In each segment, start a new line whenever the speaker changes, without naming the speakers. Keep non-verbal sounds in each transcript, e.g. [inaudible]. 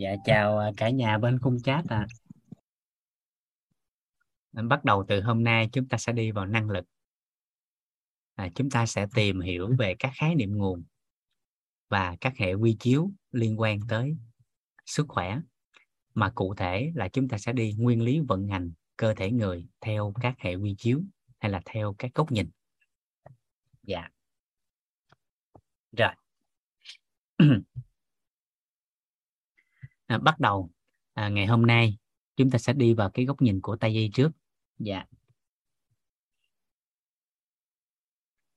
Dạ chào à, cả nhà bên khung chat à. Bắt đầu từ hôm nay chúng ta sẽ đi vào năng lực. À, chúng ta sẽ tìm hiểu về các khái niệm nguồn và các hệ quy chiếu liên quan tới sức khỏe. Mà cụ thể là chúng ta sẽ đi nguyên lý vận hành cơ thể người theo các hệ quy chiếu hay là theo các góc nhìn. Dạ. Rồi. [clears throat] à, bắt đầu à, ngày hôm nay chúng ta sẽ đi vào cái góc nhìn của Tây y trước. Dạ.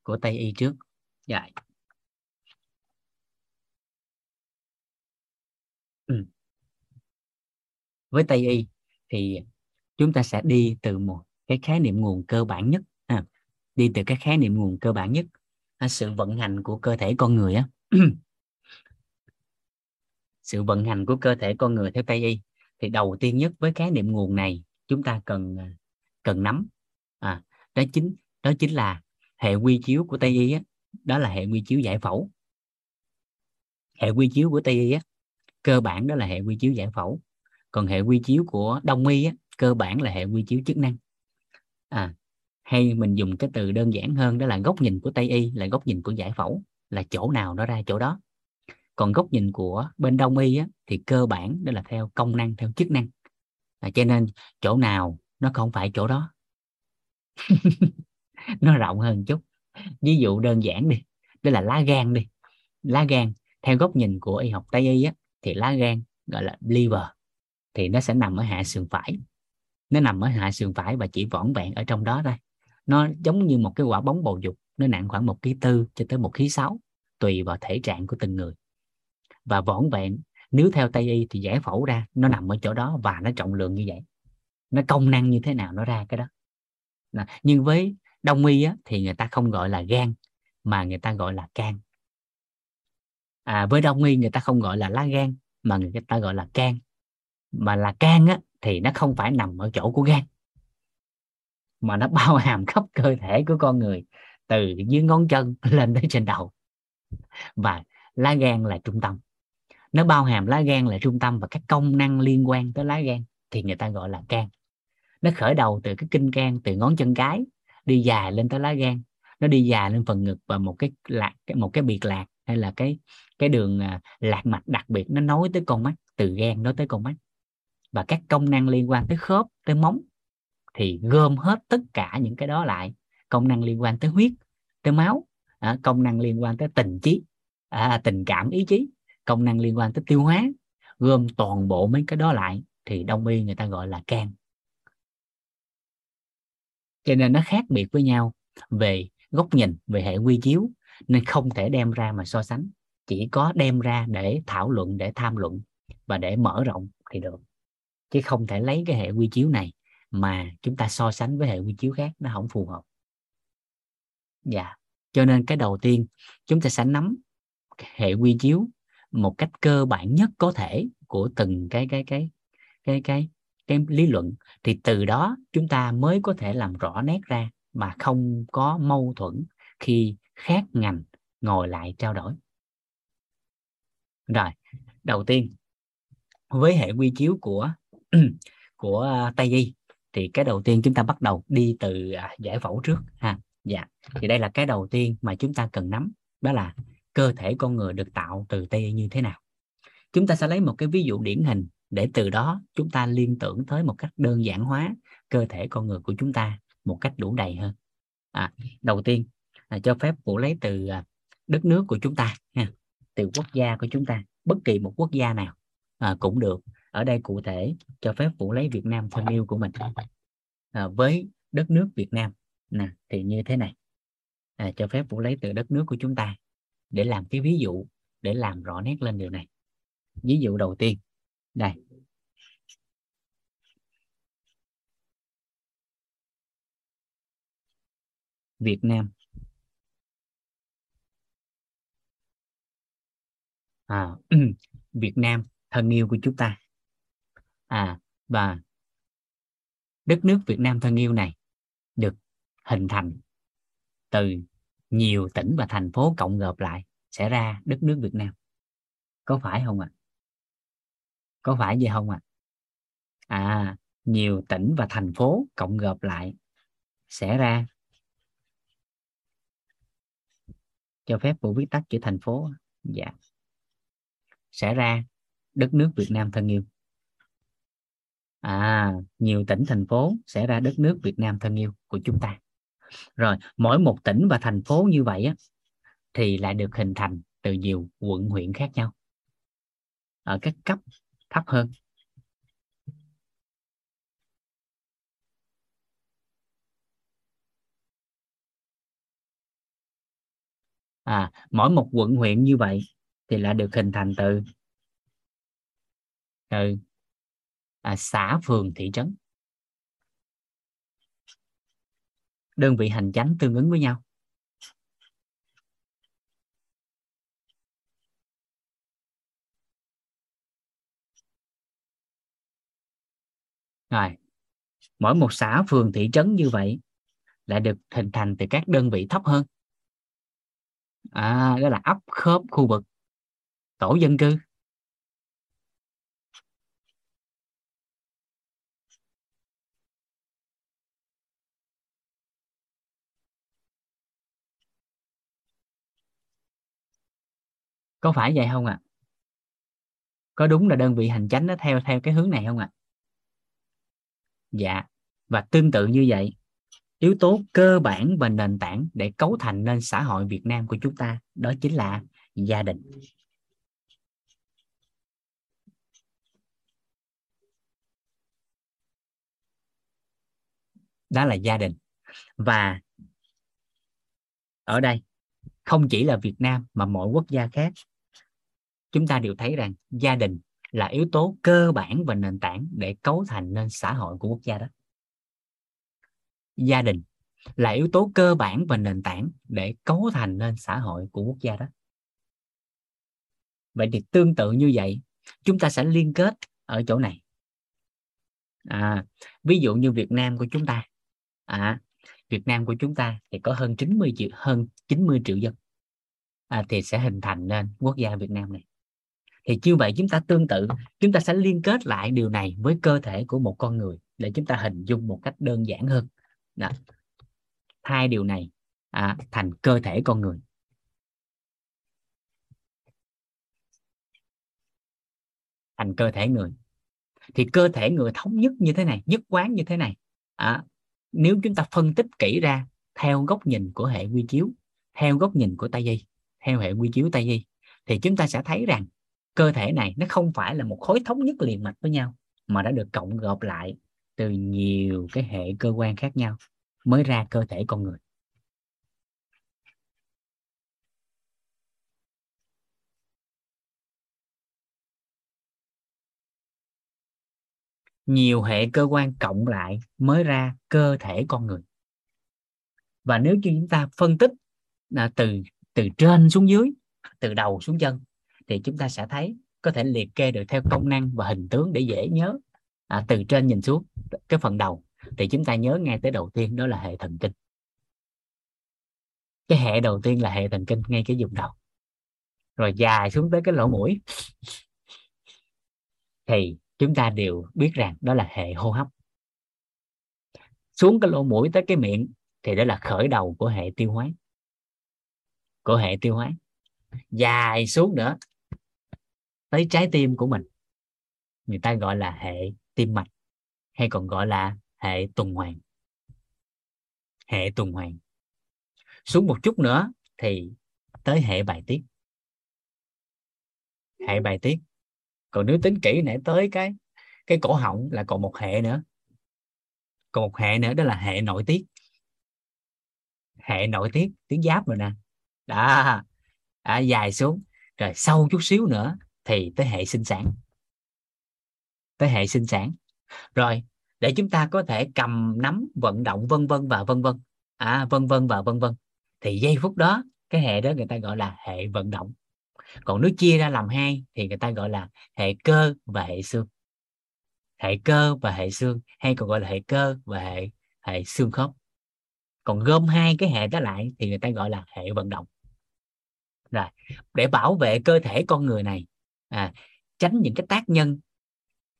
Của Tây y trước. Dạ. Ừ. với Tây y thì chúng ta sẽ đi từ một cái khái niệm nguồn cơ bản nhất à, đi từ cái khái niệm nguồn cơ bản nhất à, sự vận hành của cơ thể con người á. [clears throat] sự vận hành của cơ thể con người theo Tây y thì đầu tiên nhất với khái niệm nguồn này chúng ta cần à, cần nắm. À, đó chính đó chính là hệ quy chiếu của Tây y á, đó là hệ quy chiếu giải phẫu. Hệ quy chiếu của Tây y á, cơ bản đó là hệ quy chiếu giải phẫu. Còn hệ quy chiếu của Đông y á, cơ bản là hệ quy chiếu chức năng. À, hay mình dùng cái từ đơn giản hơn đó là góc nhìn của Tây y là góc nhìn của giải phẫu là chỗ nào nó ra chỗ đó còn góc nhìn của bên đông y á, thì cơ bản đó là theo công năng theo chức năng. À, cho nên chỗ nào nó không phải chỗ đó. [laughs] Nó rộng hơn chút. Ví dụ đơn giản đi đó là lá gan đi. Lá gan theo góc nhìn của y học tây y á, thì lá gan gọi là liver thì nó sẽ nằm ở hạ sườn phải. Nó nằm ở hạ sườn phải và chỉ vỏn vẹn ở trong đó thôi. Nó giống như một cái quả bóng bầu dục nó nặng khoảng một ký tư cho tới một ký sáu tùy vào thể trạng của từng người và võn vẹn nếu theo tây y thì giải phẫu ra nó nằm ở chỗ đó và nó trọng lượng như vậy. Nó công năng như thế nào nó ra cái đó. Nhưng với đông y á, thì người ta không gọi là gan mà người ta gọi là can. À, với đông y người ta không gọi là lá gan mà người ta gọi là can. Mà là can á, thì nó không phải nằm ở chỗ của gan mà nó bao hàm [laughs] khắp cơ thể của con người từ dưới ngón chân [laughs] lên tới trên đầu. Và lá gan là trung tâm nó bao hàm lá gan là trung tâm và các công năng liên quan tới lá gan thì người ta gọi là can. Nó khởi đầu từ cái kinh can từ ngón chân cái đi dài lên tới lá gan. Nó đi dài lên phần ngực và một cái lạc một cái biệt lạc hay là cái cái đường à, lạc mạch đặc biệt nó nối tới con mắt từ gan nối tới con mắt. Và các công năng liên quan tới khớp tới móng thì gom hết tất cả những cái đó lại. Công năng liên quan tới huyết tới máu à, công năng liên quan tới tình trí à, tình cảm ý chí công năng liên quan tới tiêu hóa, gom toàn bộ mấy cái đó lại thì đông y người ta gọi là can. Cho nên nó khác biệt với nhau về góc nhìn, về hệ quy chiếu, nên không thể đem ra mà so sánh. Chỉ có đem ra để thảo luận, để tham luận và để mở rộng thì được. Chứ không thể lấy cái hệ quy chiếu này mà chúng ta so sánh với hệ quy chiếu khác, nó không phù hợp. Dạ. Cho nên cái đầu tiên, chúng ta sẽ nắm hệ quy chiếu một cách cơ bản nhất có thể của từng cái cái cái cái cái cái lý luận. Thì từ đó chúng ta mới có thể làm rõ nét ra mà không có mâu thuẫn khi khác ngành ngồi lại trao đổi. Rồi, đầu tiên, với hệ quy chiếu của [clears throat] của à, tây y, thì cái đầu tiên chúng ta bắt đầu đi từ à, giải phẫu trước ha. Dạ thì đây là cái đầu tiên mà chúng ta cần nắm, đó là cơ thể con người được tạo từ tê như thế nào. Chúng ta sẽ lấy một cái ví dụ điển hình để từ đó chúng ta liên tưởng tới một cách đơn giản hóa cơ thể con người của chúng ta một cách đủ đầy hơn. À, đầu tiên là cho phép vũ lấy từ à, đất nước của chúng ta ha từ quốc gia của chúng ta bất kỳ một quốc gia nào à, cũng được. Ở đây cụ thể cho phép vũ lấy Việt Nam thân yêu của mình. À, với đất nước Việt Nam nè thì như thế này. À, cho phép vũ lấy từ đất nước của chúng ta để làm cái ví dụ để làm rõ nét lên điều này. Ví dụ đầu tiên đây. Việt Nam. À, [clears throat] Việt Nam thân yêu của chúng ta. À và đất nước Việt Nam thân yêu này được hình thành từ nhiều tỉnh và thành phố cộng gộp lại sẽ ra đất nước Việt Nam. Có phải không ạ? À? có phải vậy không ạ? À? à nhiều tỉnh và thành phố cộng gộp lại sẽ ra cho phép vụ viết tắt chữ thành phố. Dạ. Sẽ ra đất nước Việt Nam thân yêu. À nhiều tỉnh, thành phố sẽ ra đất nước Việt Nam thân yêu của chúng ta rồi mỗi một tỉnh và thành phố như vậy á, thì lại được hình thành từ nhiều quận huyện khác nhau ở các cấp thấp hơn. À mỗi một quận huyện như vậy thì lại được hình thành từ từ à, xã phường thị trấn. Đơn vị hành chánh tương ứng với nhau. Rồi mỗi một xã phường thị trấn như vậy lại được hình thành từ các đơn vị thấp hơn. À, đó là ấp khớp khu vực tổ dân cư. Có phải vậy không ạ à? có đúng là đơn vị hành chánh nó theo theo cái hướng này không ạ à? dạ và tương tự như vậy, yếu tố cơ bản và nền tảng để cấu thành nên xã hội Việt Nam của chúng ta, đó chính là gia đình đó là gia đình và ở đây, không chỉ là Việt Nam mà mọi quốc gia khác chúng ta đều thấy rằng gia đình là yếu tố cơ bản và nền tảng để cấu thành nên xã hội của quốc gia đó. Gia đình là yếu tố cơ bản và nền tảng để cấu thành nên xã hội của quốc gia đó. Vậy thì tương tự như vậy chúng ta sẽ liên kết ở chỗ này. À, ví dụ như Việt Nam của chúng ta. À, Việt Nam của chúng ta thì có hơn 90 triệu hơn 90 triệu dân. À, thì sẽ hình thành nên quốc gia Việt Nam này thì như vậy chúng ta tương tự chúng ta sẽ liên kết lại điều này với cơ thể của một con người để chúng ta hình dung một cách đơn giản hơn. Đó. hai điều này à, thành cơ thể con người. Thành cơ thể người. Thì cơ thể người thống nhất như thế này nhất quán như thế này. À, nếu chúng ta phân tích kỹ ra theo góc nhìn của hệ quy chiếu theo góc nhìn của tây di theo hệ quy chiếu tây di thì chúng ta sẽ thấy rằng cơ thể này nó không phải là một khối thống nhất liền mạch với nhau, mà đã được cộng gộp lại từ nhiều cái hệ cơ quan khác nhau mới ra cơ thể con người. Nhiều hệ cơ quan cộng lại mới ra cơ thể con người. Và nếu như chúng ta phân tích là từ từ trên xuống dưới, từ đầu xuống chân thì chúng ta sẽ thấy có thể liệt kê được theo công năng và hình tướng để dễ nhớ. À, từ trên nhìn xuống cái phần đầu thì chúng ta nhớ ngay tới đầu tiên đó là hệ thần kinh. Cái hệ đầu tiên là hệ thần kinh ngay cái vùng đầu. Rồi dài xuống tới cái lỗ mũi. [laughs] Thì chúng ta đều biết rằng đó là hệ hô hấp. Xuống cái lỗ mũi tới cái miệng thì đó là khởi đầu của hệ tiêu hóa. Của hệ tiêu hóa. Dài xuống nữa tới trái tim của mình. Người ta gọi là hệ tim mạch hay còn gọi là hệ tuần hoàn. Hệ tuần hoàn. Xuống một chút nữa thì tới hệ bài tiết. Hệ bài tiết. Còn nếu tính kỹ nãy tới cái cái cổ họng là còn một hệ nữa. Còn một hệ nữa đó là hệ nội tiết. Hệ nội tiết tiếng giáp rồi nè. Đó. À, dài xuống. Rồi sâu chút xíu nữa thì tới hệ sinh sản. Tới hệ sinh sản. Rồi, để chúng ta có thể cầm nắm, vận động, vân vân và vân vân. À vân vân và vân vân. Thì giây phút đó, cái hệ đó người ta gọi là hệ vận động. Còn nếu chia ra làm hai, thì người ta gọi là hệ cơ và hệ xương. Hệ cơ và hệ xương, hay còn gọi là hệ cơ và hệ hệ xương khớp. Còn gom hai cái hệ đó lại, thì người ta gọi là hệ vận động. Rồi, để bảo vệ cơ thể con người này à, tránh những cái tác nhân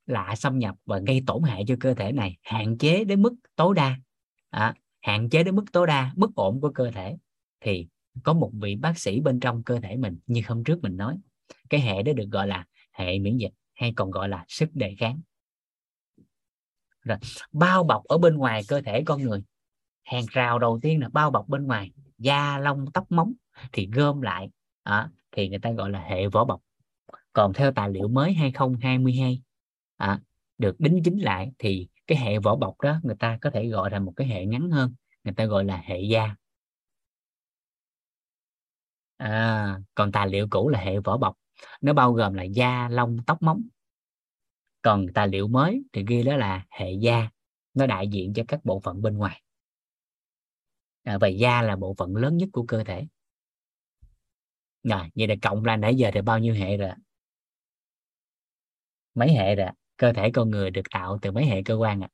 lạ xâm nhập và gây tổn hại cho cơ thể này hạn chế đến mức tối đa. À, hạn chế đến mức tối đa bất ổn của cơ thể thì có một vị bác sĩ bên trong cơ thể mình như hôm trước mình nói. Cái hệ đó được gọi là hệ miễn dịch hay còn gọi là sức đề kháng. Rồi bao bọc ở bên ngoài cơ thể con người. Hàng rào đầu tiên là bao bọc bên ngoài da lông tóc móng thì gom lại. À, thì người ta gọi là hệ vỏ bọc còn theo tài liệu mới 2022 à, được đính chính lại thì cái hệ vỏ bọc đó người ta có thể gọi là một cái hệ ngắn hơn người ta gọi là hệ da. À, còn tài liệu cũ là hệ vỏ bọc nó bao gồm là da lông tóc móng. Còn tài liệu mới thì ghi đó là hệ da nó đại diện cho các bộ phận bên ngoài. À, và da là bộ phận lớn nhất của cơ thể. Rồi vậy là cộng ra nãy giờ thì bao nhiêu hệ rồi mấy hệ rồi cơ thể con người được tạo từ mấy hệ cơ quan à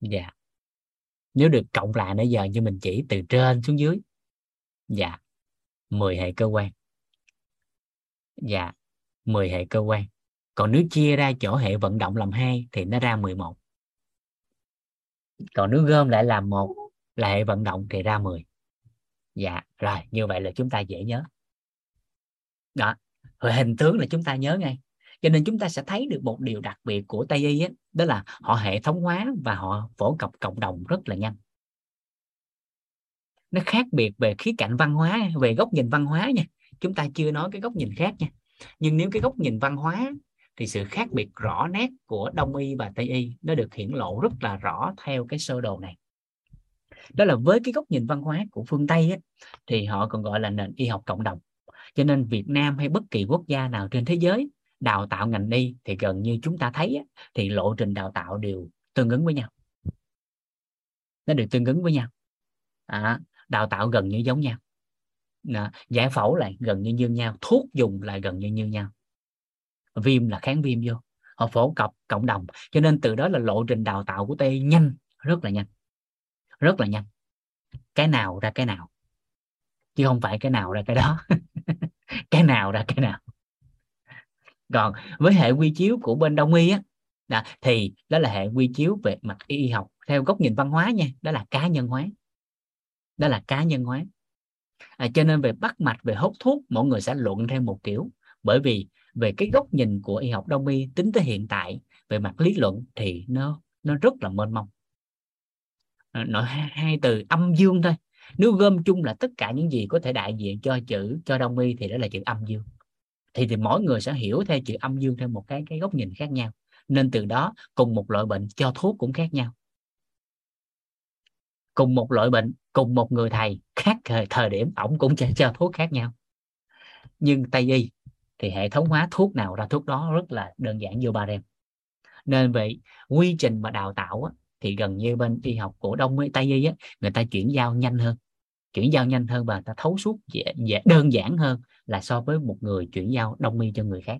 dạ. Nếu được cộng lại nãy giờ như mình chỉ từ trên xuống dưới. Dạ. 10 hệ cơ quan. Dạ. 10 hệ cơ quan. Còn nếu chia ra chỗ hệ vận động làm hai thì nó ra 11 còn nếu gom lại làm một là hệ vận động thì ra 10 dạ. Rồi, như vậy là chúng ta dễ nhớ đó rồi hình tướng là chúng ta nhớ ngay. Cho nên chúng ta sẽ thấy được một điều đặc biệt của tây y ấy, đó là họ hệ thống hóa và họ phổ cập cộng đồng rất là nhanh. Nó khác biệt về khía cạnh văn hóa về góc nhìn văn hóa nha. Chúng ta chưa nói cái góc nhìn khác nha. Nhưng nếu cái góc nhìn văn hóa thì sự khác biệt rõ nét của đông y và tây y nó được hiển lộ rất là rõ theo cái sơ đồ này. Đó là với cái góc nhìn văn hóa của phương tây ấy, thì họ còn gọi là nền y học cộng đồng cho nên Việt Nam hay bất kỳ quốc gia nào trên thế giới đào tạo ngành y thì gần như chúng ta thấy thì lộ trình đào tạo đều tương ứng với nhau. Nó đều tương ứng với nhau. À, đào tạo gần như giống nhau. À, giải phẫu lại gần như như nhau thuốc dùng lại gần như như nhau. Viêm là kháng viêm vô họ phổ cập cộng đồng. Cho nên từ đó là lộ trình đào tạo của tây nhanh rất là nhanh. Rất là nhanh. Cái nào ra cái nào. Chứ không phải cái nào ra cái đó. [laughs] [laughs] cái nào ra cái nào. Còn với hệ quy chiếu của bên đông y á đó, thì đó là hệ quy chiếu về mặt y học theo góc nhìn văn hóa nha đó là cá nhân hóa. Đó là cá nhân hóa. À, cho nên về bắt mạch về hút thuốc mọi người sẽ luận theo một kiểu. Bởi vì về cái góc nhìn của y học đông y tính tới hiện tại về mặt lý luận thì nó nó rất là mênh mông. Nói hai, hai từ âm dương thôi nếu gom chung là tất cả những gì có thể đại diện cho chữ cho đông y thì đó là chữ âm dương. Thì thì mỗi người sẽ hiểu theo chữ âm dương theo một cái cái góc nhìn khác nhau. Nên từ đó cùng một loại bệnh cho thuốc cũng khác nhau. Cùng một loại bệnh cùng một người thầy khác thời, thời điểm ổng cũng cho, cho thuốc khác nhau. Nhưng tây y thì hệ thống hóa thuốc nào ra thuốc đó rất là đơn giản vô ba đêm nên vậy quy trình mà đào tạo á, thì gần như bên y học cổ đông với tây y á, người ta chuyển giao nhanh hơn. Chuyển giao nhanh hơn và ta thấu suốt dễ, dễ đơn giản hơn là so với một người chuyển giao đông y cho người khác.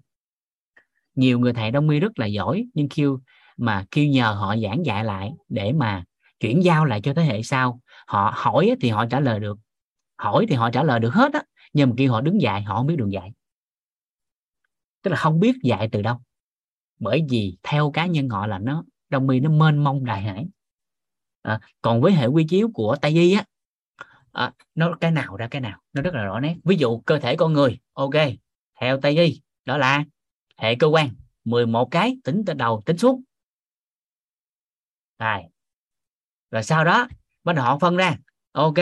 Nhiều người thầy đông y rất là giỏi nhưng kêu mà kêu nhờ họ giảng dạy lại để mà chuyển giao lại cho thế hệ sau. Họ hỏi thì họ trả lời được. Hỏi thì họ trả lời được hết á nhưng mà khi họ đứng dạy họ không biết đường dạy. Tức là không biết dạy từ đâu. Bởi vì theo cá nhân họ là nó đông y nó mênh mông đại hải. À, còn với hệ quy chiếu của tây y á à, nó cái nào ra cái nào nó rất là rõ nét. Ví dụ cơ thể con người ok theo tây y đó là hệ cơ quan 11 cái tính từ đầu tính xuống rồi rồi sau đó bắt đầu họ phân ra ok.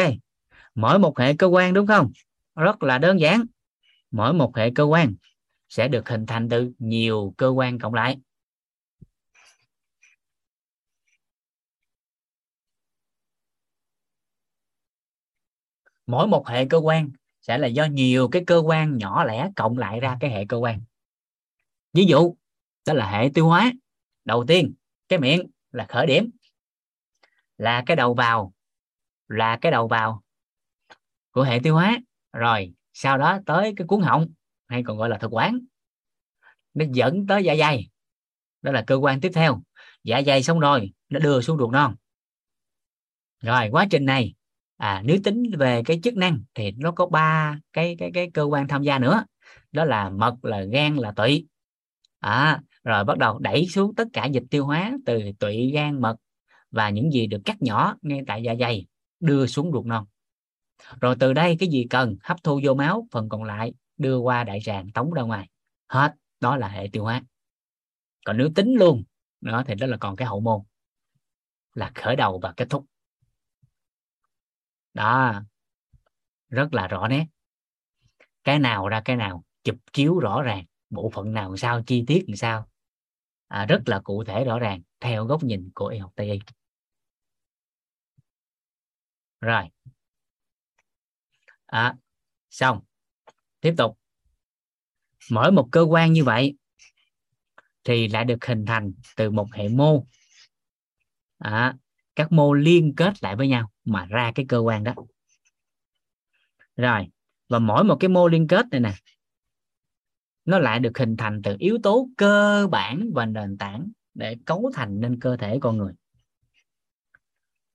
Mỗi một hệ cơ quan đúng không? Rất là đơn giản. Mỗi một hệ cơ quan sẽ được hình thành từ nhiều cơ quan cộng lại. Mỗi một hệ cơ quan sẽ là do nhiều cái cơ quan nhỏ lẻ cộng lại ra cái hệ cơ quan. Ví dụ, đó là hệ tiêu hóa. Đầu tiên, cái miệng là khởi điểm. Là cái đầu vào, là cái đầu vào của hệ tiêu hóa. Rồi, sau đó tới cái cuốn họng, hay còn gọi là thực quản. Nó dẫn tới dạ dày. Đó là cơ quan tiếp theo. Dạ dày xong rồi, nó đưa xuống ruột non. Rồi, quá trình này à, nếu tính về cái chức năng thì nó có ba cái cái cái cơ quan tham gia nữa. Đó là mật là gan là tụy. À, rồi bắt đầu đẩy xuống tất cả dịch tiêu hóa từ tụy gan mật và những gì được cắt nhỏ ngay tại dạ dày đưa xuống ruột non. Rồi từ đây cái gì cần hấp thu vô máu phần còn lại đưa qua đại tràng tống ra ngoài. Hết đó là hệ tiêu hóa. Còn nếu tính luôn đó thì đó là còn cái hậu môn là khởi đầu và kết thúc đó. Rất là rõ nét. Cái nào ra cái nào chụp chiếu rõ ràng bộ phận nào làm sao chi tiết làm sao. À, rất là cụ thể rõ ràng theo góc nhìn của y học tây y. Rồi. À, xong. Tiếp tục. Mỗi một cơ quan như vậy thì lại được hình thành từ một hệ mô. À, các mô liên kết lại với nhau mà ra cái cơ quan đó. Rồi và mỗi một cái mô liên kết này nè nó lại được hình thành từ yếu tố cơ bản và nền tảng để cấu thành nên cơ thể con người.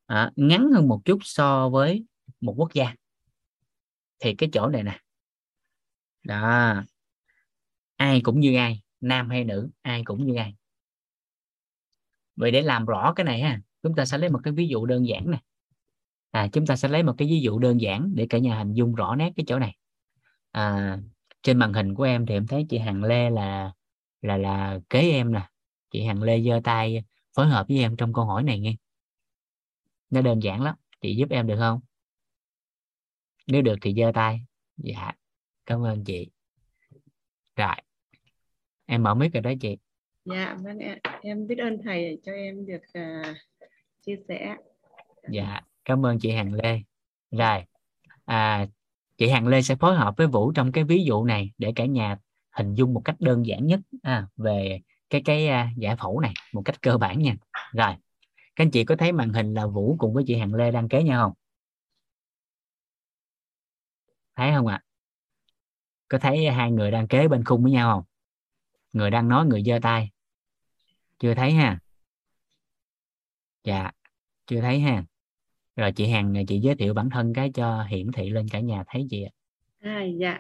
À, ngắn hơn một chút so với một quốc gia. Thì cái chỗ này nè. Đó. Ai cũng như ai nam hay nữ ai cũng như ai. Vậy để làm rõ cái này ha chúng ta sẽ lấy một cái ví dụ đơn giản này à, chúng ta sẽ lấy một cái ví dụ đơn giản để cả nhà hình dung rõ nét cái chỗ này. À, trên màn hình của em thì em thấy chị Hằng Lê là là là kế em nè. Chị Hằng Lê giơ tay phối hợp với em trong câu hỏi này nghe. Nó đơn giản lắm. Chị giúp em được không? Nếu được thì giơ tay. Dạ cảm ơn chị. Rồi em mở mic rồi đó chị.
Dạ vâng em biết ơn thầy cho em được uh, chia sẻ.
Dạ cảm ơn chị Hằng Lê. Rồi à, chị Hằng Lê sẽ phối hợp với Vũ trong cái ví dụ này để cả nhà hình dung một cách đơn giản nhất à, về cái cái à, uh, giải phẫu này một cách cơ bản nha. Rồi các anh chị có thấy màn hình là Vũ cùng với chị Hằng Lê đang kế nhau không? Thấy không ạ? À? có thấy hai người đang kế bên khung với nhau không? Người đang nói người giơ tay. Chưa thấy ha? Dạ chưa thấy ha rồi chị Hằng chị giới thiệu bản thân cái cho hiển thị lên cả nhà thấy chị ạ?
À, dạ.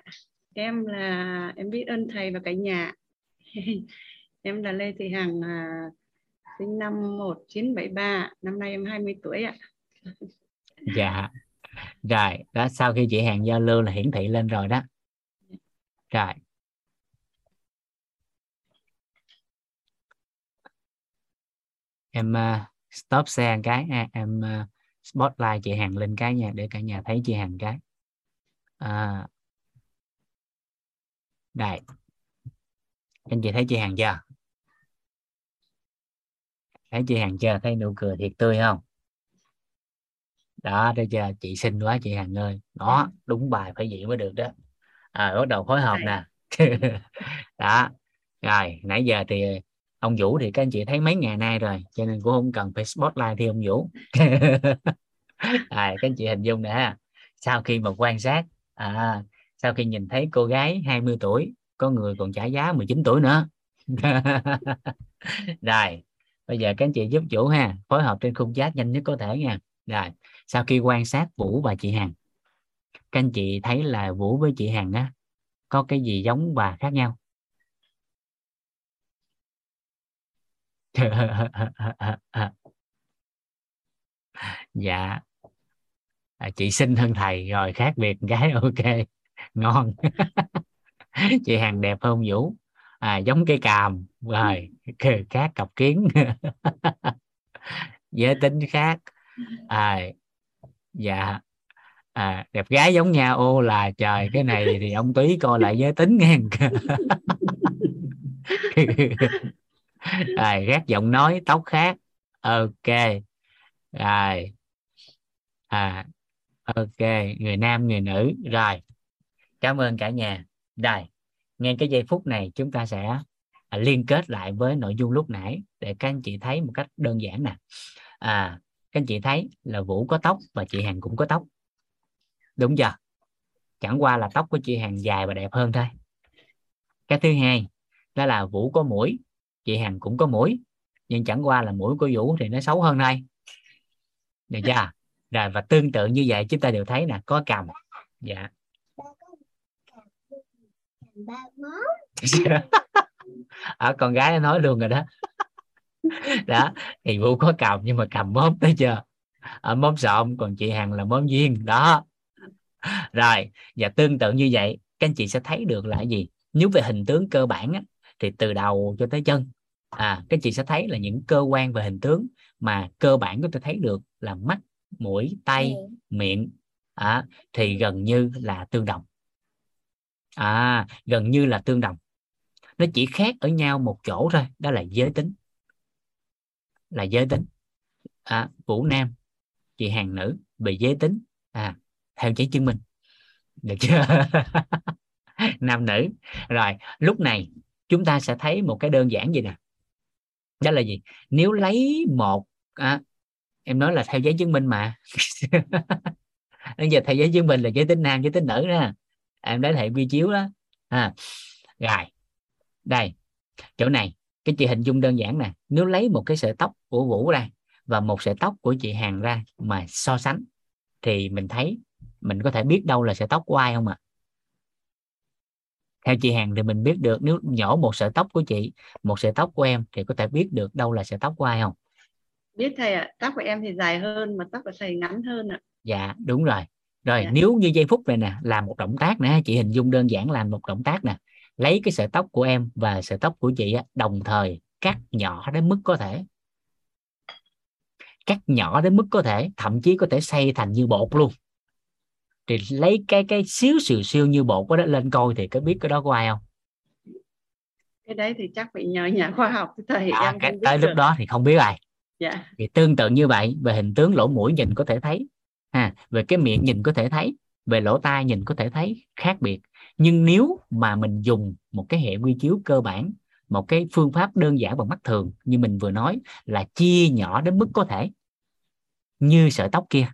Em là em biết ơn thầy và cả nhà. [laughs] Em là Lê Thị Hằng à, sinh năm 1973 năm nay em 20 tuổi ạ. [laughs]
Dạ. Rồi đó sau khi chị Hằng giao lưu là hiển thị lên rồi đó. Rồi. Em uh, stop share cái. Ha. em uh, spotlight chị Hằng lên cái nha để cả nhà thấy chị Hằng cái. À, đây. Anh chị thấy chị Hằng chưa? Thấy chị Hằng chưa? Thấy nụ cười thiệt tươi không? Đó đây chưa chị xinh quá chị Hằng ơi. Đó đúng bài phải vậy mới được đó. À, bắt đầu phối hợp nè. [laughs] Đó. Rồi nãy giờ thì ông Vũ thì các anh chị thấy mấy ngày nay rồi cho nên cũng không cần phải spotlight thêm ông Vũ. [laughs] À, các anh chị hình dung nè sau khi mà quan sát à, sau khi nhìn thấy cô gái 20 tuổi có người còn trả giá 19 tuổi nữa. [laughs] Rồi bây giờ các anh chị giúp chủ ha phối hợp trên khung chat nhanh nhất có thể nha. Rồi sau khi quan sát Vũ và chị Hằng các anh chị thấy là Vũ với chị Hằng á có cái gì giống và khác nhau? [laughs] dạ. À, chị xinh hơn thầy rồi khác biệt gái [laughs] ok ngon. [laughs] Chị hàng đẹp hơn vũ. À, giống cây càm rồi khác cặp kiến. Giới tính khác. À, dạ. À, đẹp gái giống nhau ô là trời cái này thì ông túy coi lại giới tính nghe. [laughs] rồi khác giọng nói tóc khác. Ok. Rồi. À ok. Người nam người nữ. Rồi. Cảm ơn cả nhà. Rồi ngay cái giây phút này chúng ta sẽ à, liên kết lại với nội dung lúc nãy để các anh chị thấy một cách đơn giản nè. À các anh chị thấy là vũ có tóc và chị hằng cũng có tóc. Đúng chưa? Chẳng qua là tóc của chị hằng dài và đẹp hơn thôi. Cái thứ hai đó là vũ có mũi chị hằng cũng có mũi nhưng chẳng qua là mũi của vũ thì nó xấu hơn đây được chưa? Rồi và tương tự như vậy chúng ta đều thấy nè có cầm. Dạ. Ở à, con gái nó nói luôn rồi đó. Đó thì vũ có cầm nhưng mà cầm mốt tới chưa ở mốt sộm còn chị hằng là món duyên. Đó. Rồi và tương tự như vậy các anh chị sẽ thấy được là cái gì? Nếu về hình tướng cơ bản á, thì từ đầu cho tới chân. À các chị sẽ thấy là những cơ quan về hình tướng mà cơ bản có thể thấy được là mắt mũi tay
Ừ.
miệng. À, thì gần như là tương đồng. À gần như là tương đồng. Nó chỉ khác ở nhau một chỗ thôi đó là giới tính. Là giới tính. À, vũ nam chị hàng nữ về giới tính. À theo giấy chứng minh. Được chưa? [laughs] Nam nữ. Rồi lúc này chúng ta sẽ thấy một cái đơn giản gì nè. Đó là gì? Nếu lấy một à, em nói là theo giấy chứng minh mà. Bây [laughs] giờ theo giấy chứng minh là giới tính nam giới tính nữ đó. Em lấy hệ quy chiếu đó. À, rồi. Đây chỗ này cái chị hình dung đơn giản nè. Nếu lấy một cái sợi tóc của vũ ra và một sợi tóc của chị hàng ra mà so sánh thì mình thấy mình có thể biết đâu là sợi tóc của ai không ạ? Theo chị hàng thì mình biết được nếu nhổ một sợi tóc của chị một sợi tóc của em thì có thể biết được đâu là sợi tóc của ai không?
Biết thầy ạ tóc của em thì dài hơn mà tóc của thầy ngắn hơn ạ.
Dạ đúng rồi. Rồi
Dạ.
nếu như giây phút này nè làm một động tác nè chị hình dung đơn giản làm một động tác nè lấy cái sợi tóc của em và sợi tóc của chị đồng thời cắt nhỏ đến mức có thể. Cắt nhỏ đến mức có thể thậm chí có thể xay thành như bột luôn thì lấy cái cái xíu xìu siêu như bột đó lên coi thì có biết cái đó của ai không?
Cái đấy thì chắc phải nhờ nhà khoa học thầy
à,
em
cái, tới lúc đó thì không biết ai.
Dạ.
Thì tương tự như vậy về hình tướng lỗ mũi nhìn có thể thấy ha về cái miệng nhìn có thể thấy về lỗ tai nhìn có thể thấy khác biệt. Nhưng nếu mà mình dùng một cái hệ quy chiếu cơ bản một cái phương pháp đơn giản bằng mắt thường như mình vừa nói là chia nhỏ đến mức có thể như sợi tóc kia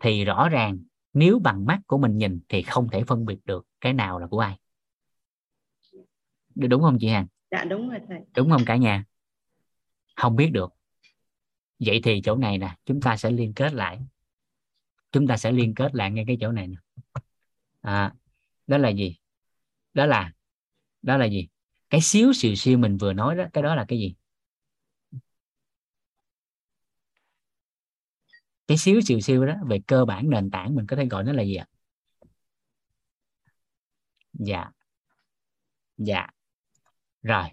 thì rõ ràng nếu bằng mắt của mình nhìn thì không thể phân biệt được cái nào là của ai. Đúng không chị Hằng
dạ đúng rồi thầy.
Đúng không cả nhà? Không biết được. Vậy thì chỗ này nè chúng ta sẽ liên kết lại. Chúng ta sẽ liên kết lại ngay cái chỗ này nè. À, đó là gì? Đó là đó là gì? Cái xíu xìu siêu mình vừa nói đó cái đó là cái gì cái xíu xìu siêu đó về cơ bản nền tảng mình có thể gọi nó là gì ạ? Dạ. Dạ. Rồi.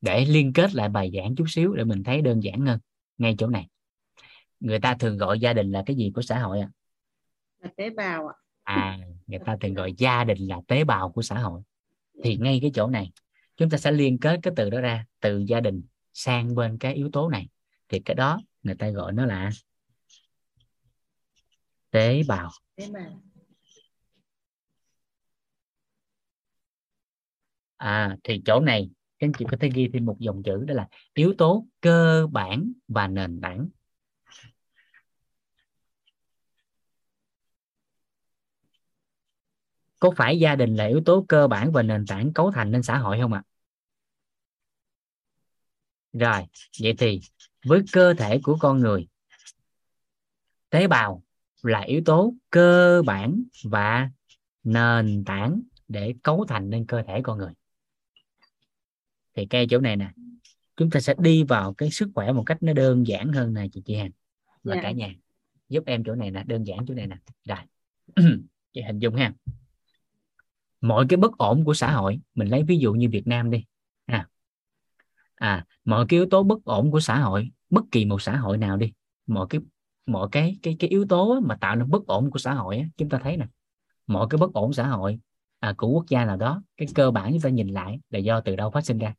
Để liên kết lại bài giảng chút xíu để mình thấy đơn giản hơn ngay chỗ này. Người ta thường gọi gia đình là cái gì của xã hội ạ?
Là tế bào ạ.
À người ta thường gọi gia đình là tế bào của xã hội. Thì ngay cái chỗ này chúng ta sẽ liên kết cái từ đó ra từ gia đình sang bên cái yếu tố này. Thì cái đó người ta gọi nó là tế bào. À thì chỗ này các anh chị có thể ghi thêm một dòng chữ đó là yếu tố cơ bản và nền tảng. Có phải gia đình là yếu tố cơ bản và nền tảng cấu thành nên xã hội không ạ? Rồi vậy thì với cơ thể của con người tế bào là yếu tố cơ bản và nền tảng để cấu thành nên cơ thể con người. Thì cái chỗ này nè chúng ta sẽ đi vào cái sức khỏe một cách nó đơn giản hơn nè chị chị Hằng và
Dạ.
cả nhà. Giúp em chỗ này nè đơn giản chỗ này nè. Rồi [clears throat] chị hình dung ha. Mọi cái bất ổn của xã hội mình lấy ví dụ như Việt Nam đi. À, à mọi cái yếu tố bất ổn của xã hội bất kỳ một xã hội nào đi mọi cái mọi cái cái cái yếu tố mà tạo nên bất ổn của xã hội á, chúng ta thấy nè. Mọi cái bất ổn xã hội à, của quốc gia nào đó cái cơ bản chúng ta nhìn lại là do từ đâu phát sinh ra?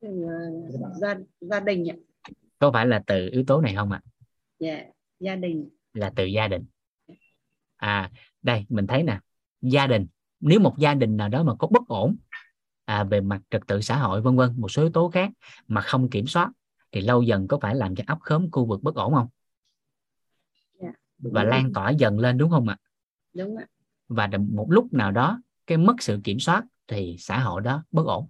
Ờ, gia gia đình ạ.
Có phải là từ yếu tố này không ạ?
Dạ gia đình.
Là từ gia đình. À đây mình thấy nè. Gia đình nếu một gia đình nào đó mà có bất ổn à, về mặt trật tự xã hội vân vân một số yếu tố khác mà không kiểm soát thì lâu dần có phải làm cho ấp khóm khu vực bất ổn không?
Dạ.
và lan tỏa dần lên đúng không ạ?
Đúng ạ.
Và một lúc nào đó cái mất sự kiểm soát thì xã hội đó bất ổn.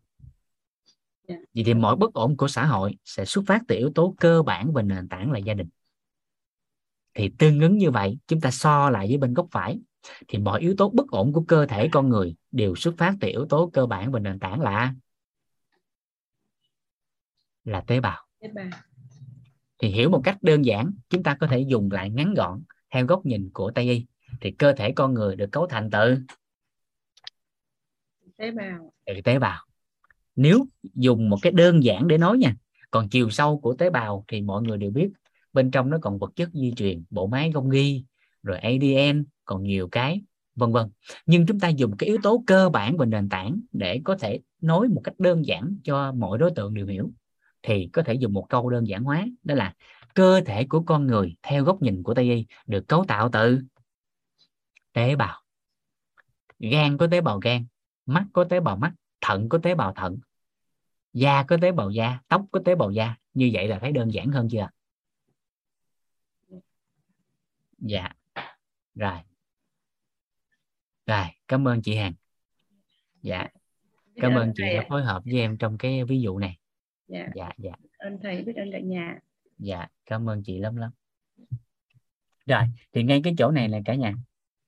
Dạ.
vậy thì mọi bất ổn của xã hội sẽ xuất phát từ yếu tố cơ bản và nền tảng là gia đình. Thì tương ứng như vậy chúng ta so lại với bên góc phải thì mọi yếu tố bất ổn của cơ thể con người đều xuất phát từ yếu tố cơ bản và nền tảng là? Là tế bào thì hiểu một cách đơn giản chúng ta có thể dùng lại ngắn gọn theo góc nhìn của tây y. Thì cơ thể con người được cấu thành từ?
Tế bào.
Từ tế bào. Nếu dùng một cái đơn giản để nói nha còn chiều sâu của tế bào thì mọi người đều biết bên trong nó còn vật chất di truyền bộ máy gông ghi rồi ADN còn nhiều cái vân vân. Nhưng chúng ta dùng cái yếu tố cơ bản và nền tảng để có thể nói một cách đơn giản cho mọi đối tượng đều hiểu thì có thể dùng một câu đơn giản hóa đó là cơ thể của con người theo góc nhìn của Tây y được cấu tạo từ tế bào. Gan có tế bào gan mắt có tế bào mắt thận có tế bào thận da có tế bào da tóc có tế bào da. Như vậy là thấy đơn giản hơn chưa? Dạ. Rồi. Rồi cảm ơn chị Hằng. Dạ. Cảm
ơn
chị đã phối hợp với em trong cái ví dụ này
dạ.
Dạ dạ.
Ơn thầy biết ơn cả nhà.
Dạ cảm ơn chị lắm lắm. Rồi thì ngay cái chỗ này là cả nhà.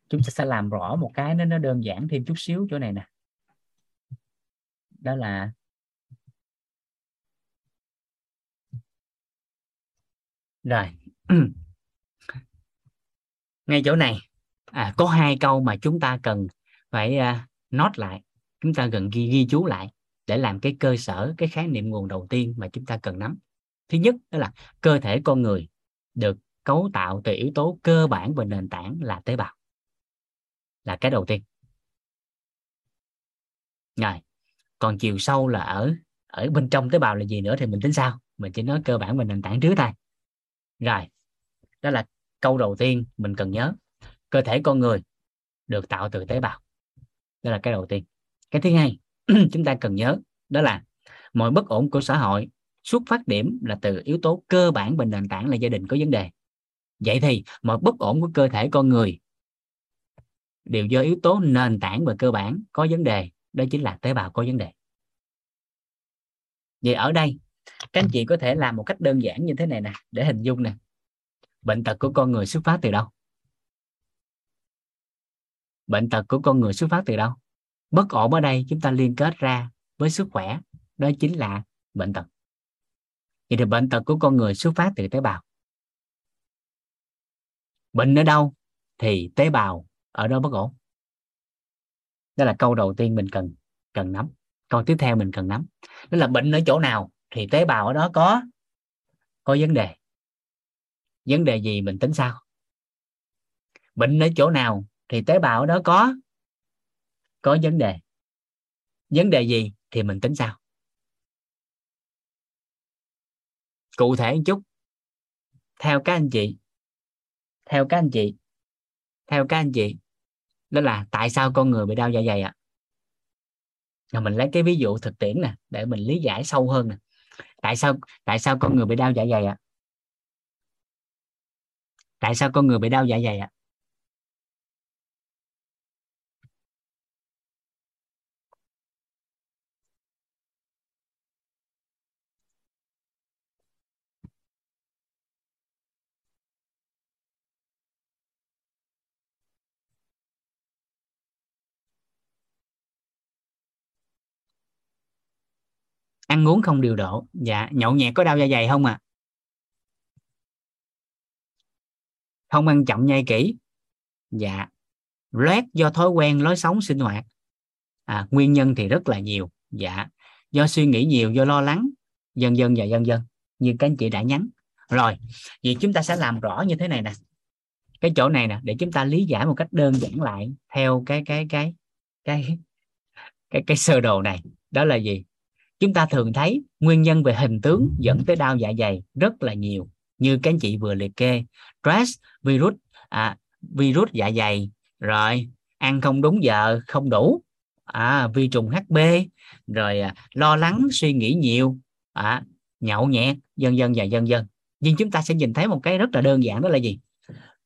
Chúng ta sẽ làm rõ một cái nó nó đơn giản thêm chút xíu chỗ này nè. Đó là rồi. [clears throat] Ngay chỗ này. À, có hai câu mà chúng ta cần phải uh, note lại. Chúng ta cần ghi ghi chú lại để làm cái cơ sở, cái khái niệm nguồn đầu tiên mà chúng ta cần nắm. Thứ nhất đó là cơ thể con người được cấu tạo từ yếu tố cơ bản và nền tảng là tế bào, là cái đầu tiên. Rồi, còn chiều sâu là ở ở bên trong tế bào là gì nữa thì mình tính sao mình chỉ nói cơ bản và nền tảng trước thôi. Rồi, đó là câu đầu tiên mình cần nhớ. Cơ thể con người được tạo từ tế bào. Đó là cái đầu tiên. Cái thứ hai [clears throat] chúng ta cần nhớ, đó là mọi bất ổn của xã hội, xuất phát điểm là từ yếu tố cơ bản và nền tảng là gia đình có vấn đề. Vậy thì mọi bất ổn của cơ thể con người đều do yếu tố nền tảng và cơ bản có vấn đề, đó chính là tế bào có vấn đề. Vậy ở đây, các anh chị có thể làm một cách đơn giản như thế này nè, để hình dung nè. Bệnh tật của con người xuất phát từ đâu? Bệnh tật của con người xuất phát từ đâu? Bất ổn ở đây, chúng ta liên kết ra với sức khỏe, đó chính là bệnh tật. Vậy thì bệnh tật của con người xuất phát từ tế bào. Bệnh ở đâu thì tế bào ở đó bất ổn. Đó là câu đầu tiên mình cần cần nắm. Câu tiếp theo mình cần nắm. Đó là bệnh ở chỗ nào thì tế bào ở đó có có vấn đề. Vấn đề gì mình tính sao bệnh ở chỗ nào thì tế bào ở đó có có vấn đề. Vấn đề gì thì mình tính sao cụ thể một chút. Theo các anh chị. Theo các anh chị. Theo các anh chị. Đó là tại sao con người bị đau dạ dày ạ? À? mình lấy cái ví dụ thực tiễn nè, để mình lý giải sâu hơn nè. Tại sao tại sao con người bị đau dạ dày ạ? À? tại sao con người bị đau dạ dày ạ? à? Ăn uống không điều độ. Dạ nhậu nhẹt có đau dạ dày không à không ăn chậm nhai kỹ. Dạ loét do thói quen lối sống sinh hoạt. À, nguyên nhân thì rất là nhiều. Dạ do suy nghĩ nhiều do lo lắng dần dần và dần dần như các anh chị đã nhắn. Rồi vậy chúng ta sẽ làm rõ như thế này nè. Cái chỗ này nè để chúng ta lý giải một cách đơn giản lại theo cái cái cái cái cái cái sơ đồ này. Đó là gì? Chúng ta thường thấy nguyên nhân về hình tướng dẫn tới đau dạ dày rất là nhiều. Như các anh chị vừa liệt kê stress virus à, virus dạ dày rồi ăn không đúng giờ không đủ à, vi trùng HB rồi à, lo lắng suy nghĩ nhiều à, nhậu nhẹt dân dân và dân dân nhưng chúng ta sẽ nhìn thấy một cái rất là đơn giản đó là gì?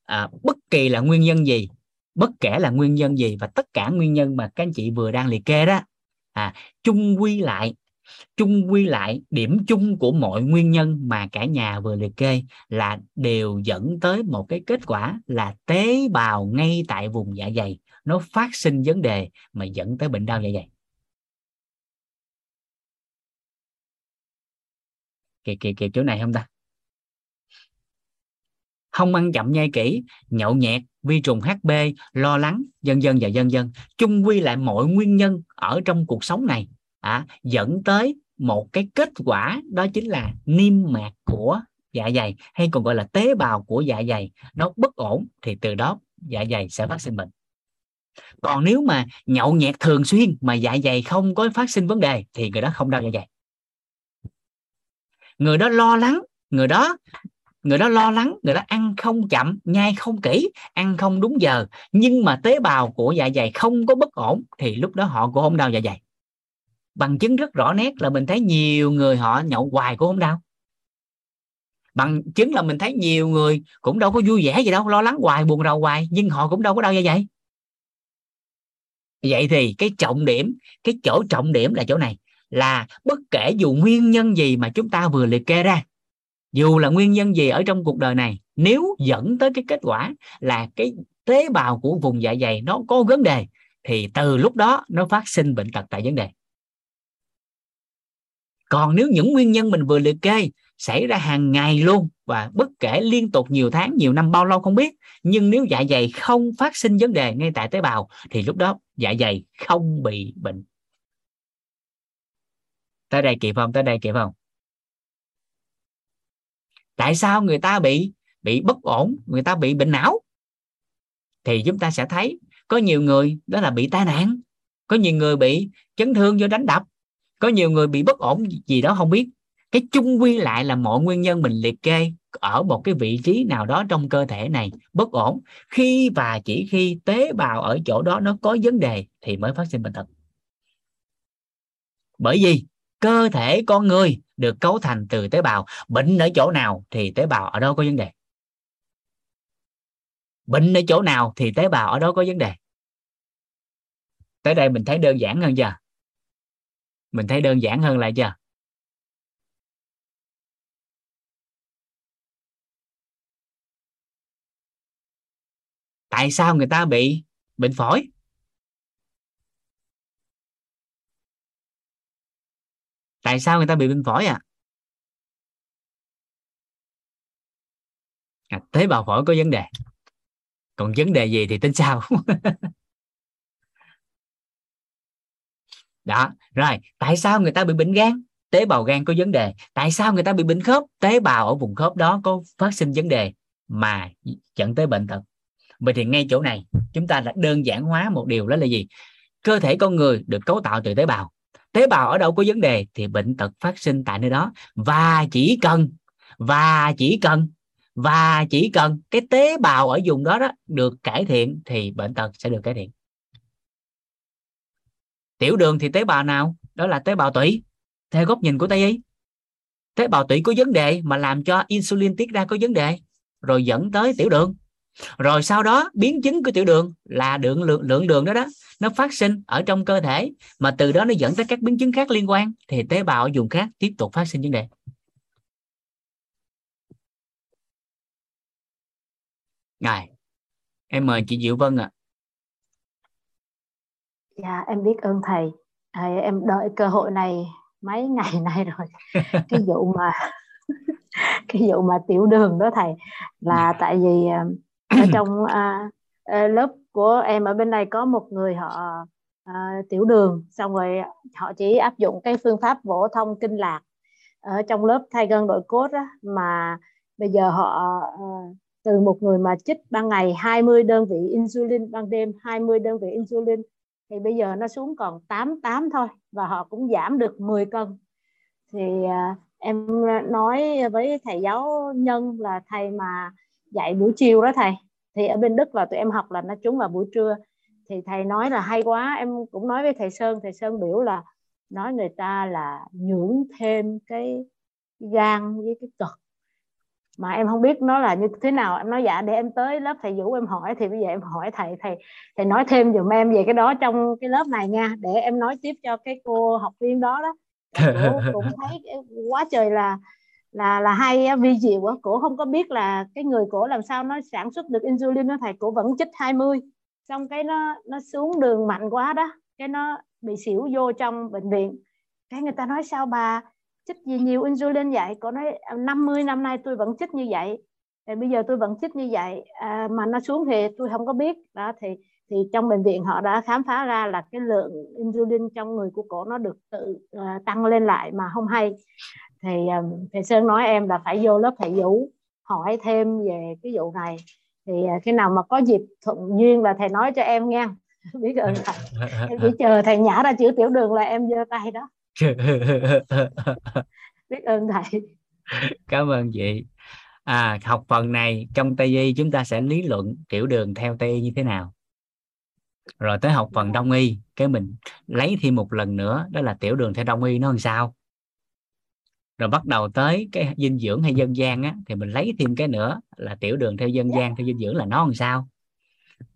À, bất kỳ là nguyên nhân gì bất kể là nguyên nhân gì và tất cả nguyên nhân mà các anh chị vừa đang liệt kê đó à, chung quy lại chung quy lại, điểm chung của mọi nguyên nhân mà cả nhà vừa liệt kê là đều dẫn tới một cái kết quả là tế bào ngay tại vùng dạ dày. Nó phát sinh vấn đề mà dẫn tới bệnh đau dạ dày. Kịp kịp kịp chỗ này không ta? Không ăn chậm nhai kỹ, nhậu nhẹt, vi trùng hb lo lắng dân dân và dân dân chung quy lại mọi nguyên nhân ở trong cuộc sống này à, dẫn tới một cái kết quả đó chính là niêm mạc của dạ dày hay còn gọi là tế bào của dạ dày. Nó bất ổn thì từ đó dạ dày sẽ phát sinh bệnh. Còn nếu mà nhậu nhẹt thường xuyên mà dạ dày không có phát sinh vấn đề thì người đó không đau dạ dày. Người đó lo lắng người đó người đó lo lắng người đó ăn không chậm nhai không kỹ ăn không đúng giờ nhưng mà tế bào của dạ dày không có bất ổn thì lúc đó họ cũng không đau dạ dày bằng chứng rất rõ nét là mình thấy nhiều người họ nhậu hoài cũng không đau. Bằng chứng là mình thấy nhiều người cũng đâu có vui vẻ gì đâu, lo lắng hoài, buồn rầu hoài, nhưng họ cũng đâu có đau dạ như dày vậy thì cái trọng điểm, cái chỗ trọng điểm là chỗ này, là bất kể dù nguyên nhân gì mà chúng ta vừa liệt kê ra, dù là nguyên nhân gì ở trong cuộc đời này, nếu dẫn tới cái kết quả là cái tế bào của vùng dạ dày nó có vấn đề, thì từ lúc đó nó phát sinh bệnh tật tại vấn đề còn nếu những nguyên nhân mình vừa liệt kê xảy ra hàng ngày luôn và bất kể liên tục nhiều tháng, nhiều năm, bao lâu không biết, nhưng nếu dạ dày không phát sinh vấn đề ngay tại tế bào, thì lúc đó dạ dày không bị bệnh. Tới đây kịp không? Tới đây kịp không? Tại sao người ta bị bị bất ổn, người ta bị bệnh não? Thì chúng ta sẽ thấy có nhiều người đó là bị tai nạn, có nhiều người bị chấn thương do đánh đập có nhiều người bị bất ổn gì đó không biết. Cái chung quy lại là mọi nguyên nhân mình liệt kê ở một cái vị trí nào đó trong cơ thể này bất ổn. Khi và chỉ khi tế bào ở chỗ đó nó có vấn đề thì mới phát sinh bệnh tật. Bởi vì cơ thể con người được cấu thành từ tế bào. Bệnh ở chỗ nào thì tế bào ở đó có vấn đề. Bệnh ở chỗ nào thì tế bào ở đó có vấn đề. Tới đây mình thấy đơn giản hơn chưa? Mình thấy đơn giản hơn lại chưa tại sao người ta bị bệnh phổi? Tại sao người ta bị bệnh phổi à, à tế bào phổi có vấn đề. Còn vấn đề gì thì tính sao [laughs] đó, rồi, tại sao người ta bị bệnh gan? Tế bào gan có vấn đề. Tại sao người ta bị bệnh khớp? Tế bào ở vùng khớp đó có phát sinh vấn đề mà dẫn tới bệnh tật. Vậy thì ngay chỗ này, chúng ta đã đơn giản hóa một điều đó là gì? Cơ thể con người được cấu tạo từ tế bào. Tế bào ở đâu có vấn đề thì bệnh tật phát sinh tại nơi đó. Và chỉ cần, và chỉ cần, và chỉ cần cái tế bào ở vùng đó đó được cải thiện thì bệnh tật sẽ được cải thiện tiểu đường thì tế bào nào? Đó là tế bào tủy. Theo góc nhìn của tây y tế bào tủy có vấn đề mà làm cho insulin tiết ra có vấn đề rồi dẫn tới tiểu đường. Rồi sau đó biến chứng của tiểu đường là lượng lượng, lượng đường đó đó nó phát sinh ở trong cơ thể mà từ đó nó dẫn tới các biến chứng khác liên quan thì tế bào ở vùng khác tiếp tục phát sinh vấn đề. Ngài em mời chị Diệu Vân ạ. à
dạ em biết ơn thầy. À, em đợi cơ hội này mấy [laughs] ngày nay rồi. Cái vụ mà [laughs] cái vụ mà tiểu đường đó thầy là dạ. tại vì à, ở trong à, à, lớp của em ở bên đây có một người họ à, tiểu đường. Xong rồi họ chỉ áp dụng cái phương pháp vỗ thông kinh lạc ở trong lớp thay gân đội cốt á, mà bây giờ họ à, từ một người mà chích ban ngày 20 đơn vị insulin ban đêm 20 đơn vị insulin thì bây giờ nó xuống còn 88 thôi, và họ cũng giảm được 10 cân. Thì à, em nói với thầy giáo nhân là thầy mà dạy buổi chiều đó thầy, thì ở bên Đức là tụi em học là nó trúng vào buổi trưa. Thì thầy nói là hay quá, em cũng nói với thầy Sơn thầy Sơn biểu là nói người ta là nhưỡng thêm cái gan với cái cực mà em không biết nó là như thế nào. Em nói dạ để em tới lớp thầy Vũ em hỏi. Thì bây giờ em hỏi thầy thầy thầy nói thêm giùm em về cái đó trong cái lớp này nha. Để em nói tiếp cho cái cô học viên đó đó. [laughs] Cũng thấy quá trời là là là hay vi diệu quá cổ không có biết là cái người cổ làm sao nó sản xuất được insulin nó thầy. Cổ vẫn chích 20 xong cái nó nó xuống đường mạnh quá đó. Cái nó bị xỉu vô trong bệnh viện. Cái người ta nói sao bà chích gì nhiều insulin vậy cô nói 50 năm nay tôi vẫn chích như vậy. Thì bây giờ tôi vẫn chích như vậy. À, mà nó xuống thì tôi không có biết. Đó thì thì trong bệnh viện họ đã khám phá ra là cái lượng insulin trong người của cổ nó được tự uh, tăng lên lại mà không hay. Thì um, thầy Sơn nói em là phải vô lớp thầy Vũ hỏi thêm về cái vụ này. Thì uh, khi nào mà có dịp thuận duyên là thầy nói cho em nghe. [laughs] Biết ơn thầy. [laughs] Em chỉ chờ thầy nhả ra chữ tiểu đường là em giơ tay đó [laughs] biết ơn thầy.
Cảm ơn chị. À học phần này trong tây y chúng ta sẽ lý luận tiểu đường theo tây y như thế nào. Rồi tới học phần đông y cái mình lấy thêm một lần nữa đó là tiểu đường theo đông y nó làm sao? Rồi bắt đầu tới cái dinh dưỡng hay dân gian á thì mình lấy thêm cái nữa là tiểu đường theo dân gian theo dinh dưỡng là nó làm sao?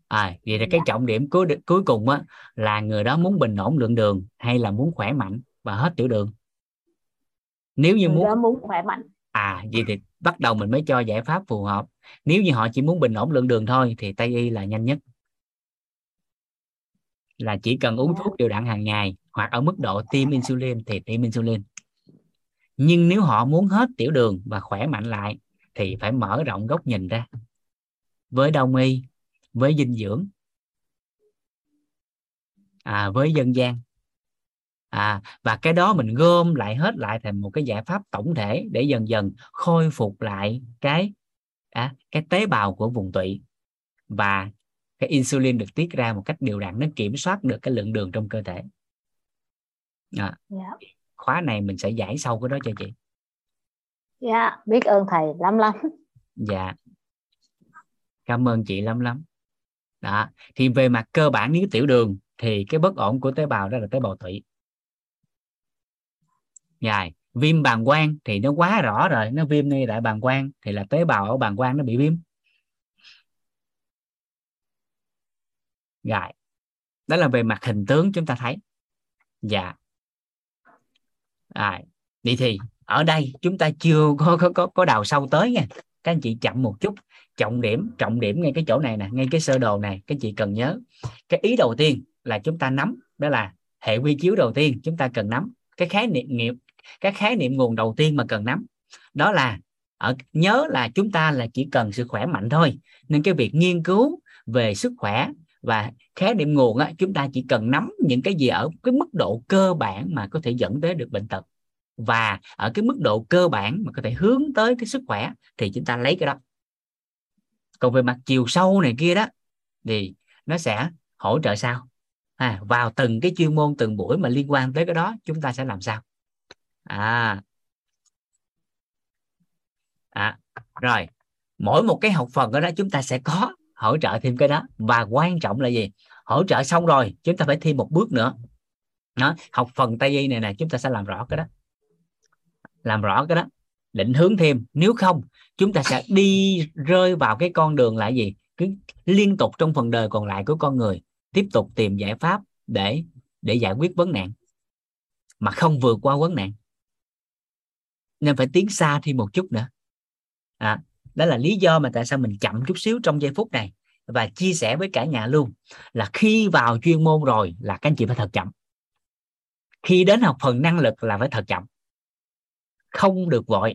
À, vậy thì cái trọng điểm cuối cuối cùng á là người đó muốn bình ổn lượng đường hay là muốn khỏe mạnh và hết tiểu đường. Nếu như muốn
muốn khỏe mạnh.
À vậy thì bắt đầu mình mới cho giải pháp phù hợp. Nếu như họ chỉ muốn bình ổn lượng đường thôi thì tây y là nhanh nhất. Là chỉ cần uống thuốc đều đặn hàng ngày hoặc ở mức độ tiêm insulin thì tiêm insulin. Nhưng nếu họ muốn hết tiểu đường và khỏe mạnh lại thì phải mở rộng góc nhìn ra. Với đông y với dinh dưỡng à, với dân gian à, và cái đó mình gom lại hết lại thành một cái giải pháp tổng thể để dần dần khôi phục lại cái à, cái tế bào của vùng tụy. Và cái insulin được tiết ra một cách đều đặn nó kiểm soát được cái lượng đường trong cơ thể. À, yeah. Dạ. khóa này mình sẽ giải sâu cái đó cho chị.
Dạ yeah, biết ơn thầy lắm lắm.
Dạ. Cảm ơn chị lắm lắm. Đó thì về mặt cơ bản nếu tiểu đường thì cái bất ổn của tế bào đó là tế bào tụy dài viêm bàng quang thì nó quá rõ rồi nó viêm ngay tại bàng quang thì là tế bào ở bàng quang nó bị viêm. Rồi đó là về mặt hình tướng chúng ta thấy. Dạ. À, vậy thì ở đây chúng ta chưa có có có, có đào sâu tới nha. Các anh chị chậm một chút. Trọng điểm trọng điểm ngay cái chỗ này nè ngay cái sơ đồ này các chị cần nhớ. Cái ý đầu tiên là chúng ta nắm đó là hệ quy chiếu đầu tiên chúng ta cần nắm. Cái khái niệm nghiệp cái khái niệm nguồn đầu tiên mà cần nắm đó là ở nhớ là chúng ta là chỉ cần sự khỏe mạnh thôi. Nên cái việc nghiên cứu về sức khỏe và khái niệm nguồn á, chúng ta chỉ cần nắm những cái gì ở cái mức độ cơ bản mà có thể dẫn tới được bệnh tật. Và ở cái mức độ cơ bản mà có thể hướng tới cái sức khỏe thì chúng ta lấy cái đó. Còn về mặt chiều sâu này kia đó thì nó sẽ hỗ trợ sao? À, vào từng cái chuyên môn từng buổi mà liên quan tới cái đó chúng ta sẽ làm sao? À. À rồi. Mỗi một cái học phần ở đó chúng ta sẽ có hỗ trợ thêm cái đó. Và quan trọng là gì? Hỗ trợ xong rồi, chúng ta phải thêm một bước nữa. Đó, học phần tây y này nè, chúng ta sẽ làm rõ cái đó. Làm rõ cái đó. Định hướng thêm. Nếu không, chúng ta sẽ đi rơi vào cái con đường là gì? Cứ liên tục trong phần đời còn lại của con người, tiếp tục tìm giải pháp để để giải quyết vấn nạn. Mà không vượt qua vấn nạn nên phải tiến xa thêm một chút nữa. À, đó là lý do mà tại sao mình chậm chút xíu trong giây phút này và chia sẻ với cả nhà luôn là khi vào chuyên môn rồi là các anh chị phải thật chậm. Khi đến học phần năng lực là phải thật chậm. Không được vội.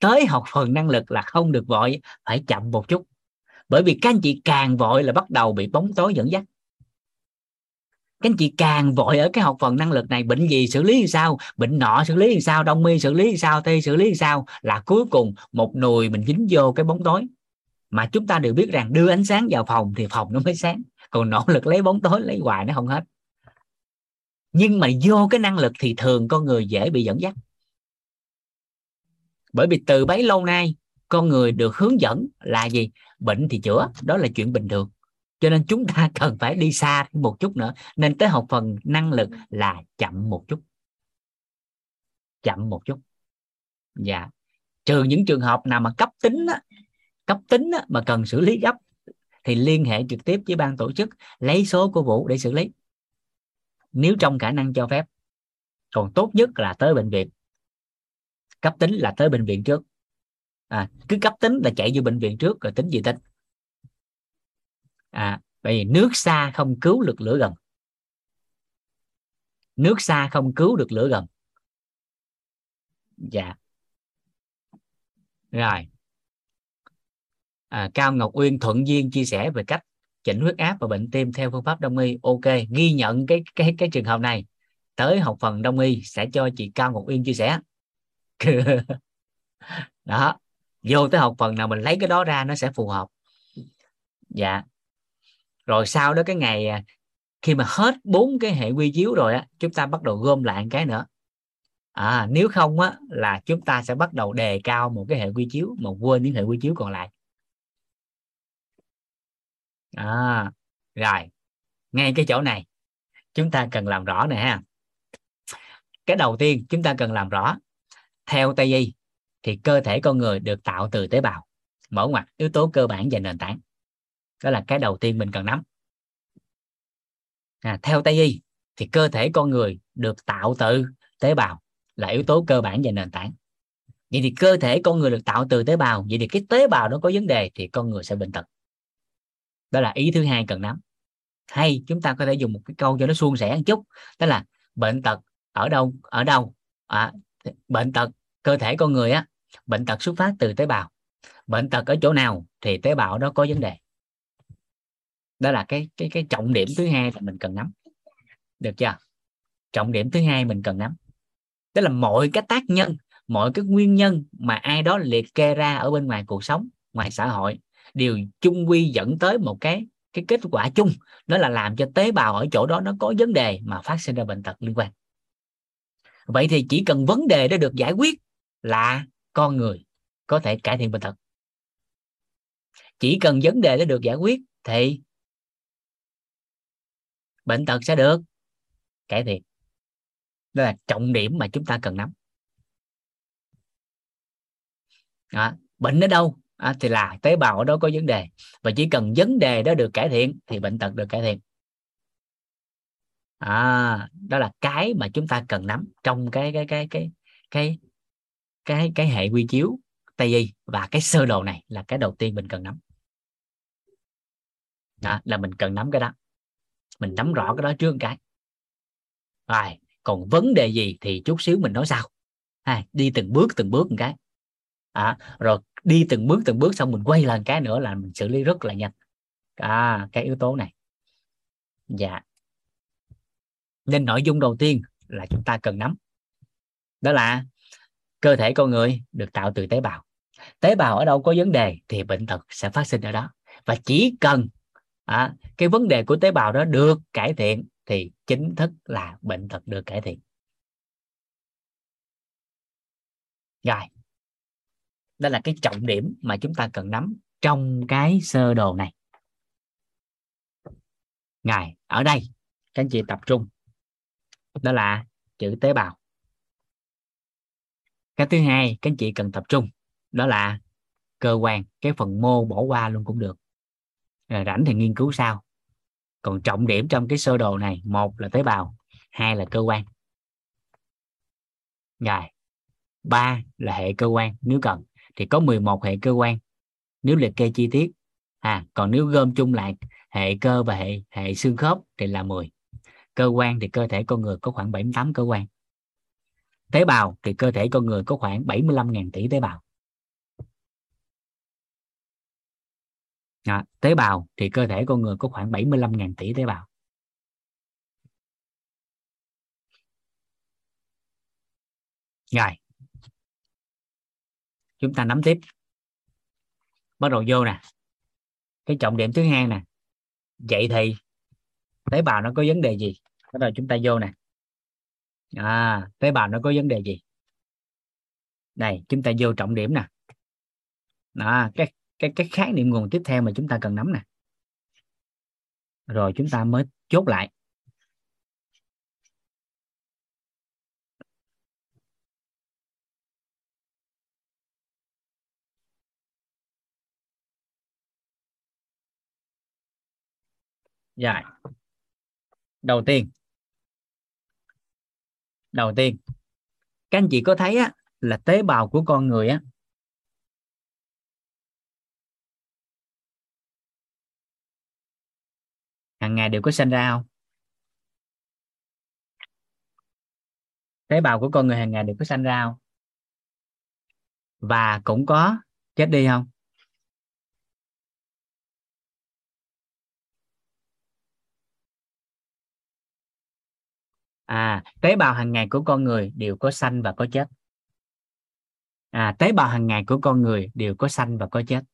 Tới học phần năng lực là không được vội phải chậm một chút. Bởi vì các anh chị càng vội là bắt đầu bị bóng tối dẫn dắt các anh chị càng vội ở cái học phần năng lực này, bệnh gì xử lý như sao? Bệnh nọ xử lý như sao? Đông mi xử lý như sao? Tê xử lý như sao? Là cuối cùng một nùi mình dính vô cái bóng tối. Mà chúng ta đều biết rằng đưa ánh sáng vào phòng thì phòng nó mới sáng. Còn nỗ lực lấy bóng tối, lấy hoài nó không hết. Nhưng mà vô cái năng lực thì thường con người dễ bị dẫn dắt. Bởi vì từ bấy lâu nay, con người được hướng dẫn là gì? Bệnh thì chữa, đó là chuyện bình thường cho nên chúng ta [laughs] cần phải đi xa một chút nữa. Nên tới học phần năng lực là chậm một chút. Chậm một chút. Dạ. Trừ những trường hợp nào mà cấp tính á, cấp tính á, mà cần xử lý gấp thì liên hệ trực tiếp với ban tổ chức lấy số của vũ để xử lý. Nếu trong khả năng cho phép. Còn tốt nhất là tới bệnh viện. Cấp tính là tới bệnh viện trước. À, cứ cấp tính là chạy vô bệnh viện trước rồi tính gì tính à bởi vì nước xa không cứu được lửa gần nước xa không cứu được lửa gần dạ. Rồi. À, cao ngọc uyên thuận duyên chia sẻ về cách chỉnh huyết áp và bệnh tim theo phương pháp đông y. Ok ghi nhận cái cái cái trường hợp này. Tới học phần đông y sẽ cho chị cao ngọc uyên chia sẻ. [laughs] Đó. Vô tới học phần nào mình lấy cái đó ra nó sẽ phù hợp. Dạ rồi sau đó cái ngày à, khi mà hết bốn cái hệ quy chiếu rồi á chúng ta bắt đầu gom lại cái nữa. À, nếu không á là chúng ta sẽ bắt đầu đề cao một cái hệ quy chiếu mà quên những hệ quy chiếu còn lại. À, rồi ngay cái chỗ này chúng ta cần làm rõ nè ha. Cái đầu tiên chúng ta cần làm rõ theo tây y thì cơ thể con người được tạo từ tế bào. Mở ngoặt yếu tố cơ bản và nền tảng đó là cái đầu tiên mình cần nắm. À, theo tây y thì cơ thể con người được tạo từ tế bào là yếu tố cơ bản và nền tảng. Vậy thì cơ thể con người được tạo từ tế bào vậy thì cái tế bào nó có vấn đề thì con người sẽ bệnh tật. Đó là ý thứ hai cần nắm. Hay chúng ta có thể dùng một cái câu cho nó suôn sẻ một chút. Đó là bệnh tật ở đâu ở đâu? À, bệnh tật cơ thể con người á bệnh tật xuất phát từ tế bào. Bệnh tật ở chỗ nào thì tế bào đó có vấn đề đó là cái cái cái trọng điểm thứ hai là mình cần nắm. Được chưa? Trọng điểm thứ hai mình cần nắm. Tức là mọi cái tác nhân, mọi cái nguyên nhân mà ai đó liệt kê ra ở bên ngoài cuộc sống, ngoài xã hội, đều chung quy dẫn tới một cái cái kết quả chung. Đó là làm cho tế bào ở chỗ đó nó có vấn đề mà phát sinh ra bệnh tật liên quan. Vậy thì chỉ cần vấn đề đó được giải quyết là con người có thể cải thiện bệnh tật. Chỉ cần vấn đề đó được giải quyết thì bệnh tật sẽ được. Cải thiện. Đó là trọng điểm mà chúng ta cần nắm. Đó. bệnh ở đâu? À, thì là tế bào ở đó có vấn đề. Và chỉ cần vấn đề đó được cải thiện thì bệnh tật được cải thiện. À, đó là cái mà chúng ta cần nắm trong cái cái cái cái cái cái cái hệ quy chiếu tây y. Và cái sơ đồ này là cái đầu tiên mình cần nắm. Đó, là mình cần nắm cái đó mình nắm rõ cái đó trước một cái. Rồi còn vấn đề gì thì chút xíu mình nói sau. À, đi từng bước từng bước một cái. À, rồi đi từng bước từng bước xong mình quay lần cái nữa là mình xử lý rất là nhanh. À, cái yếu tố này. Dạ. Nên nội dung đầu tiên là chúng ta cần nắm. Đó là cơ thể con người được tạo từ tế bào. Tế bào ở đâu có vấn đề thì bệnh tật sẽ phát sinh ở đó. Và chỉ cần à, cái vấn đề của tế bào đó được cải thiện thì chính thức là bệnh tật được cải thiện. Rồi đó là cái trọng điểm mà chúng ta cần nắm trong cái sơ đồ này. Ngài ở đây các anh chị tập trung. Đó là chữ tế bào. Cái thứ hai các anh chị cần tập trung. Đó là cơ quan cái phần mô bỏ qua luôn cũng được rồi rảnh thì nghiên cứu sau. Còn trọng điểm trong cái sơ đồ này, một là tế bào, hai là cơ quan. Rồi, ba là hệ cơ quan, nếu cần. Thì có 11 hệ cơ quan, nếu liệt kê chi tiết. À còn nếu gom chung lại hệ cơ và hệ hệ xương khớp thì là 10 cơ quan thì cơ thể con người có khoảng 78 cơ quan. Tế bào thì cơ thể con người có khoảng 75.000 tỷ tế bào. À, tế bào thì cơ thể con người có khoảng 75.000 tỷ tế bào. Rồi. Chúng ta nắm tiếp. Bắt đầu vô nè. Cái trọng điểm thứ hai nè. Vậy thì tế bào nó có vấn đề gì? Bắt đầu chúng ta vô nè. À tế bào nó có vấn đề gì? Đây chúng ta vô trọng điểm nè. Đó, cái cái cái khái niệm nguồn tiếp theo mà chúng ta cần nắm nè. Rồi chúng ta mới chốt lại. Dạ. đầu tiên. Đầu tiên. Các anh chị có thấy á, là tế bào của con người á hàng ngày đều có sinh ra không? Tế bào của con người hàng ngày đều có sinh ra không? Và cũng có chết đi không? À tế bào hàng ngày của con người đều có sanh và có chết. À tế bào hàng ngày của con người đều có sanh và có chết.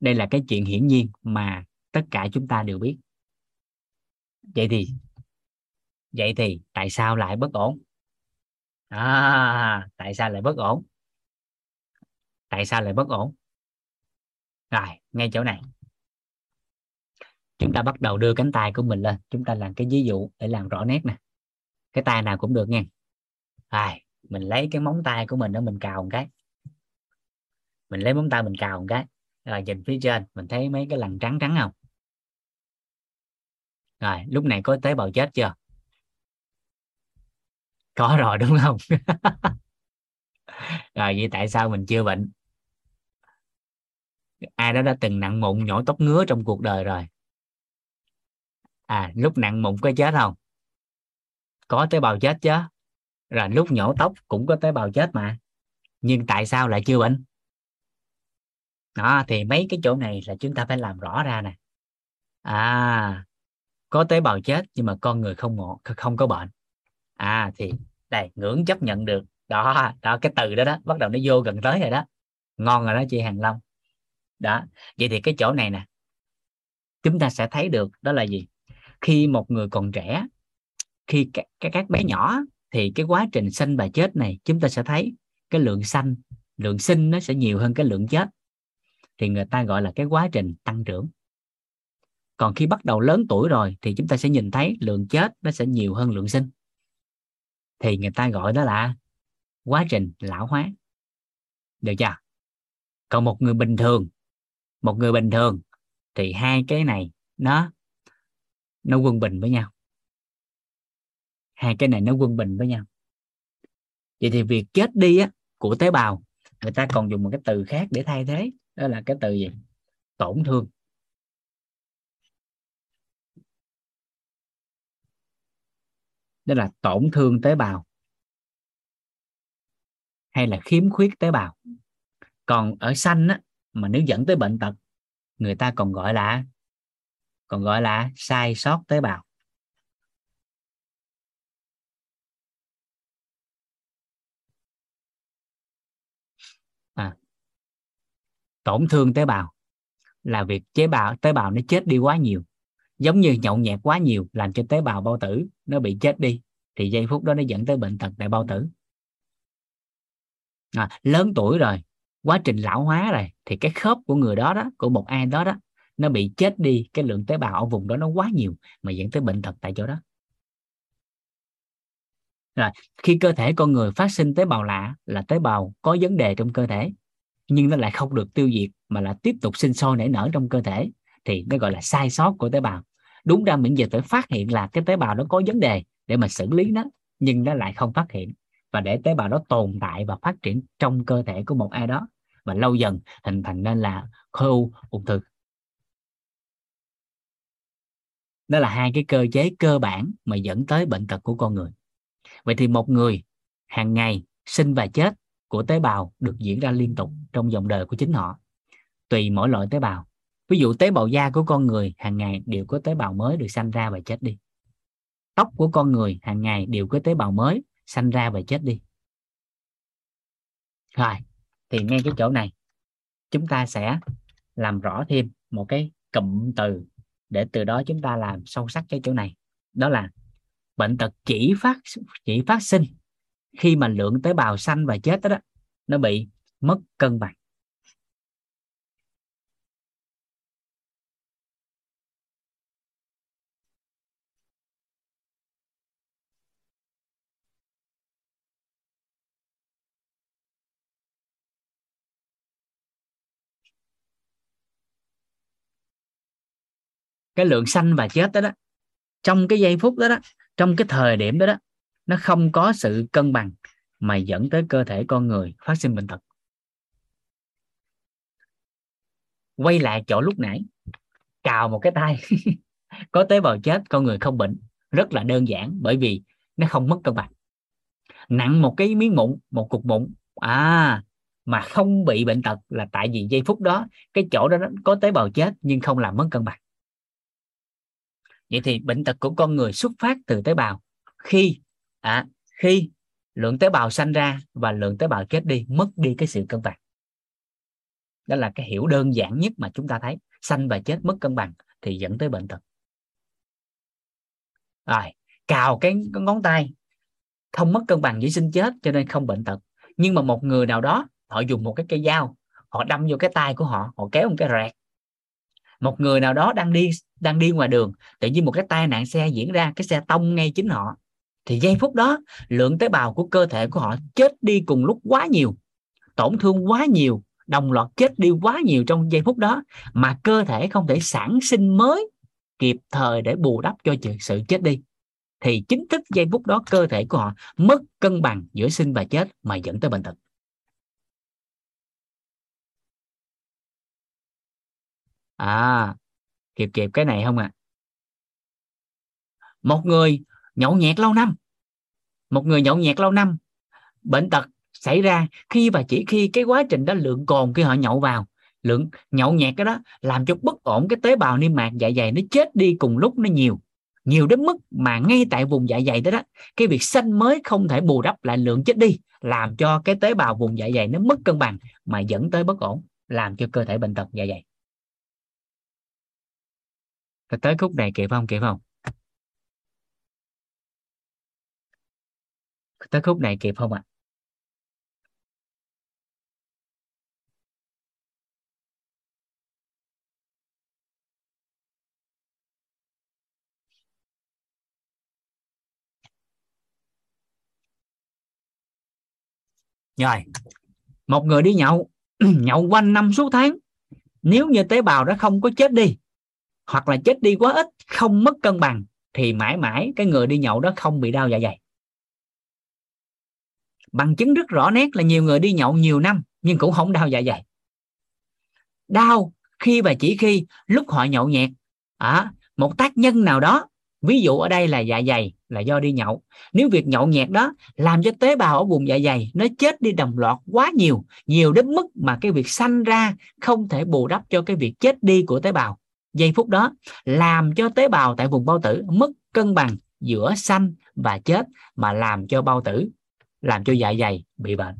Đây là cái chuyện hiển nhiên mà tất cả chúng ta đều biết vậy thì vậy thì tại sao lại bất ổn? À, tại sao lại bất ổn? Tại sao lại bất ổn? Rồi ngay chỗ này. Chúng ta bắt đầu đưa cánh tay của mình lên. Chúng ta làm cái ví dụ để làm rõ nét nè. Cái tay nào cũng được nha. Rồi mình lấy cái móng tay của mình đó mình cào một cái. Mình lấy móng tay mình cào một cái. Rồi nhìn phía trên mình thấy mấy cái lằn trắng trắng không? Rồi, lúc này có tế bào chết chưa? Có rồi, đúng không? [laughs] Rồi, vậy tại sao mình chưa bệnh? Ai đó đã từng nặng mụn, nhổ tóc ngứa trong cuộc đời rồi. À lúc nặng mụn có chết không? Có tế bào chết chứ. Rồi, lúc nhổ tóc cũng có tế bào chết mà. Nhưng tại sao lại chưa bệnh? Đó, thì mấy cái chỗ này là chúng ta phải làm rõ ra nè. À có tế bào chết nhưng mà con người không ngộ không có bệnh. À thì đây ngưỡng chấp nhận được. Đó đó cái từ đó đó bắt đầu nó vô gần tới rồi đó. Ngon rồi đó chị hàng long. Đó vậy thì cái chỗ này nè. Chúng ta sẽ thấy được đó là gì? Khi một người còn trẻ khi các, các các bé nhỏ thì cái quá trình sinh và chết này chúng ta sẽ thấy cái lượng sanh lượng sinh nó sẽ nhiều hơn cái lượng chết. Thì người ta gọi là cái quá trình tăng trưởng còn khi bắt đầu lớn tuổi rồi thì chúng ta sẽ nhìn thấy lượng chết nó sẽ nhiều hơn lượng sinh. Thì người ta gọi đó là quá trình lão hóa. Được chưa? Còn một người bình thường một người bình thường thì hai cái này nó nó quân bình với nhau. Hai cái này nó quân bình với nhau. Vậy thì việc chết đi á, của tế bào người ta còn dùng một cái từ khác để thay thế đó là cái từ gì? Tổn thương. Đó là tổn thương tế bào. Hay là khiếm khuyết tế bào. Còn ở xanh á, mà nếu dẫn tới bệnh tật người ta còn gọi là còn gọi là sai sót tế bào. À, tổn thương tế bào là việc tế bào tế bào nó chết đi quá nhiều giống như nhậu nhẹt quá nhiều làm cho tế bào bao tử nó bị chết đi thì giây phút đó nó dẫn tới bệnh tật tại bao tử. À, lớn tuổi rồi quá trình lão hóa rồi thì cái khớp của người đó đó của một ai đó đó nó bị chết đi cái lượng tế bào ở vùng đó nó quá nhiều mà dẫn tới bệnh tật tại chỗ đó. Rồi khi cơ thể con người phát sinh tế bào lạ là tế bào có vấn đề trong cơ thể nhưng nó lại không được tiêu diệt mà là tiếp tục sinh sôi nảy nở trong cơ thể thì nó gọi là sai sót của tế bào đúng ra miễn dịch phải phát hiện là cái tế bào đó có vấn đề để mà xử lý nó, nhưng nó lại không phát hiện. Và để tế bào đó tồn tại và phát triển trong cơ thể của một ai đó và lâu dần hình thành nên là khối u ung thư. Đó là hai cái cơ chế cơ bản mà dẫn tới bệnh tật của con người. Vậy thì một người hàng ngày sinh và chết của tế bào được diễn ra liên tục trong dòng đời của chính họ. Tùy mỗi loại tế bào ví dụ tế bào da của con người hàng ngày đều có tế bào mới được sanh ra và chết đi. Tóc của con người hàng ngày đều có tế bào mới sanh ra và chết đi. Rồi thì ngay cái chỗ này chúng ta sẽ làm rõ thêm một cái cụm từ để từ đó chúng ta làm sâu sắc cái chỗ này. Đó là bệnh tật chỉ phát chỉ phát sinh khi mà lượng tế bào xanh và chết đó, đó nó bị mất cân bằng. Cái lượng xanh và chết đó đó, trong cái giây phút đó đó, trong cái thời điểm đó đó, nó không có sự cân bằng mà dẫn tới cơ thể con người phát sinh bệnh tật. Quay lại chỗ lúc nãy, cào một cái tay, [laughs] có tế bào chết, con người không bệnh, rất là đơn giản bởi vì nó không mất cân bằng. Nặng một cái miếng mụn, một cục mụn à mà không bị bệnh tật là tại vì giây phút đó, cái chỗ đó có tế bào chết nhưng không làm mất cân bằng vậy thì bệnh tật của con người xuất phát từ tế bào. Khi à, khi lượng tế bào sanh ra và lượng tế bào chết đi mất đi cái sự cân bằng. Đó là cái hiểu đơn giản nhất mà chúng ta thấy. Sanh và chết mất cân bằng thì dẫn tới bệnh tật. Rồi cào cái, cái ngón tay không mất cân bằng giữa sinh chết cho nên không bệnh tật. Nhưng mà một người nào đó họ dùng một cái cây dao họ đâm vô cái tay của họ họ kéo một cái rẹt một người nào đó đang đi đang đi ngoài đường, tự nhiên một cái tai nạn xe diễn ra, cái xe tông ngay chính họ. Thì giây phút đó, lượng tế bào của cơ thể của họ chết đi cùng lúc quá nhiều. Tổn thương quá nhiều, đồng loạt chết đi quá nhiều trong giây phút đó, mà cơ thể không thể sản sinh mới kịp thời để bù đắp cho sự chết đi. Thì chính thức giây phút đó, cơ thể của họ mất cân bằng giữa sinh và chết mà dẫn tới bệnh tật. À kịp kịp, cái này không ạ à? một người nhậu nhẹt lâu năm. Một người nhậu nhẹt lâu năm, bệnh tật xảy ra khi và chỉ khi cái quá trình đó lượng cồn khi họ nhậu vào. Lượng nhậu nhẹt cái đó làm cho bất ổn cái tế bào niêm mạc dạ dày nó chết đi cùng lúc nó nhiều. Nhiều đến mức mà ngay tại vùng dạ dày đó đó, cái việc xanh mới không thể bù đắp lại lượng chết đi, làm cho cái tế bào vùng dạ dày nó mất cân bằng mà dẫn tới bất ổn, làm cho cơ thể bệnh tật dạ dày tới khúc này kịp không kịp không tới khúc này kịp không ạ à? rồi, một người đi nhậu [clears throat] nhậu quanh năm suốt tháng nếu như tế bào đó không có chết đi hoặc là chết đi quá ít không mất cân bằng thì mãi mãi cái người đi nhậu đó không bị đau dạ dày. Bằng chứng rất rõ nét là nhiều người đi nhậu nhiều năm nhưng cũng không đau dạ dày. Đau khi và chỉ khi lúc họ nhậu nhẹt. À, một tác nhân nào đó ví dụ ở đây là dạ dày là do đi nhậu. Nếu việc nhậu nhẹt đó làm cho tế bào ở vùng dạ dày nó chết đi đồng loạt quá nhiều nhiều đến mức mà cái việc sanh ra không thể bù đắp cho cái việc chết đi của tế bào giây phút đó làm cho tế bào tại vùng bao tử mất cân bằng giữa sanh và chết, mà làm cho bao tử, làm cho dạ dày bị bệnh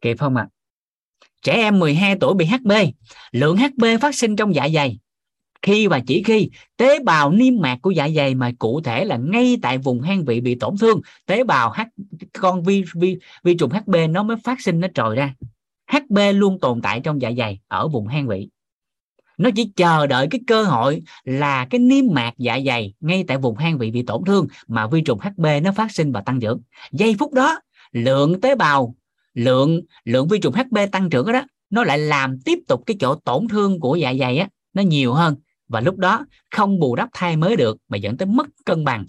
kịp không ạ à? trẻ em 12 tuổi bị HB lượng HB phát sinh trong dạ dày khi và chỉ khi tế bào niêm mạc của dạ dày mà cụ thể là ngay tại vùng hang vị bị tổn thương, tế bào H, con vi vi vi trùng HB nó mới phát sinh, nó trồi ra. HB luôn tồn tại trong dạ dày ở vùng hang vị. Nó chỉ chờ đợi cái cơ hội là cái niêm mạc dạ dày ngay tại vùng hang vị bị tổn thương mà vi trùng HB nó phát sinh và tăng trưởng. Giây phút đó, lượng tế bào, lượng lượng vi trùng HB tăng trưởng đó, nó lại làm tiếp tục cái chỗ tổn thương của dạ dày á, nó nhiều hơn và lúc đó không bù đắp thay mới được mà dẫn tới mất cân bằng.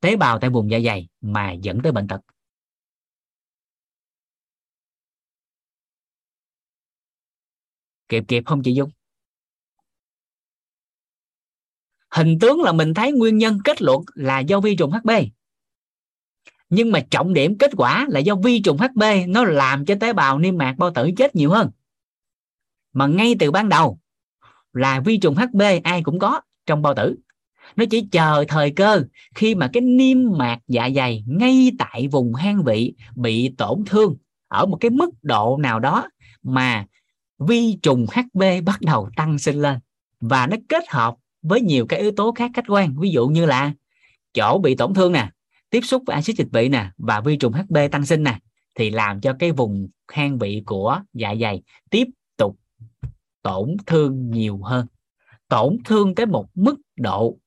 Tế bào tại vùng dạ dày mà dẫn tới bệnh tật. Kịp kịp không chị Dung? Hình tướng là mình thấy nguyên nhân kết luận là do vi trùng HB nhưng mà trọng điểm kết quả là do vi trùng HB nó làm cho tế bào niêm mạc bao tử chết nhiều hơn. Mà ngay từ ban đầu là vi trùng HB ai cũng có trong bao tử. Nó chỉ chờ thời cơ khi mà cái niêm mạc dạ dày ngay tại vùng hang vị bị tổn thương ở một cái mức độ nào đó mà vi trùng HB bắt đầu tăng sinh lên. Và nó kết hợp với nhiều cái yếu tố khác khách quan. Ví dụ như là chỗ bị tổn thương nè, tiếp xúc với axit dịch vị nè và vi trùng HB tăng sinh nè, thì làm cho cái vùng hang vị của dạ dày tiếp tổn thương nhiều hơn. Tổn thương tới một mức độ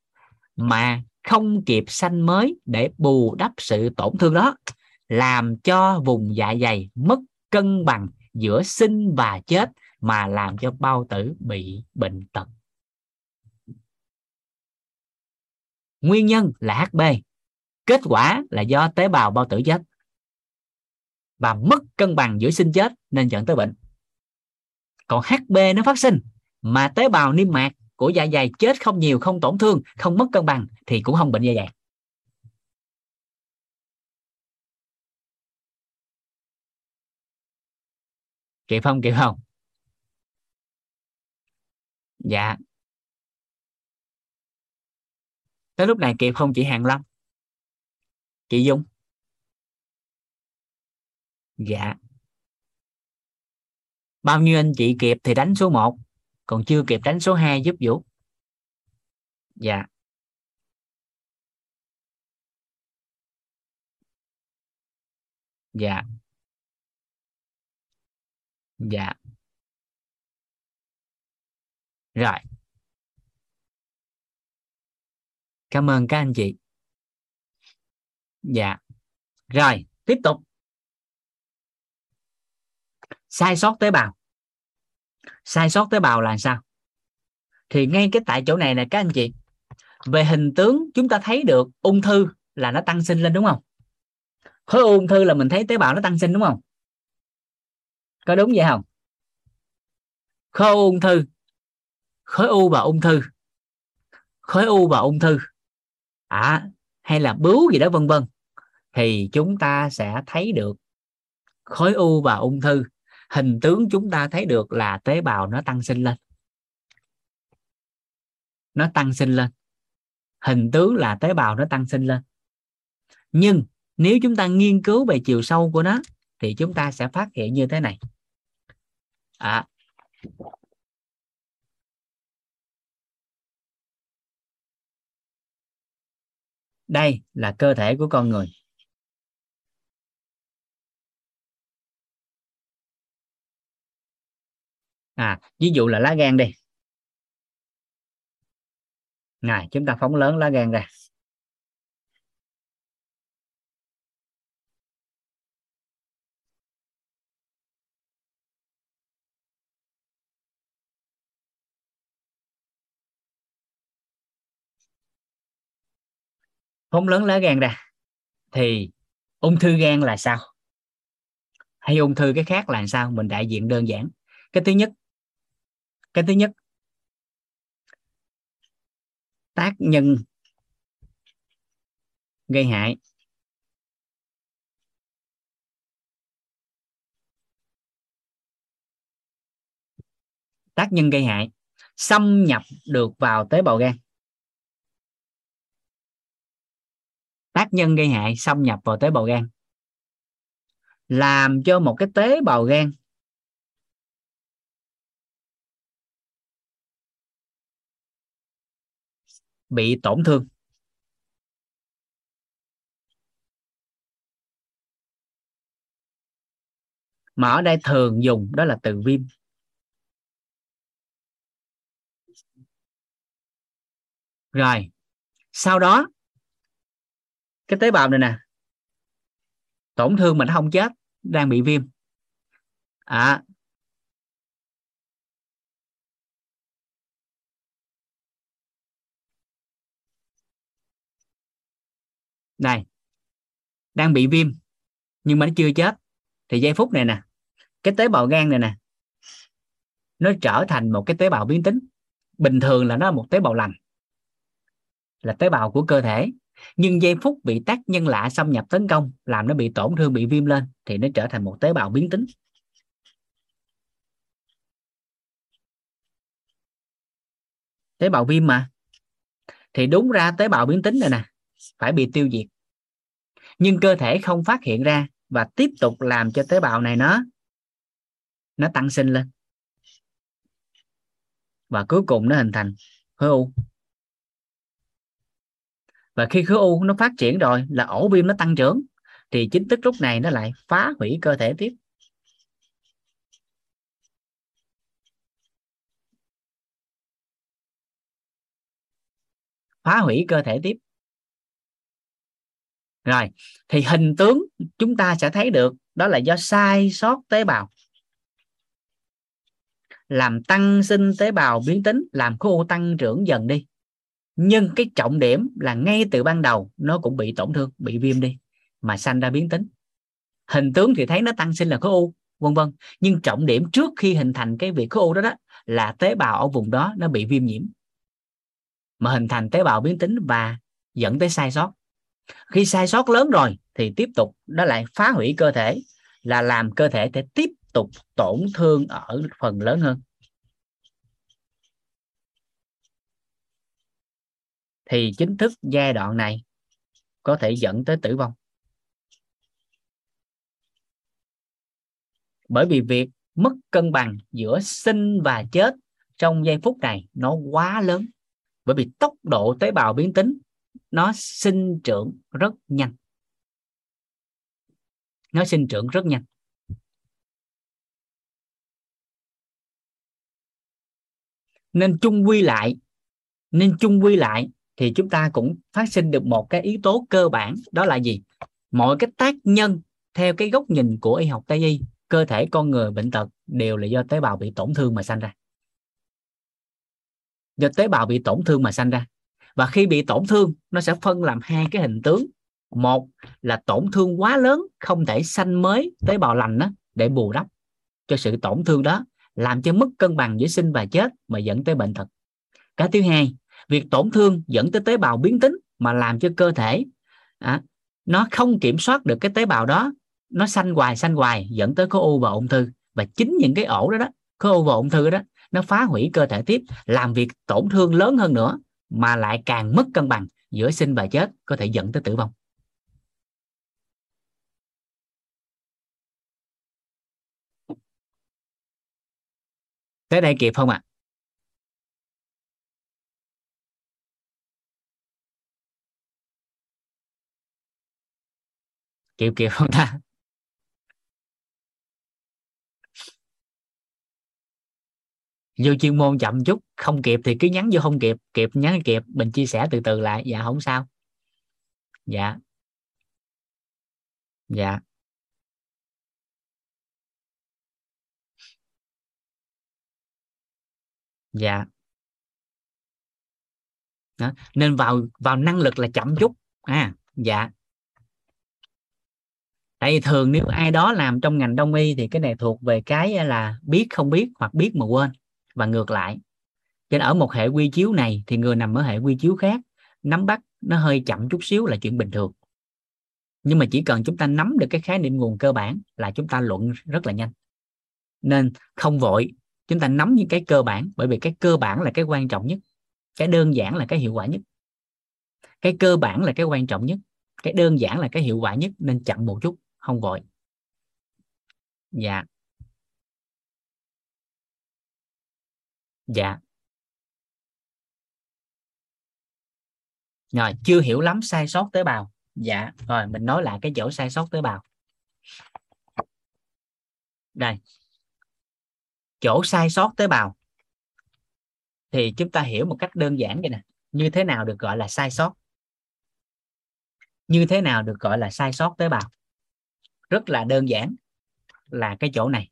mà không kịp sanh mới để bù đắp sự tổn thương đó, làm cho vùng dạ dày mất cân bằng giữa sinh và chết mà làm cho bao tử bị bệnh tật. Nguyên nhân là hb kết quả là do tế bào bao tử chết và mất cân bằng giữa sinh chết nên dẫn tới bệnh còn hb nó phát sinh. Mà tế bào niêm mạc của dạ dày chết không nhiều, không tổn thương, không mất cân bằng thì cũng không bệnh dạ dày. Kịp không? Kịp không? Dạ. Tới lúc này kịp không chị Hàng lâm chị Dung? Dạ bao nhiêu anh chị kịp thì đánh số 1 còn chưa kịp đánh số 2 giúp Vũ. Dạ. Dạ. Dạ. Rồi. Cảm ơn các anh chị. Dạ. Rồi, tiếp tục sai sót tế bào. Sai sót tế bào là sao? Thì ngay cái tại chỗ này nè các anh chị về hình tướng chúng ta thấy được ung thư là nó tăng sinh lên đúng không? Khối ung thư là mình thấy tế bào nó tăng sinh đúng không? Có đúng vậy không? Khối ung thư khối u và ung thư khối u và ung thư. À, hay là bướu gì đó vân vân. Thì chúng ta sẽ thấy được khối u và ung thư hình tướng chúng ta thấy được là tế bào nó tăng sinh lên. Nó tăng sinh lên. Hình tướng là tế bào nó tăng sinh lên. Nhưng nếu chúng ta nghiên cứu về chiều sâu của nó thì chúng ta sẽ phát hiện như thế này. À, đây là cơ thể của con người. À ví dụ là lá gan đi. Này, chúng ta phóng lớn lá gan ra. Phóng lớn lá gan ra, thì ung thư gan là sao? Hay ung thư cái khác là sao? Mình đại diện đơn giản. Cái thứ nhất cái thứ nhất, tác nhân gây hại. Tác nhân gây hại, xâm nhập được vào tế bào gan. Tác nhân gây hại, xâm nhập vào tế bào gan. Làm cho một cái tế bào gan bị tổn thương. Mà ở đây thường dùng đó là từ viêm. Rồi, sau đó, cái tế bào này nè, tổn thương mà nó không chết, đang bị viêm. À đây đang bị viêm, nhưng mà nó chưa chết. Thì giây phút này nè, cái tế bào gan này nè, nó trở thành một cái tế bào biến tính. Bình thường là nó là một tế bào lành, là tế bào của cơ thể. Nhưng giây phút bị tác nhân lạ xâm nhập tấn công, làm nó bị tổn thương, bị viêm lên, thì nó trở thành một tế bào biến tính. Tế bào viêm mà. Thì đúng ra tế bào biến tính này nè phải bị tiêu diệt. Nhưng cơ thể không phát hiện ra và tiếp tục làm cho tế bào này nó nó tăng sinh lên. Và cuối cùng nó hình thành khối u. Và khi khối u nó phát triển rồi là ổ viêm nó tăng trưởng, thì chính thức lúc này nó lại phá hủy cơ thể tiếp. Phá hủy cơ thể tiếp rồi, thì hình tướng chúng ta sẽ thấy được, đó là do sai sót tế bào. Làm tăng sinh tế bào biến tính, làm khối u tăng trưởng dần đi. Nhưng cái trọng điểm là ngay từ ban đầu, nó cũng bị tổn thương, bị viêm đi, mà sanh ra biến tính. Hình tướng thì thấy nó tăng sinh là khối u, vân vân. Nhưng trọng điểm trước khi hình thành cái việc khối u đó đó, là tế bào ở vùng đó nó bị viêm nhiễm. Mà hình thành tế bào biến tính và dẫn tới sai sót khi sai sót lớn rồi thì tiếp tục, nó lại phá hủy cơ thể, là làm cơ thể thể tiếp tục tổn thương ở phần lớn hơn. Thì chính thức giai đoạn này có thể dẫn tới tử vong. Bởi vì việc mất cân bằng giữa sinh và chết trong giây phút này nó quá lớn. Bởi vì tốc độ tế bào biến tính nó sinh trưởng rất nhanh. Nó sinh trưởng rất nhanh. Nên chung quy lại, nên chung quy lại thì chúng ta cũng phát sinh được một cái yếu tố cơ bản, đó là gì? Mọi cái tác nhân theo cái góc nhìn của y học tây y, cơ thể con người, bệnh tật đều là do tế bào bị tổn thương mà sanh ra. Do tế bào bị tổn thương mà sanh ra và khi bị tổn thương nó sẽ phân làm hai cái hình tướng. Một là tổn thương quá lớn không thể sanh mới tế bào lành đó để bù đắp cho sự tổn thương đó làm cho mất cân bằng giữa sinh và chết mà dẫn tới bệnh tật. Cái thứ hai việc tổn thương dẫn tới tế bào biến tính mà làm cho cơ thể à, nó không kiểm soát được cái tế bào đó nó sanh hoài sanh hoài dẫn tới khối u và ung thư. Và chính những cái ổ đó đó khối u và ung thư đó nó phá hủy cơ thể tiếp làm việc tổn thương lớn hơn nữa mà lại càng mất cân bằng giữa sinh và chết, có thể dẫn tới tử vong tới đây kịp không ạ à? kịp kịp không ta vô chuyên môn chậm chút, không kịp thì cứ nhắn vô không kịp kịp nhắn kịp, mình chia sẻ từ từ lại. Dạ không sao. Dạ. Dạ. Dạ. Đó. nên vào vào năng lực là chậm chút. À dạ. Tại vì thường nếu ai đó làm trong ngành đông y thì cái này thuộc về cái là biết không biết hoặc biết mà quên và ngược lại cho nên ở một hệ quy chiếu này thì người nằm ở hệ quy chiếu khác, nắm bắt nó hơi chậm chút xíu là chuyện bình thường. Nhưng mà chỉ cần chúng ta nắm được cái khái niệm nguồn cơ bản là chúng ta luận rất là nhanh. Nên không vội, chúng ta nắm những cái cơ bản, bởi vì cái cơ bản là cái quan trọng nhất, cái đơn giản là cái hiệu quả nhất. Cái cơ bản là cái quan trọng nhất, cái đơn giản là cái hiệu quả nhất, nên chậm một chút, không vội. Dạ. Dạ. Rồi, chưa hiểu lắm sai sót tế bào dạ rồi, mình nói lại cái chỗ sai sót tế bào đây. Chỗ sai sót tế bào thì chúng ta hiểu một cách đơn giản vậy nè. Như thế nào được gọi là sai sót? Như thế nào được gọi là sai sót tế bào rất là đơn giản là cái chỗ này.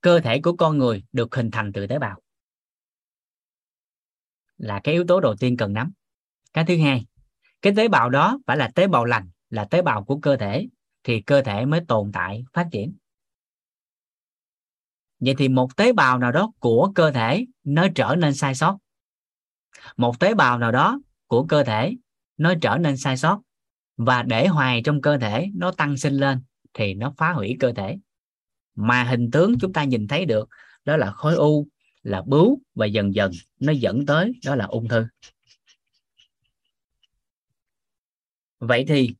Cơ thể của con người được hình thành từ tế bào là cái yếu tố đầu tiên cần nắm. Cái thứ hai, cái tế bào đó phải là tế bào lành, là tế bào của cơ thể, thì cơ thể mới tồn tại, phát triển. Vậy thì một tế bào nào đó của cơ thể nó trở nên sai sót. Một tế bào nào đó của cơ thể nó trở nên sai sót, và để hoài trong cơ thể nó tăng sinh lên thì nó phá hủy cơ thể. Mà hình tướng chúng ta nhìn thấy được đó là khối u là bướu và dần dần nó dẫn tới đó là ung thư. Vậy thì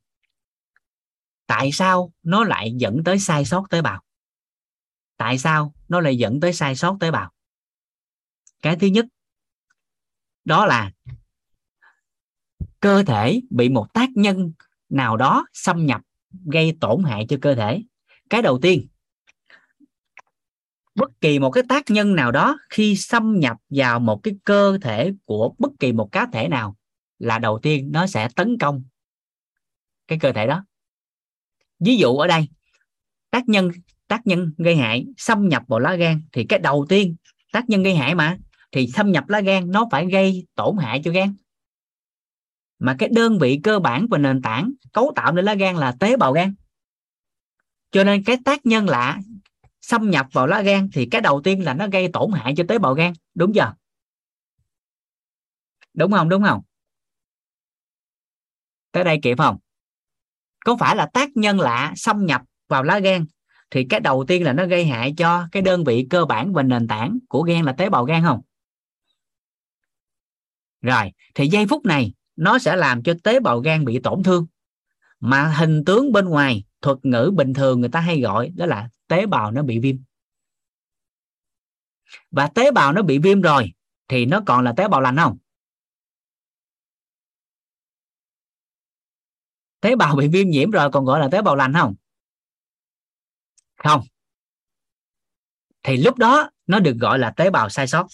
tại sao nó lại dẫn tới sai sót tế bào? Tại sao nó lại dẫn tới sai sót tế bào? Cái thứ nhất, đó là cơ thể bị một tác nhân nào đó xâm nhập gây tổn hại cho cơ thể. Cái đầu tiên bất kỳ một cái tác nhân nào đó khi xâm nhập vào một cái cơ thể của bất kỳ một cá thể nào là đầu tiên nó sẽ tấn công cái cơ thể đó. Ví dụ ở đây, tác nhân tác nhân gây hại xâm nhập vào lá gan thì cái đầu tiên tác nhân gây hại mà, thì xâm nhập lá gan nó phải gây tổn hại cho gan. Mà cái đơn vị cơ bản và nền tảng cấu tạo nên lá gan là tế bào gan. Cho nên cái tác nhân lạ xâm nhập vào lá gan thì cái đầu tiên là nó gây tổn hại cho tế bào gan, đúng chưa? Đúng không đúng không? Tới đây kịp không? Có phải là tác nhân lạ xâm nhập vào lá gan thì cái đầu tiên là nó gây hại cho cái đơn vị cơ bản và nền tảng của gan là tế bào gan không? Rồi, thì giây phút này nó sẽ làm cho tế bào gan bị tổn thương. Mà hình tướng bên ngoài, thuật ngữ bình thường người ta hay gọi đó là tế bào nó bị viêm. Và tế bào nó bị viêm rồi, thì nó còn là tế bào lành không? Tế bào bị viêm nhiễm rồi còn gọi là tế bào lành không? Không. Thì lúc đó nó được gọi là tế bào sai sót.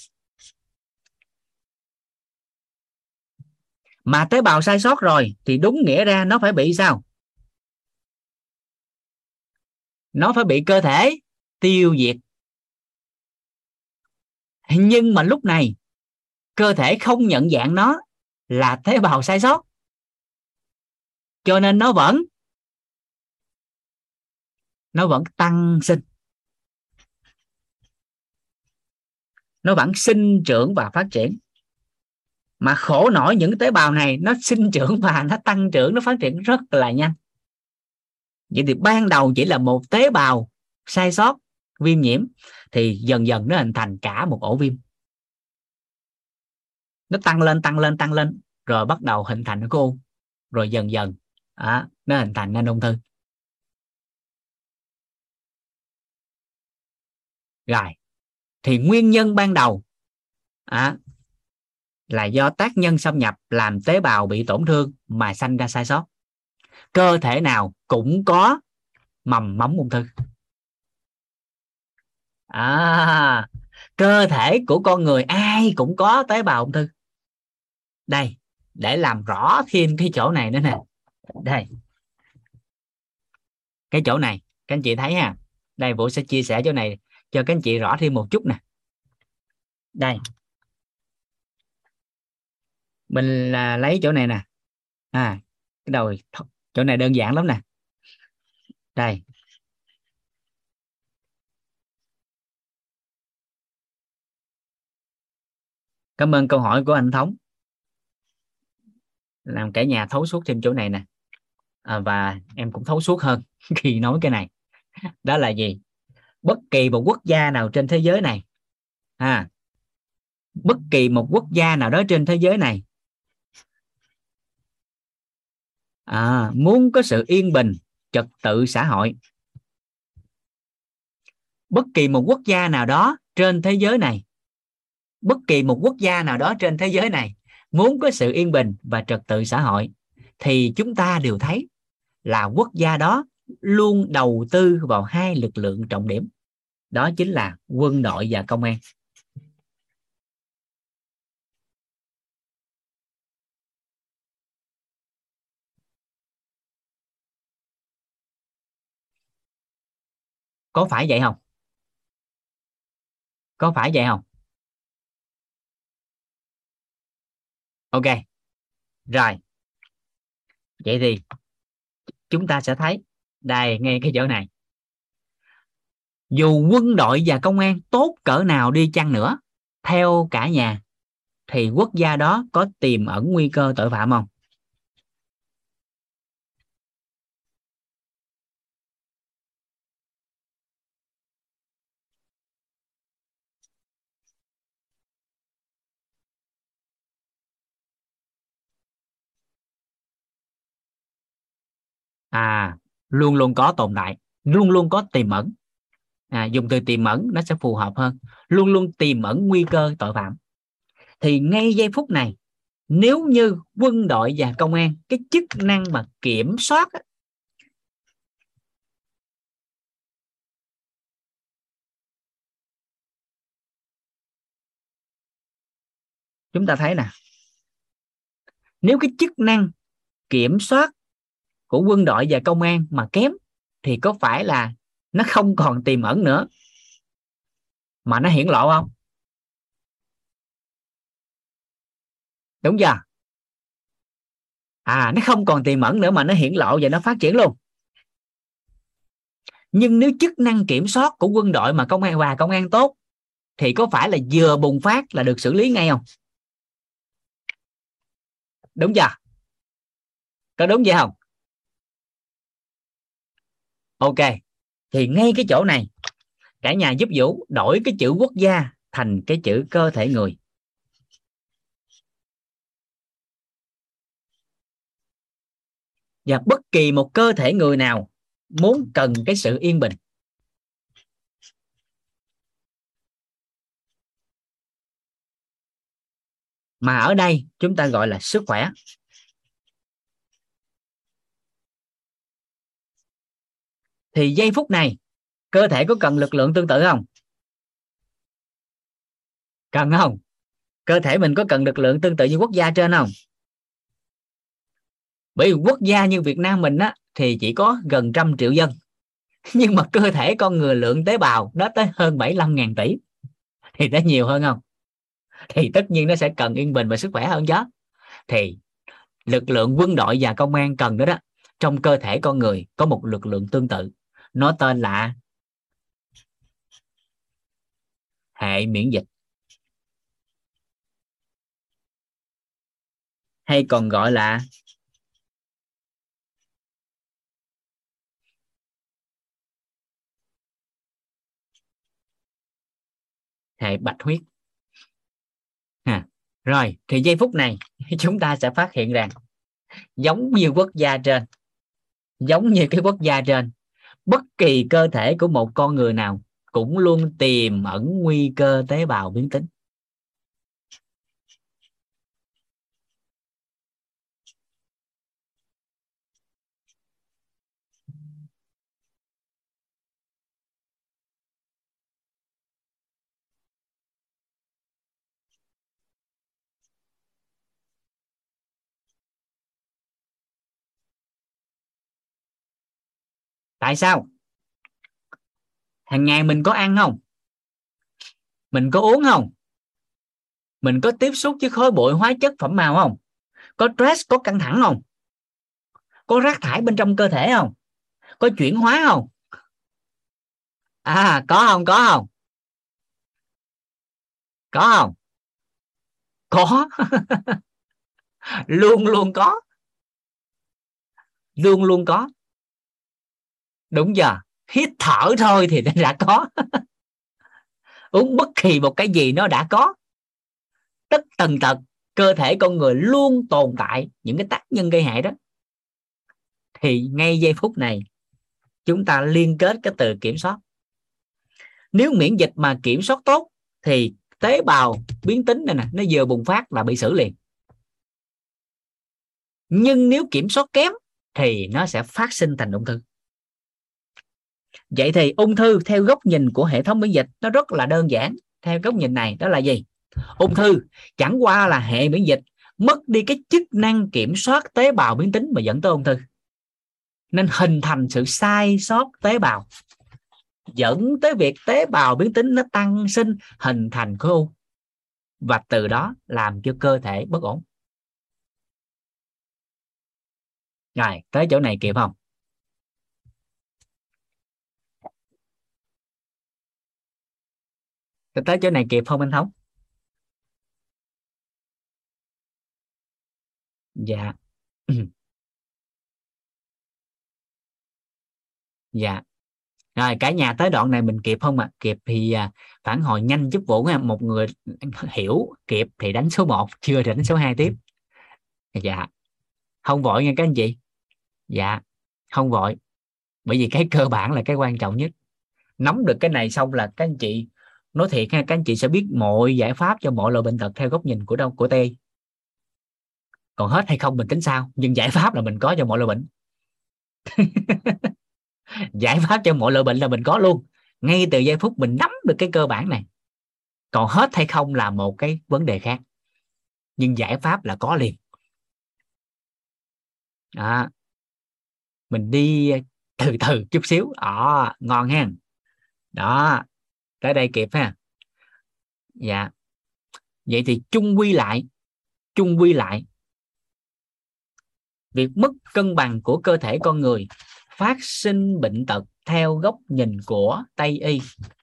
Mà tế bào sai sót rồi thì đúng nghĩa ra nó phải bị sao? Nó phải bị cơ thể tiêu diệt. Nhưng mà lúc này, cơ thể không nhận dạng nó là tế bào sai sót. Cho nên nó vẫn nó vẫn tăng sinh. Nó vẫn sinh trưởng và phát triển. Mà khổ nổi những tế bào này, nó sinh trưởng và nó tăng trưởng, nó phát triển rất là nhanh vậy thì ban đầu chỉ là một tế bào sai sót viêm nhiễm thì dần dần nó hình thành cả một ổ viêm. Nó tăng lên tăng lên tăng lên rồi bắt đầu hình thành cái u rồi dần dần à, nó hình thành nên ung thư rồi thì nguyên nhân ban đầu à, là do tác nhân xâm nhập làm tế bào bị tổn thương mà sanh ra sai sót cơ thể nào cũng có mầm mống ung thư. À cơ thể của con người ai cũng có tế bào ung thư. Đây, để làm rõ thêm cái chỗ này nữa nè. Đây. Cái chỗ này, các anh chị thấy ha. Đây, vũ sẽ chia sẻ chỗ này cho các anh chị rõ thêm một chút nè. Đây. Mình là lấy chỗ này nè. À cái đầu chỗ này đơn giản lắm nè. Đây. Cảm ơn câu hỏi của anh thống. Làm cả nhà thấu suốt thêm chỗ này nè. À, và em cũng thấu suốt hơn [laughs] khi nói cái này. Đó là gì? Bất kỳ một quốc gia nào trên thế giới này. À, bất kỳ một quốc gia nào đó trên thế giới này à, muốn có sự yên bình trật tự xã hội. Bất kỳ một quốc gia nào đó trên thế giới này bất kỳ một quốc gia nào đó trên thế giới này muốn có sự yên bình và trật tự xã hội thì chúng ta đều thấy là quốc gia đó luôn đầu tư vào hai lực lượng trọng điểm. Đó chính là quân đội và công an. Có phải vậy không? Có phải vậy không? Ok. Rồi. Vậy thì chúng ta sẽ thấy, đây, ngay cái chỗ này. Dù quân đội và công an tốt cỡ nào đi chăng nữa, theo cả nhà, thì quốc gia đó có tiềm ẩn nguy cơ tội phạm không? À luôn luôn có tồn tại luôn luôn có tiềm ẩn. À, dùng từ tiềm ẩn nó sẽ phù hợp hơn. Luôn luôn tiềm ẩn nguy cơ tội phạm. Thì ngay giây phút này nếu như quân đội và công an cái chức năng mà kiểm soát chúng ta thấy nè. Nếu cái chức năng kiểm soát của quân đội và công an mà kém thì có phải là nó không còn tiềm ẩn nữa? Mà nó hiển lộ không? Đúng chưa? À nó không còn tiềm ẩn nữa mà nó hiển lộ và nó phát triển luôn. Nhưng nếu chức năng kiểm soát của quân đội mà công an, và công an tốt, thì có phải là vừa bùng phát là được xử lý ngay không? Đúng chưa? Có đúng vậy không? Ok, thì ngay cái chỗ này, cả nhà giúp vũ đổi cái chữ quốc gia thành cái chữ cơ thể người. Và bất kỳ một cơ thể người nào muốn cần cái sự yên bình. Mà ở đây chúng ta gọi là sức khỏe. Thì giây phút này, cơ thể có cần lực lượng tương tự không? Cần không? Cơ thể mình có cần lực lượng tương tự như quốc gia trên không? Bởi vì quốc gia như Việt Nam mình á, thì chỉ có gần trăm triệu dân. [laughs] Nhưng mà cơ thể con người lượng tế bào nó tới hơn 75.000 tỷ. Thì nó nhiều hơn không? Thì tất nhiên nó sẽ cần yên bình và sức khỏe hơn chứ. Thì lực lượng quân đội và công an cần đó đó, trong cơ thể con người có một lực lượng tương tự nó tên là hệ miễn dịch hay còn gọi là hệ bạch huyết ha. rồi, thì giây phút này [laughs] chúng ta sẽ phát hiện rằng giống như quốc gia trên, giống như cái quốc gia trên bất kỳ cơ thể của một con người nào cũng luôn tiềm ẩn nguy cơ tế bào biến tính. Tại sao? Hàng ngày mình có ăn không? Mình có uống không? Mình có tiếp xúc với khói bụi hóa chất phẩm màu không? Có stress, có căng thẳng không? Có rác thải bên trong cơ thể không? Có chuyển hóa không? À có không có không? Có không? Có. [laughs] Luôn luôn có. Luôn luôn có đúng giờ, hít thở thôi thì nó đã có. [laughs] Uống bất kỳ một cái gì nó đã có. Tất tần tật cơ thể con người luôn tồn tại những cái tác nhân gây hại đó. Thì ngay giây phút này, chúng ta liên kết cái từ kiểm soát. Nếu miễn dịch mà kiểm soát tốt, thì tế bào biến tính này nè, nó vừa bùng phát là bị xử liền. Nhưng nếu kiểm soát kém, thì nó sẽ phát sinh thành ung thư vậy thì ung thư theo góc nhìn của hệ thống miễn dịch nó rất là đơn giản. Theo góc nhìn này đó là gì? Ung thư chẳng qua là hệ miễn dịch mất đi cái chức năng kiểm soát tế bào biến tính mà dẫn tới ung thư. Nên hình thành sự sai sót tế bào, dẫn tới việc tế bào biến tính nó tăng sinh, hình thành khối u. Và từ đó làm cho cơ thể bất ổn. Rồi, tới chỗ này kịp không? Tới chỗ này kịp không anh thống? Dạ. [clears throat] Dạ. Rồi cả nhà tới đoạn này mình kịp không ạ? À? kịp thì à, phản hồi nhanh giúp vũ nha. Một người hiểu kịp thì đánh số 1 chưa thì đánh số 2 tiếp. Dạ. Không vội nha các anh chị. Dạ. Không vội. Bởi vì cái cơ bản là cái quan trọng nhất. Nắm được cái này xong là các anh chị nói thiệt ha các anh chị sẽ biết mọi giải pháp cho mọi loại bệnh tật theo góc nhìn của đâu của tê còn hết hay không mình tính sao nhưng giải pháp là mình có cho mọi loại bệnh. [laughs] Giải pháp cho mọi loại bệnh là mình có luôn. Ngay từ giây phút mình nắm được cái cơ bản này. Còn hết hay không là một cái vấn đề khác. Nhưng giải pháp là có liền. Đó. mình đi từ từ chút xíu. À, ngon ha đó tới đây kịp ha. Dạ. Vậy thì chung quy lại, chung quy lại. Việc mất cân bằng của cơ thể con người phát sinh bệnh tật theo góc nhìn của tây y,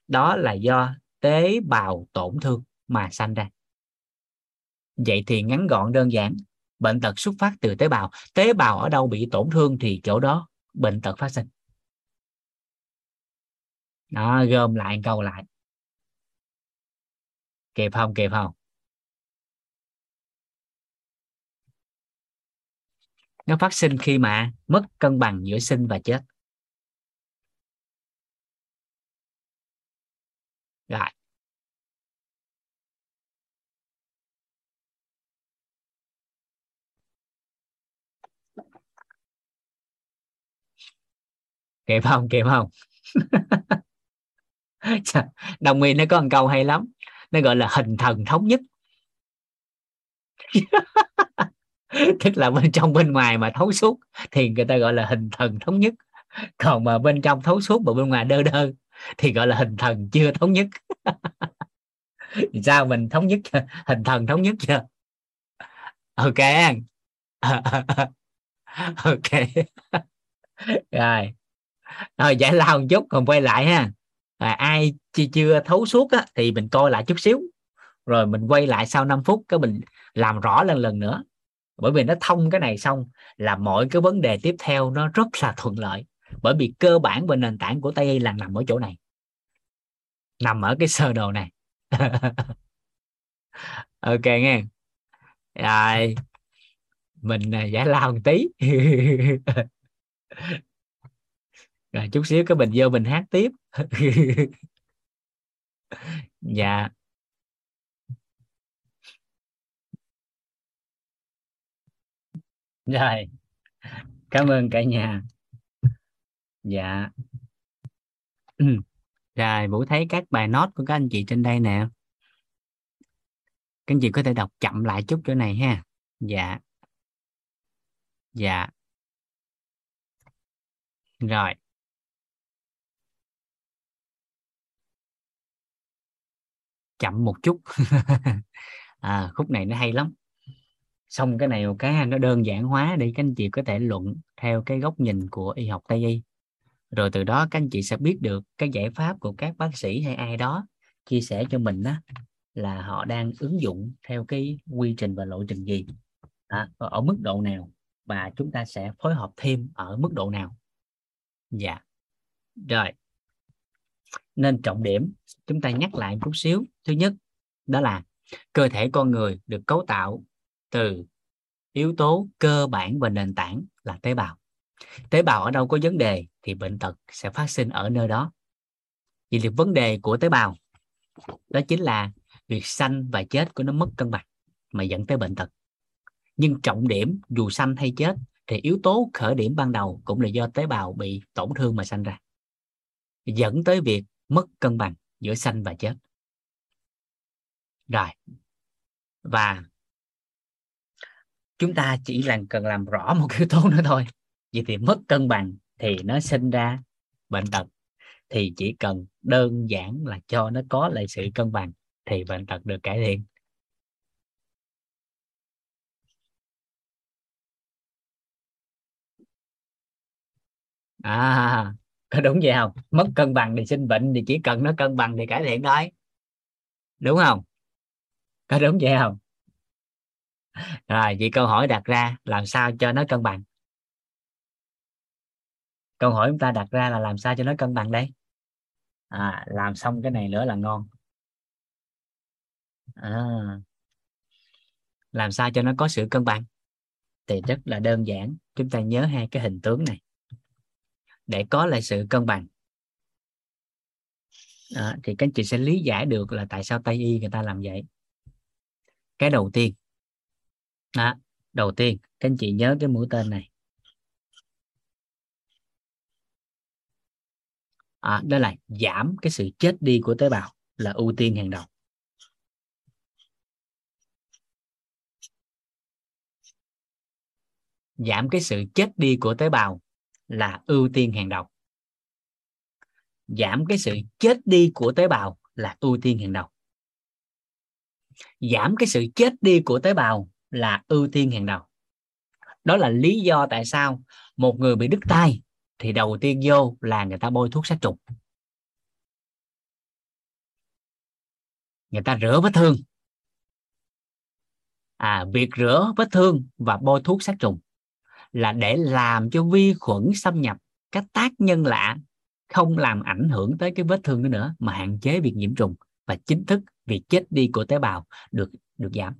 đó là do tế bào tổn thương mà sanh ra. Vậy thì ngắn gọn đơn giản, bệnh tật xuất phát từ tế bào. Tế bào ở đâu bị tổn thương thì chỗ đó bệnh tật phát sinh đó, gom lại câu lại. Kịp không? Kịp không? Nó phát sinh khi mà mất cân bằng giữa sinh và chết. Rồi. Kịp không? Kịp không? [laughs] [laughs] đồng nguyên nó có một câu hay lắm. Nó gọi là hình thần thống nhất. [laughs] Tức là bên trong bên ngoài mà thấu suốt thì người ta gọi là hình thần thống nhất. Còn mà bên trong thấu suốt mà bên ngoài đơ đơ thì gọi là hình thần chưa thống nhất. [laughs] Sao mình thống nhất hình thần thống nhất chưa ok. Ok. Rồi. Rồi giải lao một chút, còn quay lại ha à, ai chưa, chưa thấu suốt á, thì mình coi lại chút xíu. Rồi mình quay lại sau 5 phút cái mình làm rõ lần lần nữa. Bởi vì nó thông cái này xong là mọi cái vấn đề tiếp theo nó rất là thuận lợi. Bởi vì cơ bản và nền tảng của tây y là nằm ở chỗ này. Nằm ở cái sơ đồ này. [laughs] Ok nghe. Rồi. Mình à, giải lao một tí. [laughs] rồi chút xíu cái mình vô mình hát tiếp. [laughs] Dạ. Rồi. Cảm ơn cả nhà. Dạ. [clears throat] Rồi, vũ thấy các bài nốt của các anh chị trên đây nè. Các anh chị có thể đọc chậm lại chút chỗ này ha. Dạ. Dạ. Rồi. Chậm một chút. [laughs] À, khúc này nó hay lắm. Xong cái này một cái nó đơn giản hóa để các anh chị có thể luận theo cái góc nhìn của y học tây y. Rồi từ đó các anh chị sẽ biết được cái giải pháp của các bác sĩ hay ai đó chia sẻ cho mình đó là họ đang ứng dụng theo cái quy trình và lộ trình gì. À, ở mức độ nào và chúng ta sẽ phối hợp thêm ở mức độ nào. Dạ. Rồi nên trọng điểm chúng ta nhắc lại một chút xíu. Thứ nhất, đó là cơ thể con người được cấu tạo từ yếu tố cơ bản và nền tảng là tế bào. Tế bào ở đâu có vấn đề thì bệnh tật sẽ phát sinh ở nơi đó. Vậy thì vấn đề của tế bào, đó chính là việc sanh và chết của nó mất cân bằng mà dẫn tới bệnh tật. Nhưng trọng điểm dù sanh hay chết thì yếu tố khởi điểm ban đầu cũng là do tế bào bị tổn thương mà sanh ra, dẫn tới việc mất cân bằng giữa sanh và chết. Rồi, và chúng ta chỉ là cần làm rõ một yếu tố nữa thôi. Vậy thì mất cân bằng thì nó sinh ra bệnh tật, thì chỉ cần đơn giản là cho nó có lại sự cân bằng thì bệnh tật được cải thiện. À có [laughs] đúng vậy không? Mất cân bằng thì sinh bệnh thì chỉ cần nó cân bằng thì cải thiện thôi. Đúng không? Có đúng vậy không? Rồi vậy câu hỏi đặt ra làm sao cho nó cân bằng? Câu hỏi chúng ta đặt ra là làm sao cho nó cân bằng đây? À, làm xong cái này nữa là ngon. À, làm sao cho nó có sự cân bằng? Thì rất là đơn giản. Chúng ta nhớ hai cái hình tướng này để có lại sự cân bằng. À, thì các anh chị sẽ lý giải được là tại sao tây y người ta làm vậy. Cái đầu tiên. À, đầu tiên các anh chị nhớ cái mũi tên này. À, đó là giảm cái sự chết đi của tế bào là ưu tiên hàng đầu. Giảm cái sự chết đi của tế bào là ưu tiên hàng đầu. Giảm cái sự chết đi của tế bào là ưu tiên hàng đầu. Giảm cái sự chết đi của tế bào là ưu tiên hàng đầu. Đó là lý do tại sao một người bị đứt tay thì đầu tiên vô là người ta bôi thuốc sát trùng. Người ta rửa vết thương. À việc rửa vết thương và bôi thuốc sát trùng là để làm cho vi khuẩn xâm nhập các tác nhân lạ không làm ảnh hưởng tới cái vết thương nữa, nữa mà hạn chế việc nhiễm trùng và chính thức việc chết đi của tế bào được được giảm.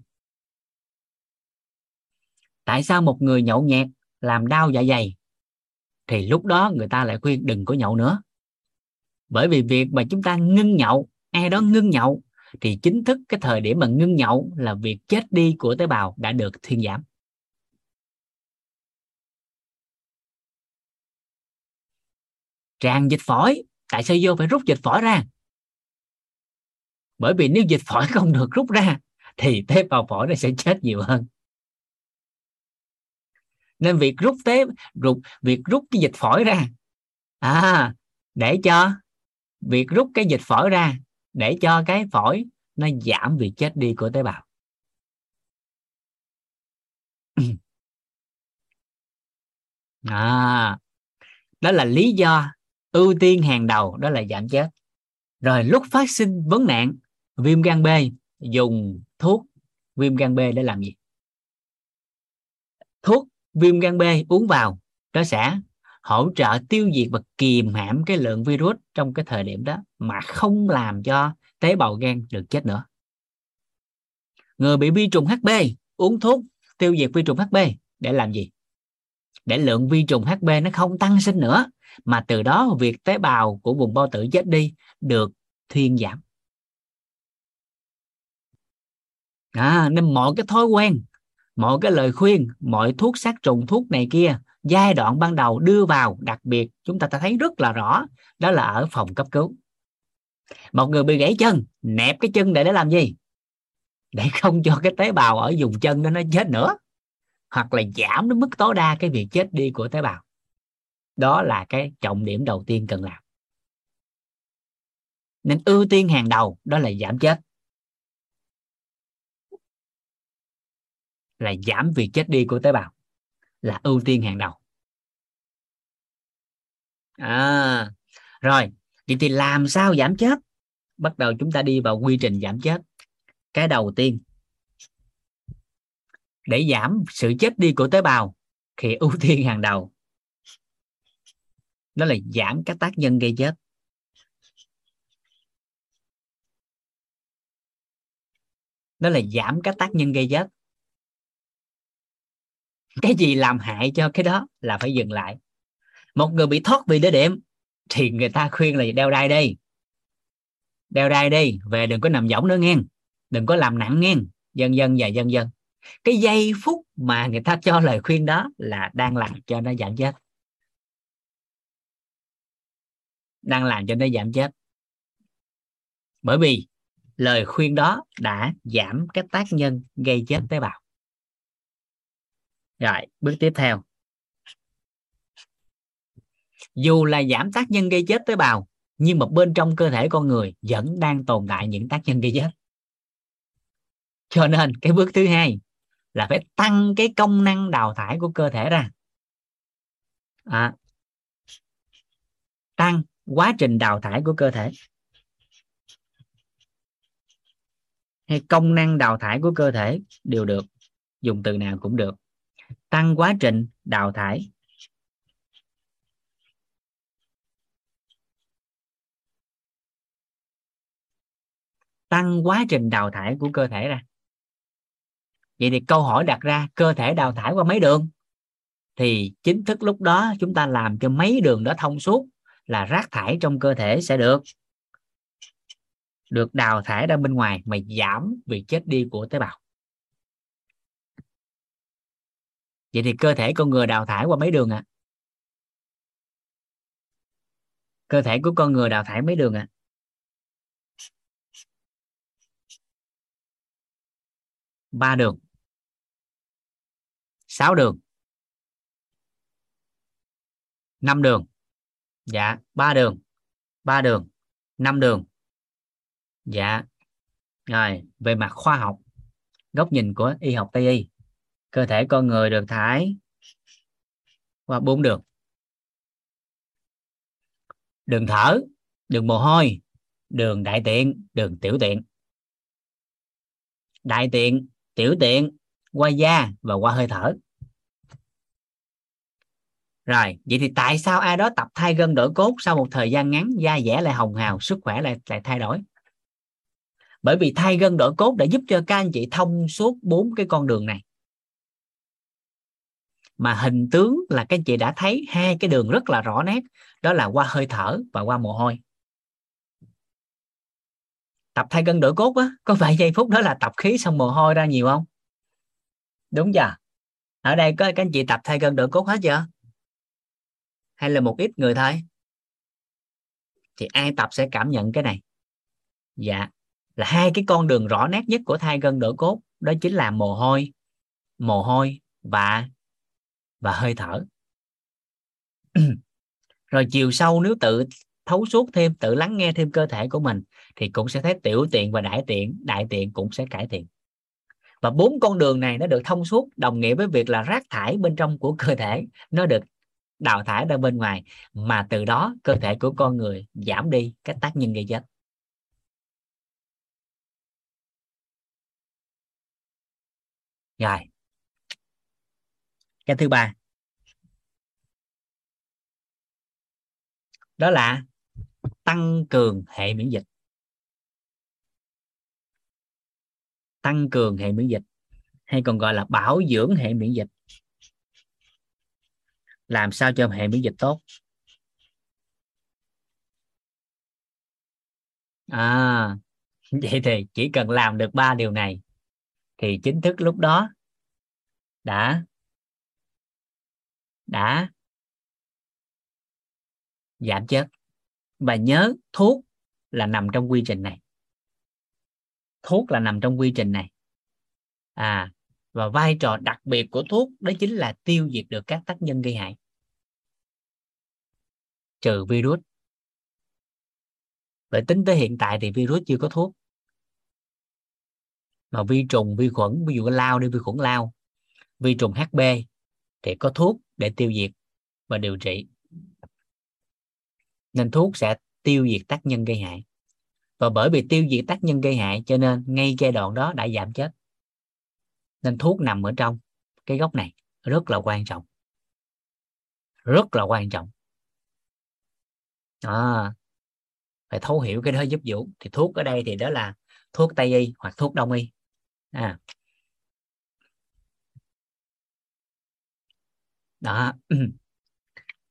Tại sao một người nhậu nhẹt làm đau dạ dày? Thì lúc đó người ta lại khuyên đừng có nhậu nữa. Bởi vì việc mà chúng ta ngưng nhậu ai đó ngưng nhậu thì chính thức cái thời điểm mà ngưng nhậu là việc chết đi của tế bào đã được thuyên giảm. Tràn dịch phổi. Tại sao vô phải rút dịch phổi ra? Bởi vì nếu dịch phổi không được rút ra, thì tế bào phổi nó sẽ chết nhiều hơn. Nên việc rút tế rút việc rút cái dịch phổi ra. À để cho việc rút cái dịch phổi ra, để cho cái phổi nó giảm việc chết đi của tế bào. [clears throat] À đó là lý do ưu tiên hàng đầu, đó là giảm chết. Rồi lúc phát sinh vấn nạn, viêm gan B, dùng thuốc viêm gan B để làm gì? Thuốc viêm gan B uống vào, nó sẽ hỗ trợ tiêu diệt và kìm hãm cái lượng virus trong cái thời điểm đó mà không làm cho tế bào gan được chết nữa. Người bị vi trùng HB uống thuốc tiêu diệt vi trùng HB để làm gì? Để lượng vi trùng HB nó không tăng sinh nữa mà từ đó việc tế bào của vùng bao tử chết đi được thuyên giảm. À, nên mọi cái thói quen mọi cái lời khuyên mọi thuốc sát trùng thuốc này kia giai đoạn ban đầu đưa vào đặc biệt chúng ta thấy rất là rõ đó là ở phòng cấp cứu. Một người bị gãy chân nẹp cái chân để để làm gì? Để không cho cái tế bào ở vùng chân đó nó chết nữa hoặc là giảm đến mức tối đa cái việc chết đi của tế bào đó là cái trọng điểm đầu tiên cần làm. Nên ưu tiên hàng đầu đó là giảm chết. Là giảm việc chết đi của tế bào. Là ưu tiên hàng đầu. À, rồi. Vậy thì làm sao giảm chết? Bắt đầu chúng ta đi vào quy trình giảm chết. Cái đầu tiên. Để giảm sự chết đi của tế bào thì ưu tiên hàng đầu đó là giảm các tác nhân gây chết. Đó là giảm các tác nhân gây chết. Cái gì làm hại cho cái đó là phải dừng lại. Một người bị thoát vị đế điểm thì người ta khuyên là đeo đai đi. Đeo đai đi, về đừng có nằm võng nữa nghe. Đừng có làm nặng nghe. Dân dân và dân dân cái giây phút mà người ta cho lời khuyên đó là đang làm cho nó giảm chết. Đang làm cho nó giảm chết. Bởi vì lời khuyên đó đã giảm cái tác nhân gây chết tế bào. Rồi bước tiếp theo. Dù là giảm tác nhân gây chết tế bào nhưng mà bên trong cơ thể con người vẫn đang tồn tại những tác nhân gây chết. Cho nên cái bước thứ hai là phải tăng cái công năng đào thải của cơ thể ra. À, tăng quá trình đào thải của cơ thể. Hay công năng đào thải của cơ thể đều được, dùng từ nào cũng được. Tăng quá trình đào thải. Tăng quá trình đào thải của cơ thể ra. Vậy thì câu hỏi đặt ra, cơ thể đào thải qua mấy đường? Thì chính thức lúc đó chúng ta làm cho mấy đường đó thông suốt là rác thải trong cơ thể sẽ được được đào thải ra bên ngoài mà giảm việc chết đi của tế bào vậy thì cơ thể con người đào thải qua mấy đường ạ à? cơ thể của con người đào thải mấy đường ạ à? ba đường sáu đường năm đường dạ ba đường. Ba đường, năm đường. Dạ. Rồi, về mặt khoa học, góc nhìn của y học tây y, cơ thể con người được thải qua bốn đường. Đường thở, đường mồ hôi, đường đại tiện, đường tiểu tiện. Đại tiện, tiểu tiện, qua da và qua hơi thở rồi, vậy thì tại sao ai đó tập thay gân đổi cốt sau một thời gian ngắn, da dẻ lại hồng hào, sức khỏe lại lại thay đổi? Bởi vì thay gân đổi cốt đã giúp cho các anh chị thông suốt bốn cái con đường này. Mà hình tướng là các anh chị đã thấy hai cái đường rất là rõ nét, đó là qua hơi thở và qua mồ hôi. Tập thay gân đổi cốt á, có phải giây phút đó là tập khí xong mồ hôi ra nhiều không? Đúng chưa? Ở đây có, các anh chị tập thay gân đổi cốt hết chưa? Hay là một ít người thôi? Thì ai tập sẽ cảm nhận cái này. Dạ là hai cái con đường rõ nét nhất của thai gân đổi cốt, đó chính là mồ hôi mồ hôi và và hơi thở. [clears throat] Rồi chiều sâu nếu tự thấu suốt thêm, tự lắng nghe thêm cơ thể của mình, thì cũng sẽ thấy tiểu tiện và đại tiện đại tiện cũng sẽ cải thiện. Và bốn con đường này nó được thông suốt, đồng nghĩa với việc là rác thải bên trong của cơ thể nó được đào thải ra bên ngoài, mà từ đó cơ thể của con người giảm đi cái tác nhân gây chết. Rồi. Cái thứ ba. Đó là tăng cường hệ miễn dịch. Tăng cường hệ miễn dịch hay còn gọi là bảo dưỡng hệ miễn dịch làm sao cho hệ miễn dịch tốt? À [laughs] vậy thì chỉ cần làm được ba điều này thì chính thức lúc đó đã đã giảm chết và nhớ thuốc là nằm trong quy trình này. Thuốc là nằm trong quy trình này. À và vai trò đặc biệt của thuốc đó chính là tiêu diệt được các tác nhân gây hại. Trừ virus. Bởi tính tới hiện tại thì virus chưa có thuốc. Mà vi trùng, vi khuẩn, ví dụ lao đi, vi khuẩn lao. Vi trùng hb thì có thuốc để tiêu diệt và điều trị. Nên thuốc sẽ tiêu diệt tác nhân gây hại. Và bởi vì tiêu diệt tác nhân gây hại cho nên ngay giai đoạn đó đã giảm chết nên thuốc nằm ở trong cái góc này rất là quan trọng rất là quan trọng. À, phải thấu hiểu cái đó giúp vũ. Thì thuốc ở đây thì đó là thuốc tây y hoặc thuốc đông y. À. Đó. [clears throat]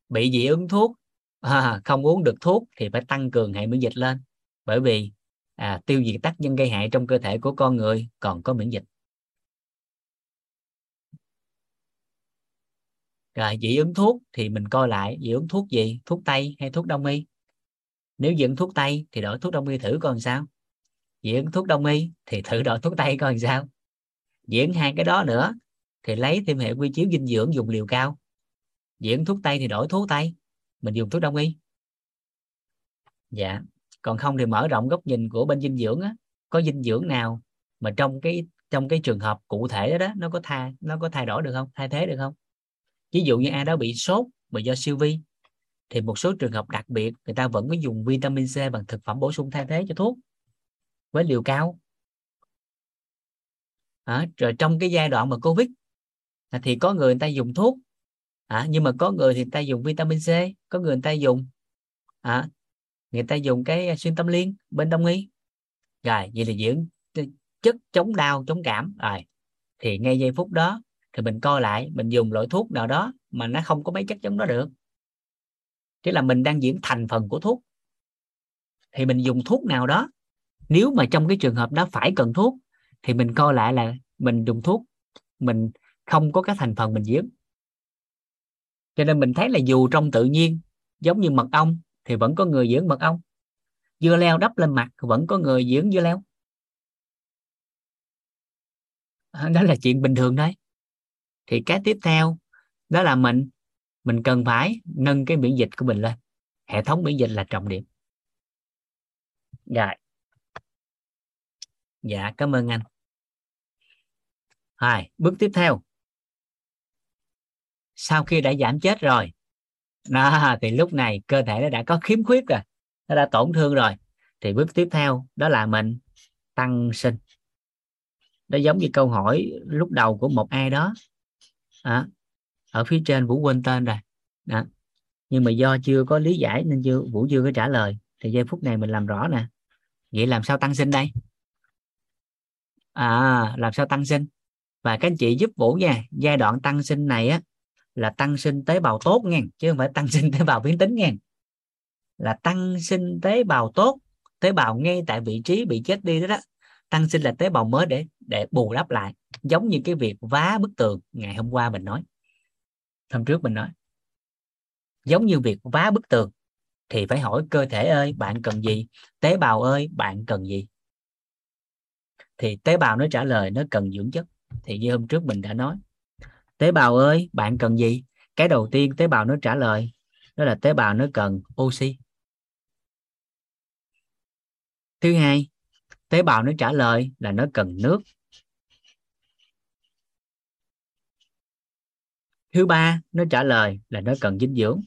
Bị dị ứng thuốc à, không uống được thuốc thì phải tăng cường hệ miễn dịch lên. Bởi vì à, tiêu diệt tác nhân gây hại trong cơ thể của con người còn có miễn dịch. Rồi dị ứng thuốc thì mình coi lại dị ứng thuốc gì? Thuốc tây hay thuốc đông y? Nếu dị ứng thuốc tây thì đổi thuốc đông y thử coi làm sao. Dị ứng thuốc đông y thì thử đổi thuốc tây coi làm sao. Dị ứng hai cái đó nữa thì lấy thêm hệ quy chiếu dinh dưỡng dùng liều cao. Dị ứng thuốc tây thì đổi thuốc tây mình dùng thuốc đông y. Dạ còn không thì mở rộng góc nhìn của bên dinh dưỡng á. Có dinh dưỡng nào mà trong cái trong cái trường hợp cụ thể đó, đó nó có thay nó có thay đổi được không? Thay thế được không? Ví dụ như ai đó bị sốt mà do siêu vi. Thì một số trường hợp đặc biệt người ta vẫn có dùng vitamin C bằng thực phẩm bổ sung thay thế cho thuốc với liều cao. À, rồi trong cái giai đoạn mà covid à, thì có người người ta dùng thuốc. À, nhưng mà có người thì người ta dùng vitamin C có người người ta dùng à, người ta dùng cái xuyên tâm liên bên đông y. Rồi vậy là dưỡng chất chống đau chống cảm. Rồi thì ngay giây phút đó thì mình coi lại, mình dùng loại thuốc nào đó mà nó không có mấy chất giống đó được. Thế là mình đang diễn thành phần của thuốc. Thì mình dùng thuốc nào đó. Nếu mà trong cái trường hợp đó phải cần thuốc, thì mình coi lại là mình dùng thuốc. Mình không có cái thành phần mình diễn. cho nên mình thấy là dù trong tự nhiên, giống như mật ong, thì vẫn có người dưỡng mật ong. Dưa leo đắp lên mặt, vẫn có người dưỡng dưa leo. Đó là chuyện bình thường đấy thì cái tiếp theo đó là mình mình cần phải nâng cái miễn dịch của mình lên. Hệ thống miễn dịch là trọng điểm. Rồi dạ cảm ơn anh. Hai bước tiếp theo. Sau khi đã giảm chết rồi đó, thì lúc này cơ thể nó đã có khiếm khuyết rồi nó đã tổn thương rồi. Thì bước tiếp theo đó là mình tăng sinh. Nó giống như câu hỏi lúc đầu của một ai đó à, ở phía trên vũ quên tên rồi. Đó. nhưng mà do chưa có lý giải nên chưa vũ chưa có trả lời. Thì giây phút này mình làm rõ nè. Vậy làm sao tăng sinh đây? À làm sao tăng sinh? Và các anh chị giúp vũ nha. Giai đoạn tăng sinh này á là tăng sinh tế bào tốt nha chứ không phải tăng sinh tế bào biến tính nha là tăng sinh tế bào tốt. Tế bào ngay tại vị trí bị chết đi đó, đó. Tăng sinh là tế bào mới để để bù đắp lại giống như cái việc vá bức tường, ngày hôm qua mình nói, hôm trước mình nói. Giống như việc vá bức tường thì phải hỏi cơ thể ơi, bạn cần gì? Tế bào ơi, bạn cần gì? Thì tế bào nó trả lời nó cần dưỡng chất. Thì như hôm trước mình đã nói, tế bào ơi, bạn cần gì? Cái đầu tiên tế bào nó trả lời, đó là tế bào nó cần oxy. Thứ hai, tế bào nó trả lời là nó cần nước. Thứ ba, nó trả lời là nó cần dinh dưỡng.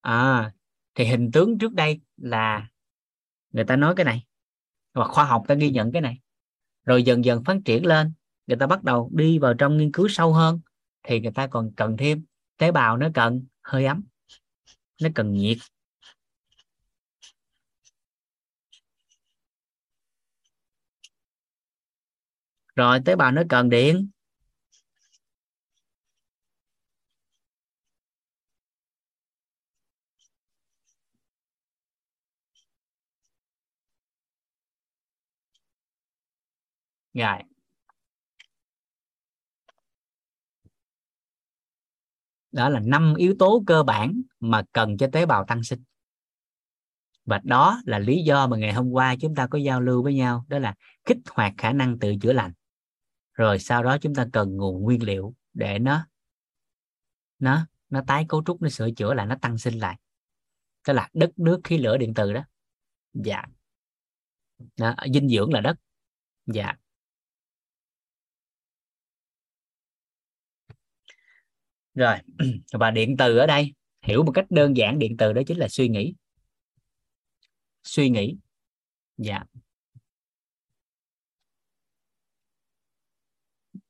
À thì hình tướng trước đây là người ta nói cái này, và khoa học ta ghi nhận cái này. Rồi dần dần phát triển lên, người ta bắt đầu đi vào trong nghiên cứu sâu hơn, thì người ta còn cần thêm tế bào nó cần hơi ấm, nó cần nhiệt. Rồi tế bào nó cần điện. Rồi. Đó là năm yếu tố cơ bản mà cần cho tế bào tăng sinh. Và đó là lý do mà ngày hôm qua chúng ta có giao lưu với nhau, đó là kích hoạt khả năng tự chữa lành rồi sau đó chúng ta cần nguồn nguyên liệu để nó nó nó tái cấu trúc nó sửa chữa lại nó tăng sinh lại. Tức là đất nước khí lửa điện từ đó. Dạ. Đó, dinh dưỡng là đất. Dạ. Rồi [clears throat] và điện từ ở đây. Hiểu một cách đơn giản điện từ đó chính là suy nghĩ. Suy nghĩ. Dạ.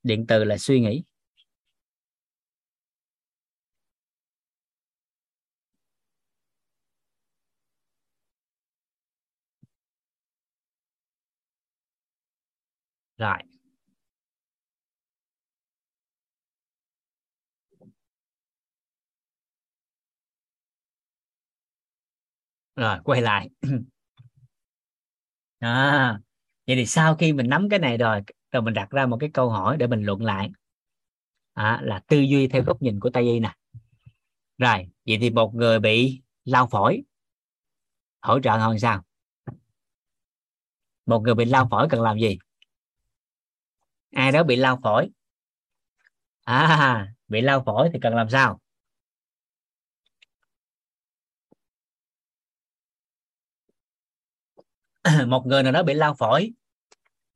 Điện từ là suy nghĩ. Rồi. Rồi quay lại. [clears throat] À, vậy thì sau khi mình nắm cái này rồi rồi mình đặt ra một cái câu hỏi để mình luận lại. À, là tư duy theo góc nhìn của tây y nè. Rồi vậy thì một người bị lao phổi hỗ trợ hơn sao? Một người bị lao phổi cần làm gì? Ai đó bị lao phổi? À bị lao phổi thì cần làm sao? [clears throat] Một người nào đó bị lao phổi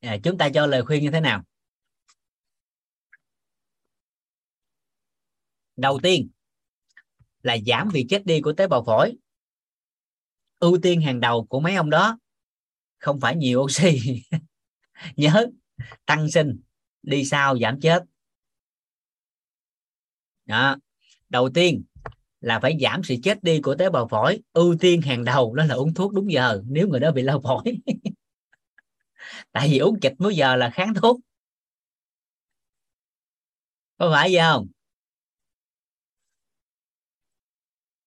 à, chúng ta cho lời khuyên như thế nào? Đầu tiên là giảm việc chết đi của tế bào phổi. Ưu tiên hàng đầu của mấy ông đó không phải nhiều oxy. [laughs] Nhớ tăng sinh đi sau giảm chết. Đó. đầu tiên là phải giảm sự chết đi của tế bào phổi. Ưu tiên hàng đầu đó là uống thuốc đúng giờ nếu người đó bị lao phổi. [laughs] tại vì uống chịch mỗi giờ là kháng thuốc. Có phải vậy không?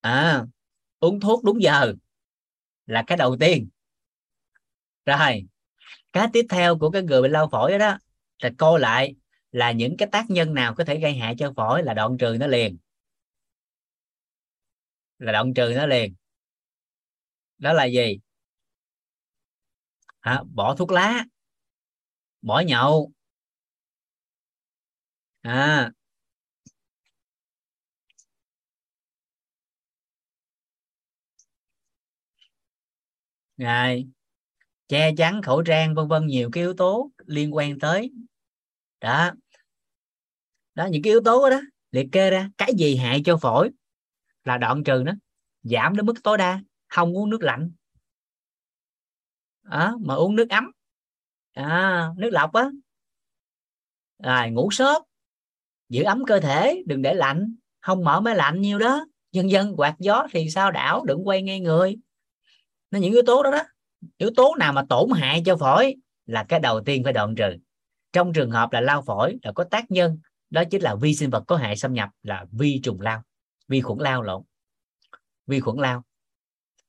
À uống thuốc đúng giờ là cái đầu tiên. Rồi cái tiếp theo của cái người bị lao phổi đó, đó là coi lại là những cái tác nhân nào có thể gây hại cho phổi là đoạn trừ nó liền. Là đoạn trừ nó liền. Đó là gì? À, bỏ thuốc lá. Bỏ nhậu. À. Rồi. Che chắn khẩu trang vân vân nhiều cái yếu tố liên quan tới. Đó. Đó những cái yếu tố đó liệt kê ra. Cái gì hại cho phổi? Là đoạn trừ nó. Giảm đến mức tối đa. Không uống nước lạnh à, mà uống nước ấm. À, nước lọc á. Rồi ngủ sớm. Giữ ấm cơ thể đừng để lạnh. Không mở máy lạnh nhiêu đó. Dân dân quạt gió thì sao đảo đừng quay ngay người. Nó những yếu tố đó đó. Yếu tố nào mà tổn hại cho phổi là cái đầu tiên phải đoạn trừ. Trong trường hợp là lao phổi là có tác nhân đó chính là vi sinh vật có hại xâm nhập là vi trùng lao vi khuẩn lao lộn. Vi khuẩn lao.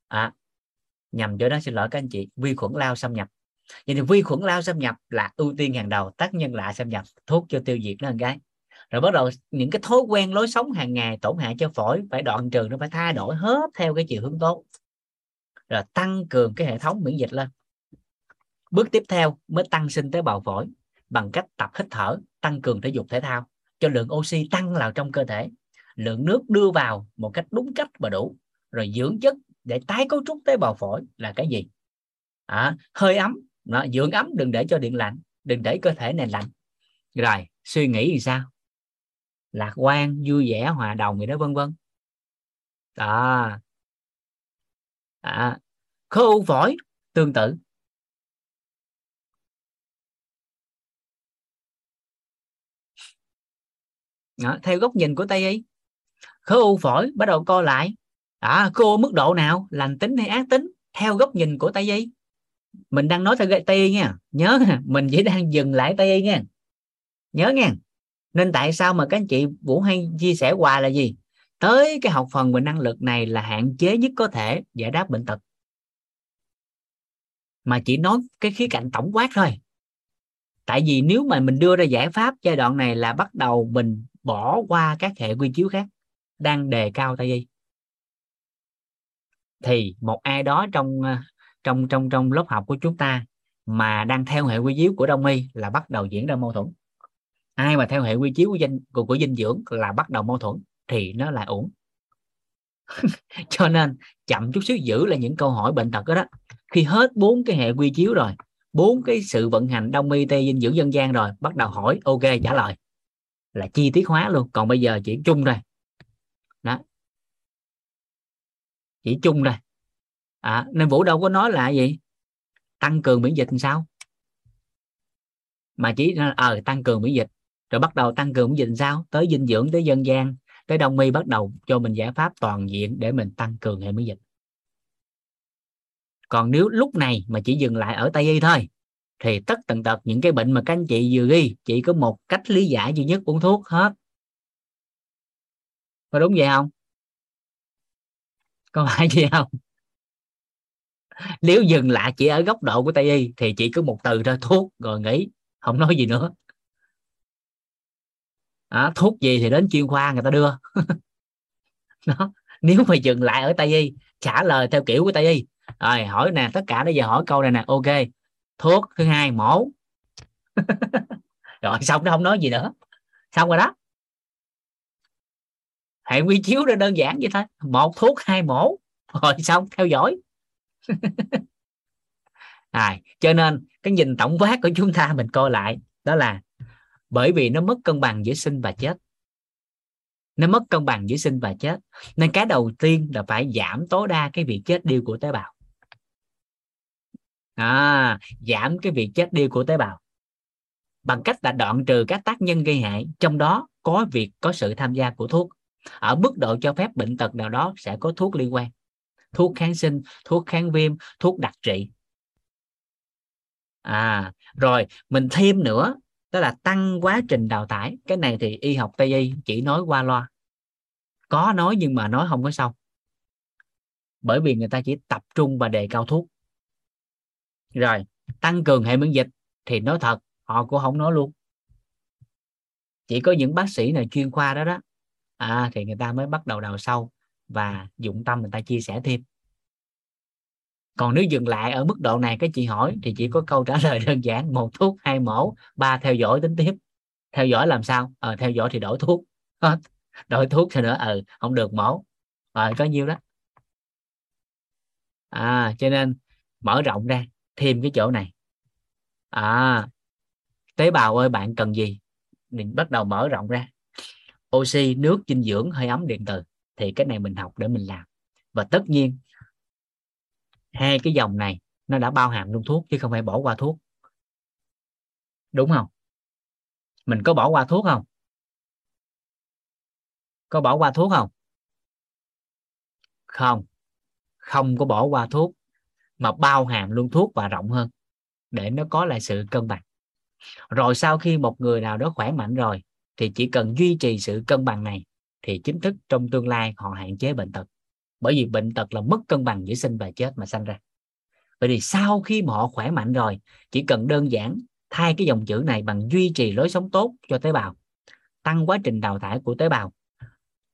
À, nhầm chỗ đó xin lỗi các anh chị, vi khuẩn lao xâm nhập. Vậy thì vi khuẩn lao xâm nhập là ưu tiên hàng đầu, tác nhân lạ xâm nhập, thuốc cho tiêu diệt nó một cái rồi bắt đầu những cái thói quen lối sống hàng ngày, tổn hại cho phổi, phải đoạn trừ nó, phải thay đổi hết theo cái chiều hướng tốt. Rồi tăng cường cái hệ thống miễn dịch lên. Bước tiếp theo mới tăng sinh tế bào phổi bằng cách tập hít thở, tăng cường thể dục thể thao, cho lượng oxy tăng vào trong cơ thể. Lượng nước đưa vào một cách đúng cách và đủ, rồi dưỡng chất để tái cấu trúc tế bào phổi là cái gì? À, hơi ấm. Đó, dưỡng ấm đừng để cho điện lạnh đừng để cơ thể này lạnh. Rồi suy nghĩ thì sao? Lạc quan vui vẻ hòa đồng gì đó vân vân. Đó. À, khối u phổi tương tự. Đó, theo góc nhìn của tây y khối u phổi bắt đầu co lại à, cô mức độ nào? Lành tính hay ác tính? Theo góc nhìn của tây y. Mình đang nói theo tây y nha. Nhớ mình chỉ đang dừng lại tây y nha. Nhớ nha. Nên tại sao mà các anh chị vũ hay chia sẻ hoài là gì? Tới cái học phần về năng lực này là hạn chế nhất có thể giải đáp bệnh tật. Mà chỉ nói cái khía cạnh tổng quát thôi. Tại vì nếu mà mình đưa ra giải pháp giai đoạn này là bắt đầu mình bỏ qua các hệ quy chiếu khác đang đề cao tại y thì một ai đó trong ờ, trong trong trong lớp học của chúng ta mà đang theo hệ quy chiếu của đông y là bắt đầu diễn ra mâu thuẫn. Ai mà theo hệ quy chiếu của dinh của, của dinh dưỡng là bắt đầu mâu thuẫn thì nó là ổn [laughs] cho nên chậm chút xíu giữ là những câu hỏi bệnh tật đó, đó. Khi hết bốn cái hệ quy chiếu rồi bốn cái sự vận hành đông y tây dinh dưỡng dân gian rồi bắt đầu hỏi ok trả lời. Là chi tiết hóa luôn. Còn bây giờ chỉ chung thôi đó chỉ chung thôi. À, nên vũ đâu có nói là gì? Tăng cường miễn dịch làm sao? Mà chỉ à, ờ à, tăng cường miễn dịch. Rồi bắt đầu tăng cường miễn dịch làm sao? Tới dinh dưỡng tới dân gian tới đông y bắt đầu cho mình giải pháp toàn diện để mình tăng cường hệ miễn dịch. Còn nếu lúc này mà chỉ dừng lại ở tây y thôi thì tất tần tật những cái bệnh mà các anh chị vừa ghi chỉ có một cách lý giải duy nhất uống thuốc hết. Có đúng vậy không? [laughs] có phải gì không? Nếu dừng lại chỉ ở góc độ của tây y thì chỉ có một từ thôi thuốc rồi nghỉ không nói gì nữa. À, thuốc gì thì đến chuyên khoa người ta đưa. [laughs] Đó nếu mà dừng lại ở tây y trả lời theo kiểu của tây y. Rồi hỏi nè tất cả bây giờ hỏi câu này nè ok. Thuốc thứ hai mổ. [laughs] Rồi xong nó không nói gì nữa. Xong rồi đó hệ quy chiếu nó đơn giản vậy thôi. Một thuốc hai mổ. Rồi xong theo dõi. [laughs] À, cho nên cái nhìn tổng quát của chúng ta mình coi lại đó là bởi vì nó mất cân bằng giữa sinh và chết. Nó mất cân bằng giữa sinh và chết. Nên cái đầu tiên là phải giảm tối đa cái việc chết điêu của tế bào. À, giảm cái việc chết điêu của tế bào. Bằng cách là đoạn trừ các tác nhân gây hại trong đó có việc có sự tham gia của thuốc ở mức độ cho phép bệnh tật nào đó sẽ có thuốc liên quan. Thuốc kháng sinh, thuốc kháng viêm, thuốc đặc trị. À rồi, mình thêm nữa, đó là tăng quá trình đào thải. Cái này thì y học tây y chỉ nói qua loa. Có nói nhưng mà nói không có xong. Bởi vì người ta chỉ tập trung và đề cao thuốc. Rồi, tăng cường hệ miễn dịch thì nói thật, họ cũng không nói luôn. Chỉ có những bác sĩ này chuyên khoa đó đó à, thì người ta mới bắt đầu đào sâu và dụng tâm người ta chia sẻ thêm. Còn nếu dừng lại ở mức độ này cái chị hỏi thì chỉ có câu trả lời đơn giản một thuốc hai mổ ba theo dõi tính tiếp. Theo dõi làm sao? Ờ, theo dõi thì đổi thuốc. Đổi thuốc thì nữa ừ không được mổ rồi có nhiêu đó? À cho nên mở rộng ra thêm cái chỗ này. À tế bào ơi bạn cần gì? Mình bắt đầu mở rộng ra oxy, nước, dinh dưỡng hơi ấm điện từ. Thì cái này mình học để mình làm. Và tất nhiên, hai cái dòng này nó đã bao hàm luôn thuốc chứ không phải bỏ qua thuốc. Đúng không? Mình có bỏ qua thuốc không? Có bỏ qua thuốc không? Không. Không có bỏ qua thuốc, mà bao hàm luôn thuốc và rộng hơn để nó có lại sự cân bằng. Rồi sau khi một người nào đó khỏe mạnh rồi thì chỉ cần duy trì sự cân bằng này thì chính thức trong tương lai họ hạn chế bệnh tật. Bởi vì bệnh tật là mất cân bằng giữa sinh và chết mà sanh ra. Vậy thì sau khi mà họ khỏe mạnh rồi, chỉ cần đơn giản thay cái dòng chữ này bằng duy trì lối sống tốt cho tế bào, tăng quá trình đào thải của tế bào,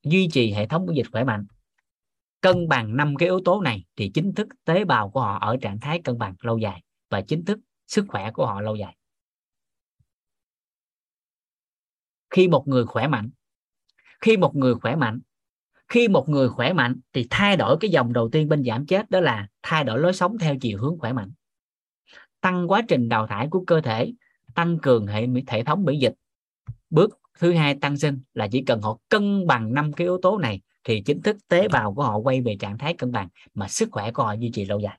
duy trì hệ thống miễn dịch khỏe mạnh, cân bằng năm cái yếu tố này thì chính thức tế bào của họ ở trạng thái cân bằng lâu dài và chính thức sức khỏe của họ lâu dài. Khi một người khỏe mạnh, khi một người khỏe mạnh, khi một người khỏe mạnh thì thay đổi cái dòng đầu tiên bên giảm chết đó là thay đổi lối sống theo chiều hướng khỏe mạnh. Tăng quá trình đào thải của cơ thể, tăng cường hệ hệ thống miễn dịch. Bước thứ hai tăng sinh là chỉ cần họ cân bằng năm cái yếu tố này thì chính thức tế bào của họ quay về trạng thái cân bằng mà sức khỏe của họ duy trì lâu dài.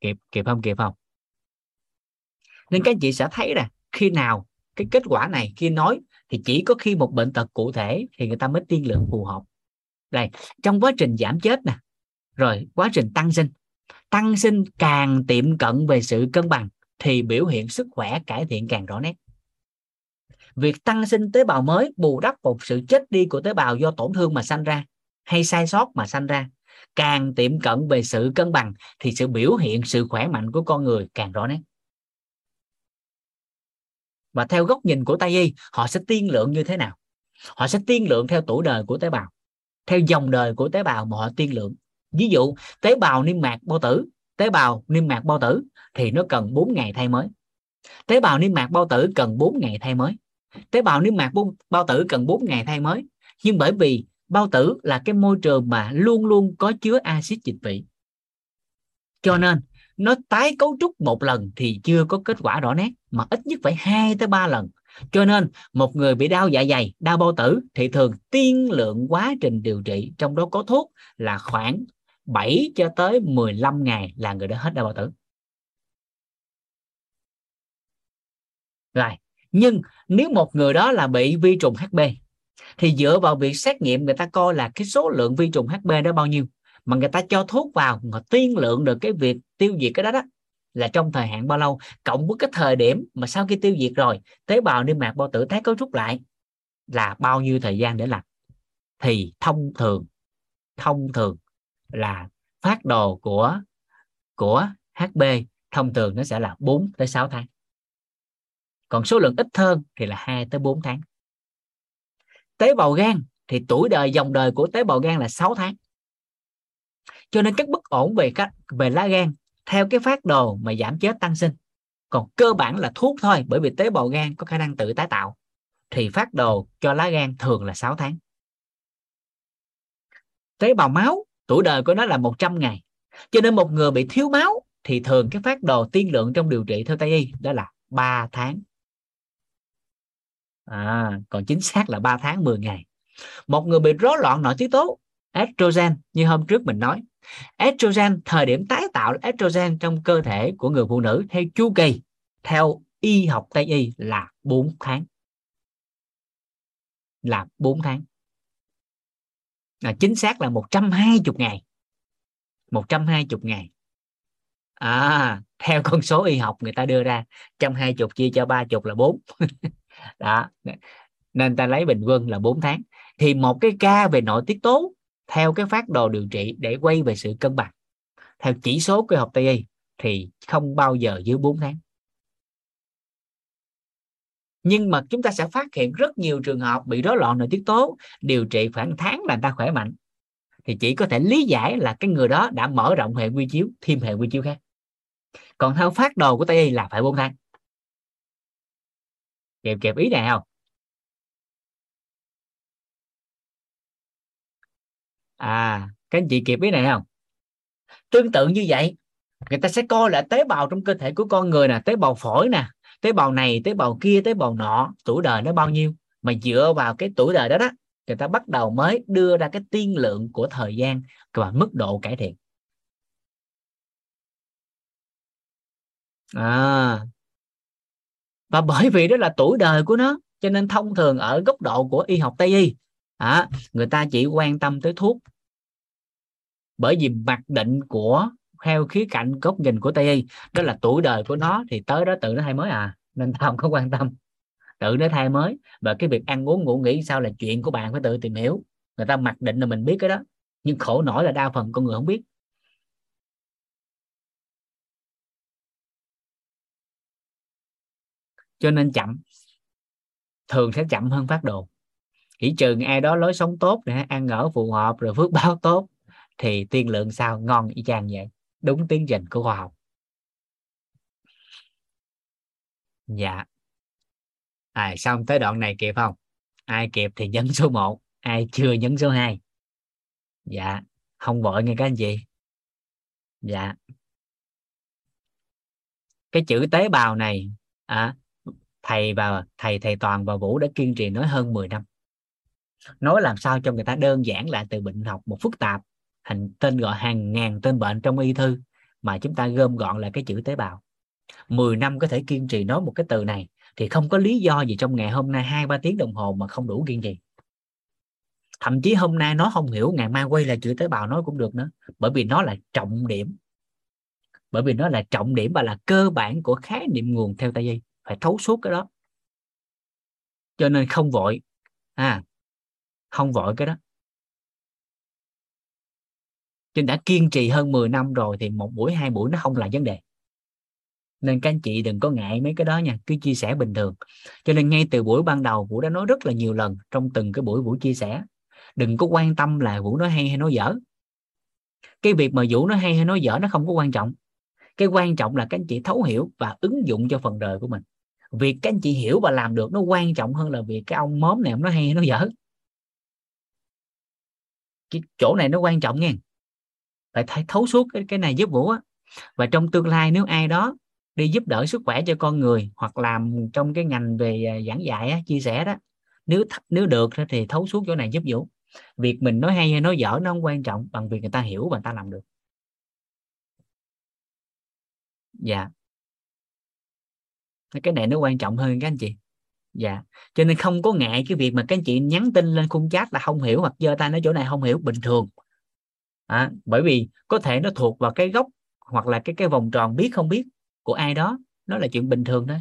Kịp kịp không kịp không? Nên các chị sẽ thấy là khi nào cái kết quả này, khi nói thì chỉ có khi một bệnh tật cụ thể thì người ta mới tiên lượng phù hợp. Đây, trong quá trình giảm chết nè, rồi quá trình tăng sinh tăng sinh càng tiệm cận về sự cân bằng thì biểu hiện sức khỏe cải thiện càng rõ nét. Việc tăng sinh tế bào mới bù đắp một sự chết đi của tế bào do tổn thương mà sanh ra hay sai sót mà sanh ra càng tiệm cận về sự cân bằng thì sự biểu hiện sự khỏe mạnh của con người càng rõ nét và theo góc nhìn của tây y, họ sẽ tiên lượng như thế nào? Họ sẽ tiên lượng theo tuổi đời của tế bào, theo dòng đời của tế bào mà họ tiên lượng. Ví dụ, tế bào niêm mạc bao tử, tế bào niêm mạc bao tử thì nó cần 4 ngày thay mới. Tế bào niêm mạc bao tử cần 4 ngày thay mới. Tế bào niêm mạc bao tử cần 4 ngày thay mới. Nhưng bởi vì bao tử là cái môi trường mà luôn luôn có chứa axit dịch vị. Cho nên nó tái cấu trúc một lần thì chưa có kết quả rõ nét, mà ít nhất phải hai tới ba lần. Cho nên, một người bị đau dạ dày, đau bao tử thì thường tiên lượng quá trình điều trị, trong đó có thuốc là khoảng 7 cho tới 15 ngày là người đó hết đau bao tử. Rồi, nhưng nếu một người đó là bị vi trùng HB thì dựa vào việc xét nghiệm người ta coi là cái số lượng vi trùng HB đó bao nhiêu? Mà người ta cho thuốc vào mà tiên lượng được cái việc tiêu diệt cái đó đó là trong thời hạn bao lâu? Cộng với cái thời điểm mà sau khi tiêu diệt rồi, tế bào niêm mạc bao tử tái cấu trúc lại là bao nhiêu thời gian để làm? Thì thông thường thông thường là phát đồ của của HB thông thường nó sẽ là 4 tới 6 tháng. Còn số lượng ít hơn thì là 2 tới 4 tháng. Tế bào gan thì tuổi đời, dòng đời của tế bào gan là 6 tháng cho nên các bất ổn về cách về lá gan theo cái phát đồ mà giảm chết tăng sinh. Còn cơ bản là thuốc thôi bởi vì tế bào gan có khả năng tự tái tạo. Thì phát đồ cho lá gan thường là 6 tháng. Tế bào máu tuổi đời của nó là 100 ngày. Cho nên một người bị thiếu máu thì thường cái phát đồ tiên lượng trong điều trị theo tây y đó là 3 tháng. À, còn chính xác là 3 tháng 10 ngày. Một người bị rối loạn nội tiết tố estrogen như hôm trước mình nói estrogen, thời điểm tái tạo estrogen trong cơ thể của người phụ nữ theo chu kỳ, theo y học tây y là 4 tháng. Là 4 tháng. Là chính xác là 120 ngày. 120 ngày. À theo con số y học người ta đưa ra 120 chia cho 30 là 4 [laughs] đó. Nên ta lấy bình quân là 4 tháng. Thì một cái ca về nội tiết tố theo cái phát đồ điều trị để quay về sự cân bằng. Theo chỉ số của học Tây y thì không bao giờ dưới 4 tháng. Nhưng mà chúng ta sẽ phát hiện rất nhiều trường hợp bị rối loạn nội tiết tố điều trị khoảng tháng là người ta khỏe mạnh. Thì chỉ có thể lý giải là cái người đó đã mở rộng hệ quy chiếu, thêm hệ quy chiếu khác. Còn theo phát đồ của tây y là phải 4 tháng. Kịp kịp ý này không? À các anh chị kịp ý này không? Tương tự như vậy, người ta sẽ coi là tế bào trong cơ thể của con người nè, tế bào phổi nè, tế bào này, tế bào kia, tế bào nọ, tuổi đời nó bao nhiêu? Mà dựa vào cái tuổi đời đó đó, người ta bắt đầu mới đưa ra cái tiên lượng của thời gian và mức độ cải thiện. À và bởi vì đó là tuổi đời của nó, cho nên thông thường ở góc độ của y học tây y à, người ta chỉ quan tâm tới thuốc. Bởi vì mặc định của theo khía cạnh góc nhìn của tây y đó là tuổi đời của nó thì tới đó tự nó thay mới à. Nên tao không có quan tâm. Tự nó thay mới. Và cái việc ăn uống ngủ nghỉ sao là chuyện của bạn phải tự tìm hiểu. Người ta mặc định là mình biết cái đó. Nhưng khổ nổi là đa phần con người không biết. Cho nên chậm. Thường sẽ chậm hơn phát đồ chỉ chừng ai đó lối sống tốt nè ăn ở phù hợp rồi phước báo [laughs] tốt thì tiên lượng sao ngon y chang vậy? Đúng tiến trình của khoa học. Dạ. À, xong tới đoạn này kịp không? Ai kịp thì nhấn số 1 ai chưa nhấn số 2 dạ không vội nghe các anh chị. Dạ. Cái chữ tế bào này à, thầy và thầy thầy toàn và vũ đã kiên trì nói hơn 10 năm nói làm sao cho người ta đơn giản lại từ bệnh học một phức tạp thành tên gọi hàng ngàn tên bệnh trong y thư, mà chúng ta gom gọn lại cái chữ tế bào. 10 năm có thể kiên trì nói một cái từ này thì không có lý do gì trong ngày hôm nay hai ba tiếng đồng hồ mà không đủ kiên trì. Thậm chí hôm nay nó không hiểu ngày mai quay lại chữ tế bào nói cũng được nữa, bởi vì nó là trọng điểm. Bởi vì nó là trọng điểm và là cơ bản của khái niệm nguồn theo tây y, phải thấu suốt cái đó. Cho nên không vội. À không vội cái đó. Cho đã kiên trì hơn 10 năm rồi thì một buổi, hai buổi nó không là vấn đề. Nên các anh chị đừng có ngại mấy cái đó nha, cứ chia sẻ bình thường. Cho nên ngay từ buổi ban đầu vũ đã nói rất là nhiều lần trong từng cái buổi vũ chia sẻ. Đừng có quan tâm là vũ nói hay hay nói dở. Cái việc mà vũ nói hay hay nói dở nó không có quan trọng. Cái quan trọng là các anh chị thấu hiểu và ứng dụng cho phần đời của mình. Việc các anh chị hiểu và làm được nó quan trọng hơn là việc cái ông móm này ông nói hay hay nói dở cái chỗ này nó quan trọng nha phải thấy thấu suốt cái, cái này giúp vũ á. Và trong tương lai nếu ai đó đi giúp đỡ sức khỏe cho con người hoặc làm trong cái ngành về à, giảng dạy á, chia sẻ đó nếu nếu được thì thấu suốt chỗ này giúp vũ. Việc mình nói hay hay nói dở nó không quan trọng bằng việc người ta hiểu và người ta làm được. Dạ. Cái này nó quan trọng hơn các anh chị dạ. Cho nên không có ngại cái việc mà các anh chị nhắn tin lên khung chat là không hiểu hoặc giơ tay nói chỗ này không hiểu bình thường. À, bởi vì có thể nó thuộc vào cái góc hoặc là cái cái vòng tròn biết không biết của ai đó nó là chuyện bình thường thôi.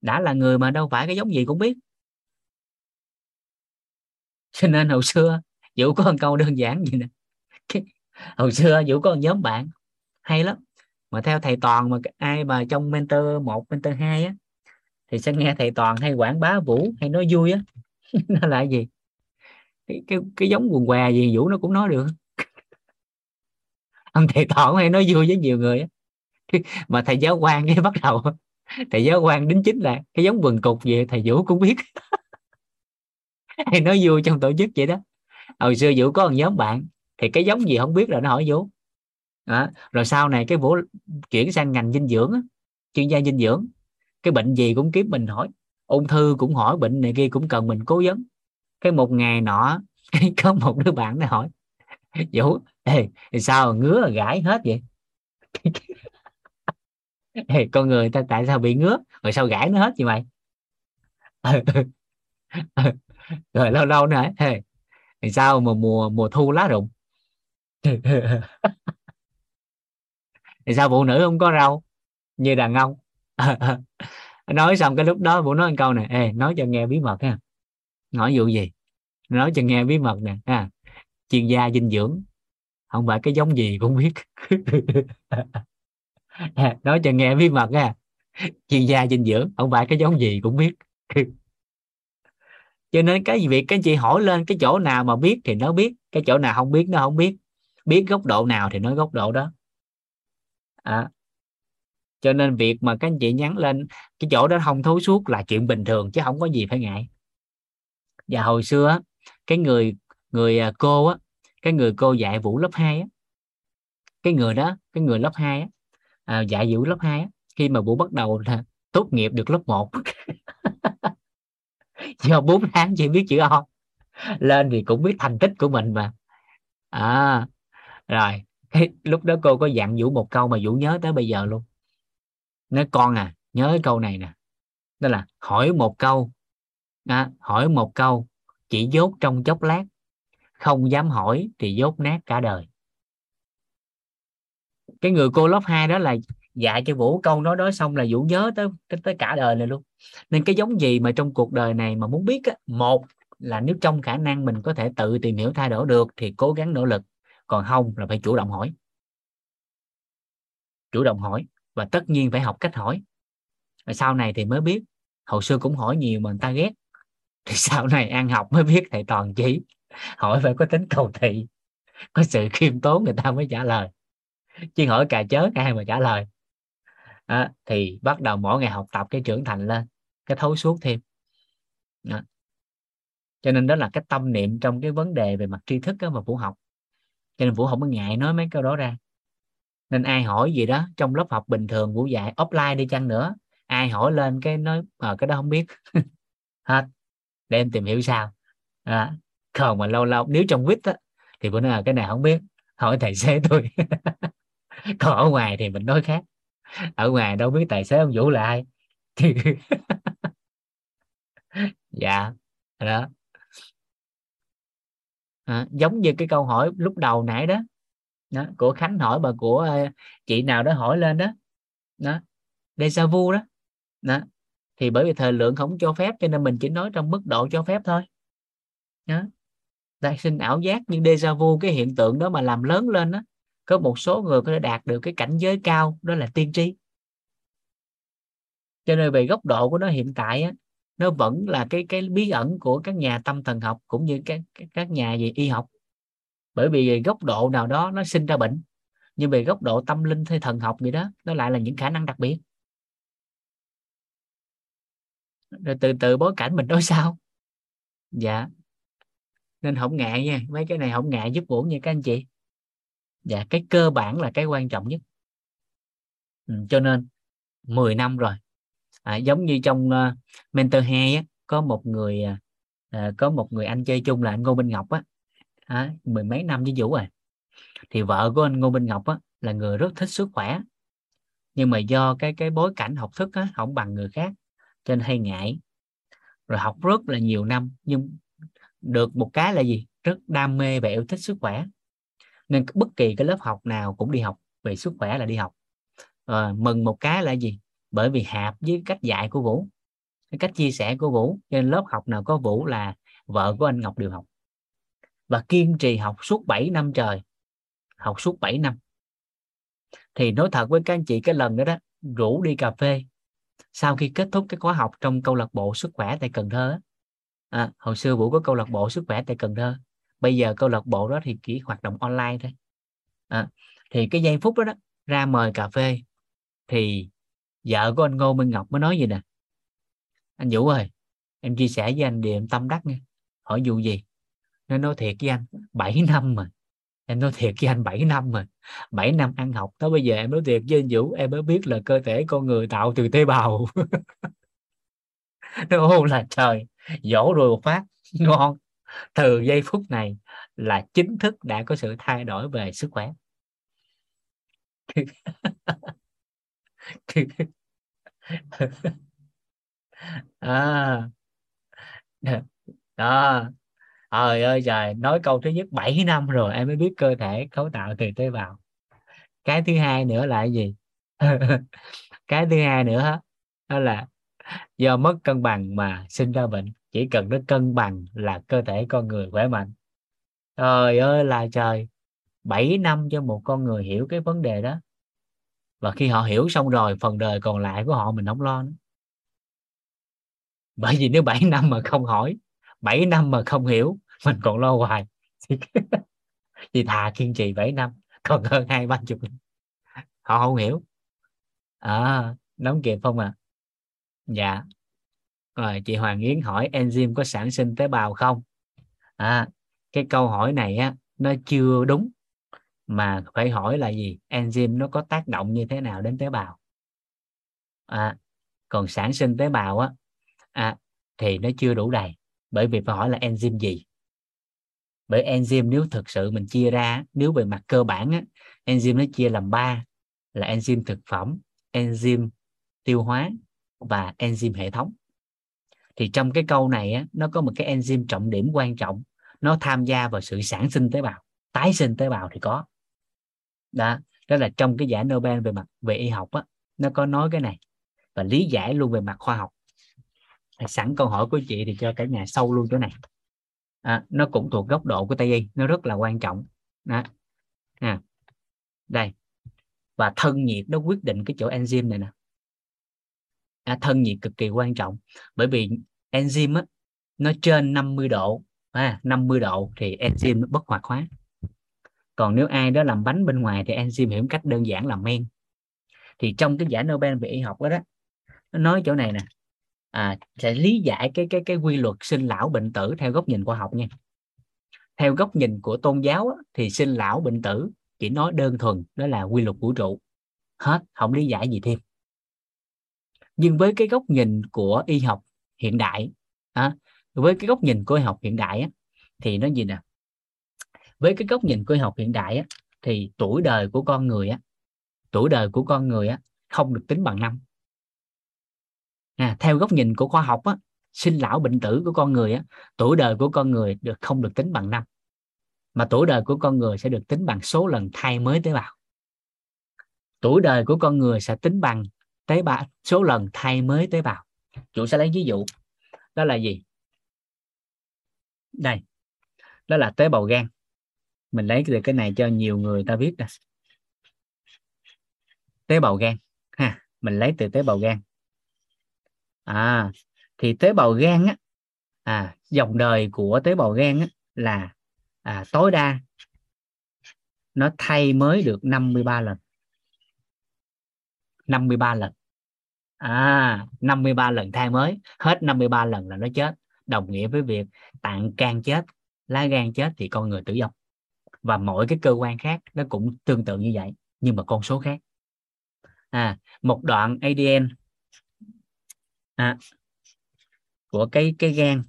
Đã là người mà đâu phải cái giống gì cũng biết. Cho nên hồi xưa vũ có một câu đơn giản gì nè. Hồi xưa vũ có một nhóm bạn hay lắm. Mà theo thầy toàn mà ai mà trong mentor một mentor hai á thì sẽ nghe thầy toàn hay quảng bá vũ hay nói vui á. [laughs] Nó là gì? Cái, cái cái giống quần què gì vũ nó cũng nói được. Ông thầy toàn hay nói vui với nhiều người á. [laughs] Mà thầy giáo quan cái [laughs] bắt đầu thầy giáo quan đính chính là cái giống quần cục gì thầy vũ cũng biết. Hay nói vui trong tổ chức vậy đó. Hồi xưa vũ có một nhóm bạn thì cái giống gì không biết là nó hỏi vũ. Đó. rồi sau này cái vũ chuyển sang ngành dinh dưỡng chuyên gia dinh dưỡng cái bệnh gì cũng kiếm mình hỏi ung thư cũng hỏi bệnh này kia cũng cần mình cố vấn. Cái một ngày nọ [laughs] có một đứa bạn nó hỏi vũ ê sao ngứa gãi hết vậy? [laughs] Ê, con người ta tại sao bị ngứa? Rồi sao gãi nó hết vậy mày? [laughs] Rồi lâu lâu nữa ê, thì sao mà mùa mùa thu lá rụng? Thì sao phụ nữ không có rau? Như đàn ông nói xong cái lúc đó vũ nói một câu này ê nói cho nghe bí mật ha. Nói vụ gì? Nói cho nghe bí mật nè ha. Chuyên gia dinh dưỡng. Không phải cái giống gì cũng biết. [laughs] Nói cho nghe bí mật ha. Chuyên gia dinh dưỡng không phải cái giống gì cũng biết. [laughs] Cho nên cái việc cái chị hỏi lên cái chỗ nào mà biết thì nó biết cái chỗ nào không biết nó không biết. Biết góc độ nào thì nói góc độ đó. À, cho nên việc mà các anh chị nhắn lên cái chỗ đó không thấu suốt là chuyện bình thường chứ không có gì phải ngại. Và hồi xưa cái người người à, cô á cái người cô dạy vũ lớp 2 á cái người đó cái người lớp 2 á à, dạy vũ lớp 2 á khi mà vũ bắt đầu là tốt nghiệp được lớp 1 [laughs] do 4 tháng chỉ biết chữ o lên thì cũng biết thành tích của mình mà. À rồi lúc đó cô có dặn vũ một câu mà vũ nhớ tới bây giờ luôn nói con à nhớ cái câu này nè. Đó là hỏi một câu à, hỏi một câu chỉ dốt trong chốc lát không dám hỏi thì dốt nát cả đời. Cái người cô lớp 2 đó là dạy cho vũ câu nói đó xong là vũ nhớ tới tới cả đời này luôn. Nên cái giống gì mà trong cuộc đời này mà muốn biết á, một là nếu trong khả năng mình có thể tự tìm hiểu thay đổi được thì cố gắng nỗ lực còn không là phải chủ động hỏi. Chủ động hỏi và tất nhiên phải học cách hỏi. Rồi sau này thì mới biết. Hồi xưa cũng hỏi nhiều mà người ta ghét. [laughs] Thì sau này ăn học mới biết thầy toàn chỉ. Hỏi phải có tính cầu thị. Có sự khiêm tốn người ta mới trả lời. Chứ hỏi cà chớ ai mà trả lời. À, thì bắt đầu mỗi ngày học tập cái trưởng thành lên. Cái thấu suốt thêm. À. cho nên đó là cái tâm niệm trong cái vấn đề về mặt tri thức đó mà vũ học. Cho nên vũ không có ngại nói mấy câu đó ra nên ai hỏi gì đó trong lớp học bình thường của dạy offline đi chăng nữa ai hỏi lên cái nói à, cái đó không biết. [laughs] Hết. Để em tìm hiểu sao. À, còn mà lâu lâu nếu trong quýt á thì bữa nào cái này không biết hỏi tài xế [laughs] tôi. Còn ở ngoài thì mình nói khác. Ở ngoài đâu biết tài xế ông vũ là ai. Thì [laughs] dạ đó. À, giống như cái câu hỏi lúc đầu nãy đó, đó của khánh hỏi và của ờ, chị nào đó hỏi lên đó. Đó deja vu đó. Đó thì bởi vì thời lượng không cho phép cho nên mình chỉ nói trong mức độ cho phép thôi. Đó ta sinh ảo giác nhưng deja vu cái hiện tượng đó mà làm lớn lên đó có một số người có thể đạt được cái cảnh giới cao đó là tiên tri. Cho nên về góc độ của nó hiện tại á, nó vẫn là cái cái bí ẩn của các nhà tâm thần học cũng như các các nhà về y học bởi vì góc độ nào đó nó sinh ra bệnh nhưng về góc độ tâm linh hay thần học gì đó nó lại là những khả năng đặc biệt. Rồi từ từ bối cảnh mình nói sao? Dạ. Nên không ngại nha mấy cái này không ngại giúp bổ nha các anh chị. Dạ cái cơ bản là cái quan trọng nhất. Ừ, cho nên 10 năm rồi. À, giống như trong uh, mentor 2 á, có một người uh, có một người anh chơi chung là anh Ngô Minh Ngọc á à, mười mấy năm với Vũ rồi thì vợ của anh Ngô Minh Ngọc á, là người rất thích sức khỏe. Nhưng mà do cái cái bối cảnh học thức á, không bằng người khác cho nên hay ngại. Rồi học rất là nhiều năm nhưng được một cái là gì? Rất đam mê và yêu thích sức khỏe. Nên bất kỳ cái lớp học nào cũng đi học về sức khỏe là đi học. À, mừng một cái là gì? Bởi vì hạp với cách dạy của vũ cái cách chia sẻ của vũ nên lớp học nào có vũ là vợ của anh ngọc đều học và kiên trì học suốt 7 năm trời. Học suốt 7 năm. Thì nói thật với các anh chị cái lần đó đó rủ đi cà phê. Sau khi kết thúc cái khóa học trong câu lạc bộ sức khỏe tại Cần Thơ à, hồi xưa Vũ có câu lạc bộ sức khỏe tại Cần Thơ. Bây giờ câu lạc bộ đó thì chỉ hoạt động online thôi. À, thì cái giây phút đó, đó ra mời cà phê. Thì vợ của anh Ngô Minh Ngọc mới nói gì nè. Anh Vũ ơi em chia sẻ với anh điều em tâm đắc nghe hỏi vụ gì? Nó nói thiệt với anh 7 [laughs] năm mà. Em nói thiệt với anh 7 [laughs] năm mà. 7 năm ăn học tới bây giờ em nói thiệt với anh Vũ em mới biết là cơ thể con người tạo từ tế bào. [laughs] Nó ô là trời dỗ rồi một phát. Ngon. Từ giây phút này là chính thức đã có sự thay đổi về sức khỏe. À, đó trời ơi, trời. Nói câu thứ nhất 7 năm rồi em mới biết cơ thể cấu tạo từ tế bào. Cái thứ hai nữa là cái gì? [laughs] Cái thứ hai nữa đó là do mất cân bằng mà sinh ra bệnh. Chỉ cần nó cân bằng là cơ thể con người khỏe mạnh. Trời ơi là trời. 7 năm cho một con người hiểu cái vấn đề đó. Và khi họ hiểu xong rồi, phần đời còn lại của họ mình không lo nữa. Bởi vì nếu 7 năm mà không hỏi 7 năm mà không hiểu mình còn lo hoài. Thì, thì thà kiên trì 7 năm còn hơn hai ba chục. Họ không hiểu. À đóng kịp không à? Dạ. Rồi chị Hoàng Yến hỏi enzyme có sản sinh tế bào không? À cái câu hỏi này á nó chưa đúng mà phải hỏi là gì? Enzyme nó có tác động như thế nào đến tế bào? À, còn sản sinh tế bào á à, thì nó chưa đủ đầy bởi vì phải hỏi là enzyme gì? Bởi enzyme nếu thực sự mình chia ra nếu về mặt cơ bản á, enzyme nó chia làm ba là enzyme thực phẩm enzyme tiêu hóa và enzyme hệ thống. Thì trong cái câu này á, nó có một cái enzyme trọng điểm quan trọng nó tham gia vào sự sản sinh tế bào tái sinh tế bào thì có. Đó đó là trong cái giải Nobel về mặt về y học á nó có nói cái này và lý giải luôn về mặt khoa học sẵn câu hỏi của chị thì cho cả nhà sâu luôn chỗ này. À, nó cũng thuộc góc độ của tây y nó rất là quan trọng. Đó. À, đây. Và thân nhiệt nó quyết định cái chỗ enzyme này nè. À, thân nhiệt cực kỳ quan trọng. Bởi vì enzyme á, nó trên 50 độ. À, 50 độ thì enzyme nó bất hoạt hóa. Còn nếu ai đó làm bánh bên ngoài thì enzyme hiểu cách đơn giản là men. Thì trong cái giải Nobel về y học đó, đó nó nói chỗ này nè à, sẽ lý giải cái cái cái quy luật sinh lão bệnh tử theo góc nhìn khoa học nha. Theo góc nhìn của tôn giáo á, thì sinh lão bệnh tử chỉ nói đơn thuần đó là quy luật vũ trụ. Hết không lý giải gì thêm. Nhưng với cái góc nhìn của y học hiện đại à, với cái góc nhìn của y học hiện đại á, thì nó gì nè? Với cái góc nhìn của y học hiện đại á, thì tuổi đời của con người á tuổi đời của con người á không được tính bằng năm à, theo góc nhìn của khoa học á sinh lão bệnh tử của con người á tuổi đời của con người được không được tính bằng năm. Mà tuổi đời của con người sẽ được tính bằng số lần thay mới tế bào. Tuổi đời của con người sẽ tính bằng tế bào số lần thay mới tế bào. Chủ sẽ lấy ví dụ đó là gì? Đây đó là tế bào gan. Mình lấy từ cái này cho nhiều người ta biết nè. Tế bào gan ha mình lấy từ tế bào gan à thì tế bào gan á à dòng đời của tế bào gan á, là à, tối đa nó thay mới được 53 lần. 53 lần. À 53 lần thay mới hết 53 lần là nó chết. Đồng nghĩa với việc tạng can chết lá gan chết thì con người tử vong. Và mỗi cái cơ quan khác nó cũng tương tự như vậy nhưng mà con số khác. À một đoạn ADN à, của cái cái gan.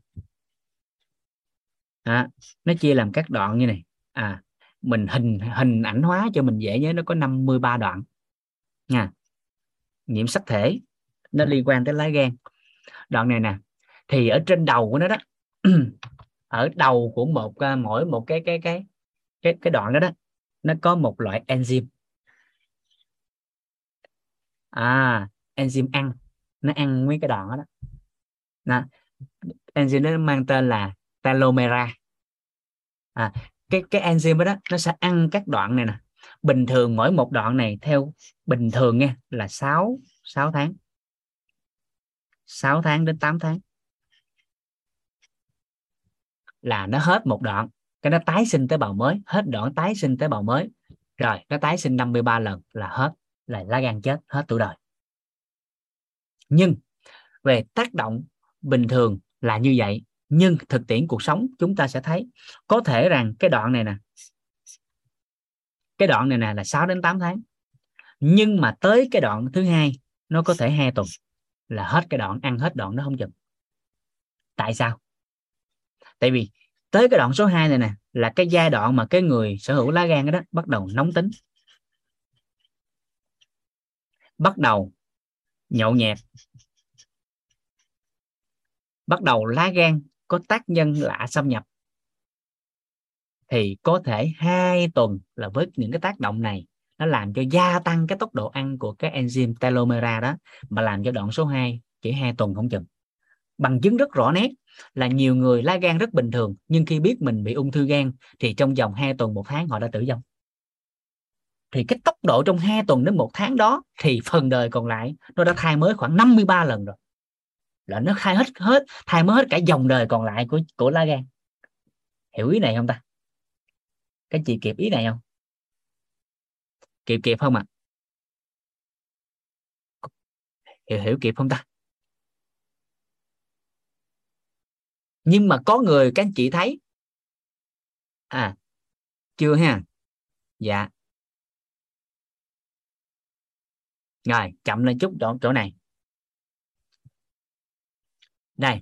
À, nó chia làm các đoạn như này. À mình hình hình ảnh hóa cho mình dễ nhớ nó có 53 đoạn. Nha. Nhiễm sắc thể nó liên quan tới lá gan. Đoạn này nè thì ở trên đầu của nó đó [clears throat] ở đầu của một à, mỗi một cái cái cái cái cái đoạn đó đó nó có một loại enzyme. À enzyme ăn nó ăn mấy cái đoạn đó, đó. Enzyme nó mang tên là telomera à, cái cái enzyme đó, đó nó sẽ ăn các đoạn này nè. Bình thường mỗi một đoạn này theo bình thường nha là 6 6 tháng. 6 tháng đến 8 tháng. Là nó hết một đoạn. Cái nó tái sinh tế bào mới hết đoạn tái sinh tế bào mới. Rồi nó tái sinh 53 lần là hết là lá gan chết hết tuổi đời nhưng về tác động bình thường là như vậy nhưng thực tiễn cuộc sống chúng ta sẽ thấy. Có thể rằng cái đoạn này nè cái đoạn này nè là 6 đến 8 tháng. Nhưng mà tới cái đoạn thứ hai nó có thể hai tuần là hết cái đoạn ăn hết đoạn nó không chừng. Tại sao? Tại vì tới cái đoạn số 2 này nè là cái giai đoạn mà cái người sở hữu lá gan đó, đó bắt đầu nóng tính. Bắt đầu nhậu nhẹt. Bắt đầu lá gan có tác nhân lạ xâm nhập. Thì có thể hai tuần là với những cái tác động này, nó làm cho gia tăng cái tốc độ ăn của cái enzyme telomera đó, mà làm cho đoạn số 2 chỉ hai tuần không chừng. Bằng chứng rất rõ nét là nhiều người lá gan rất bình thường, nhưng khi biết mình bị ung thư gan thì trong vòng 2 tuần một tháng họ đã tử vong thì cái tốc độ trong 2 tuần đến một tháng đó thì phần đời còn lại nó đã thay mới khoảng 53 lần rồi. Là nó khai hết hết, thay mới hết cả dòng đời còn lại của của lá gan. Hiểu ý này không ta? Các chị kịp ý này không? Kịp kịp không ạ? À? hiểu hiểu kịp không ta? Nhưng mà có người các anh chị thấy. À chưa ha? Dạ. Rồi chậm lên chút chỗ chỗ này. Đây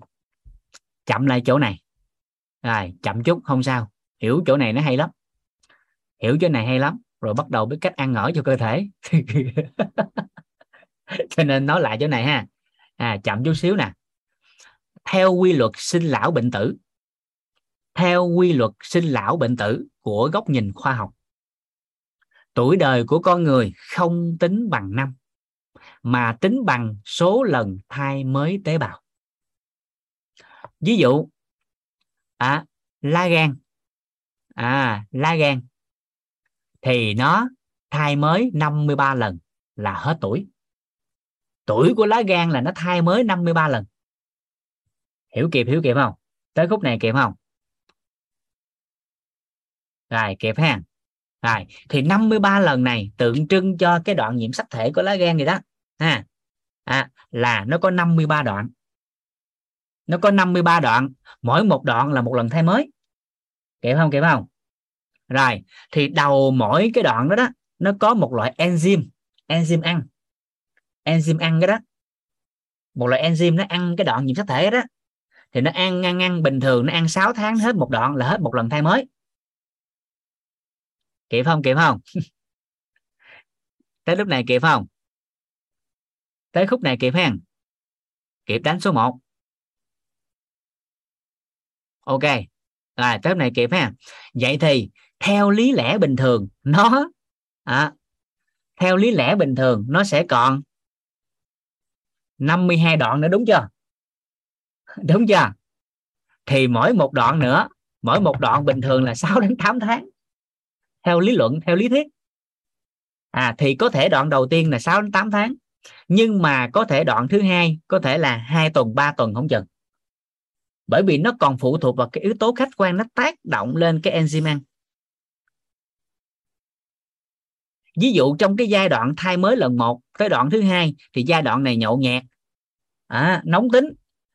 chậm lại chỗ này. Rồi chậm chút không sao. Hiểu chỗ này nó hay lắm. Hiểu chỗ này hay lắm rồi bắt đầu biết cách ăn ở cho cơ thể. [laughs] Cho nên nói lại chỗ này ha. À, chậm chút xíu nè. Theo quy luật sinh lão bệnh tử. Theo quy luật sinh lão bệnh tử của góc nhìn khoa học. Tuổi đời của con người không tính bằng năm mà tính bằng số lần thai mới tế bào. Ví dụ à, lá gan. À lá gan. Thì nó thai mới 53 lần là hết tuổi. Tuổi của lá gan là nó thai mới 53 lần. Hiểu kịp hiểu kịp không? Tới khúc này kịp không? Rồi kịp ha. Rồi thì 53 lần này tượng trưng cho cái đoạn nhiễm sắc thể của lá gan gì đó ha. À, là nó có 53 đoạn. Nó có 53 đoạn. Mỗi một đoạn là một lần thay mới. Kịp không? Kịp không? Rồi thì đầu mỗi cái đoạn đó đó nó có một loại enzyme. Enzyme ăn. Enzyme ăn cái đó. Một loại enzyme nó ăn cái đoạn nhiễm sắc thể đó. Thì nó ăn ăn ăn bình thường nó ăn 6 tháng hết một đoạn là hết một lần thay mới. Kịp không? Kịp không? [laughs] Tới lúc này kịp không? Tới khúc này kịp ha kịp đánh số 1 ok rồi tới này kịp ha vậy thì theo lý lẽ bình thường nó à, theo lý lẽ bình thường nó sẽ còn 52 đoạn nữa đúng chưa? [laughs] Đúng chưa? Thì mỗi một đoạn nữa mỗi một đoạn bình thường là [laughs] 6 đến 8 tháng. Theo lý luận theo lý thuyết. À thì có thể đoạn đầu tiên là 6 đến 8 tháng nhưng mà có thể đoạn thứ hai có thể là hai tuần ba tuần không chừng. Bởi vì nó còn phụ thuộc vào cái yếu tố khách quan nó tác động lên cái enzyme ăn. Ví dụ trong cái giai đoạn thai mới lần một tới đoạn thứ hai thì giai đoạn này nhậu nhẹt à, nóng tính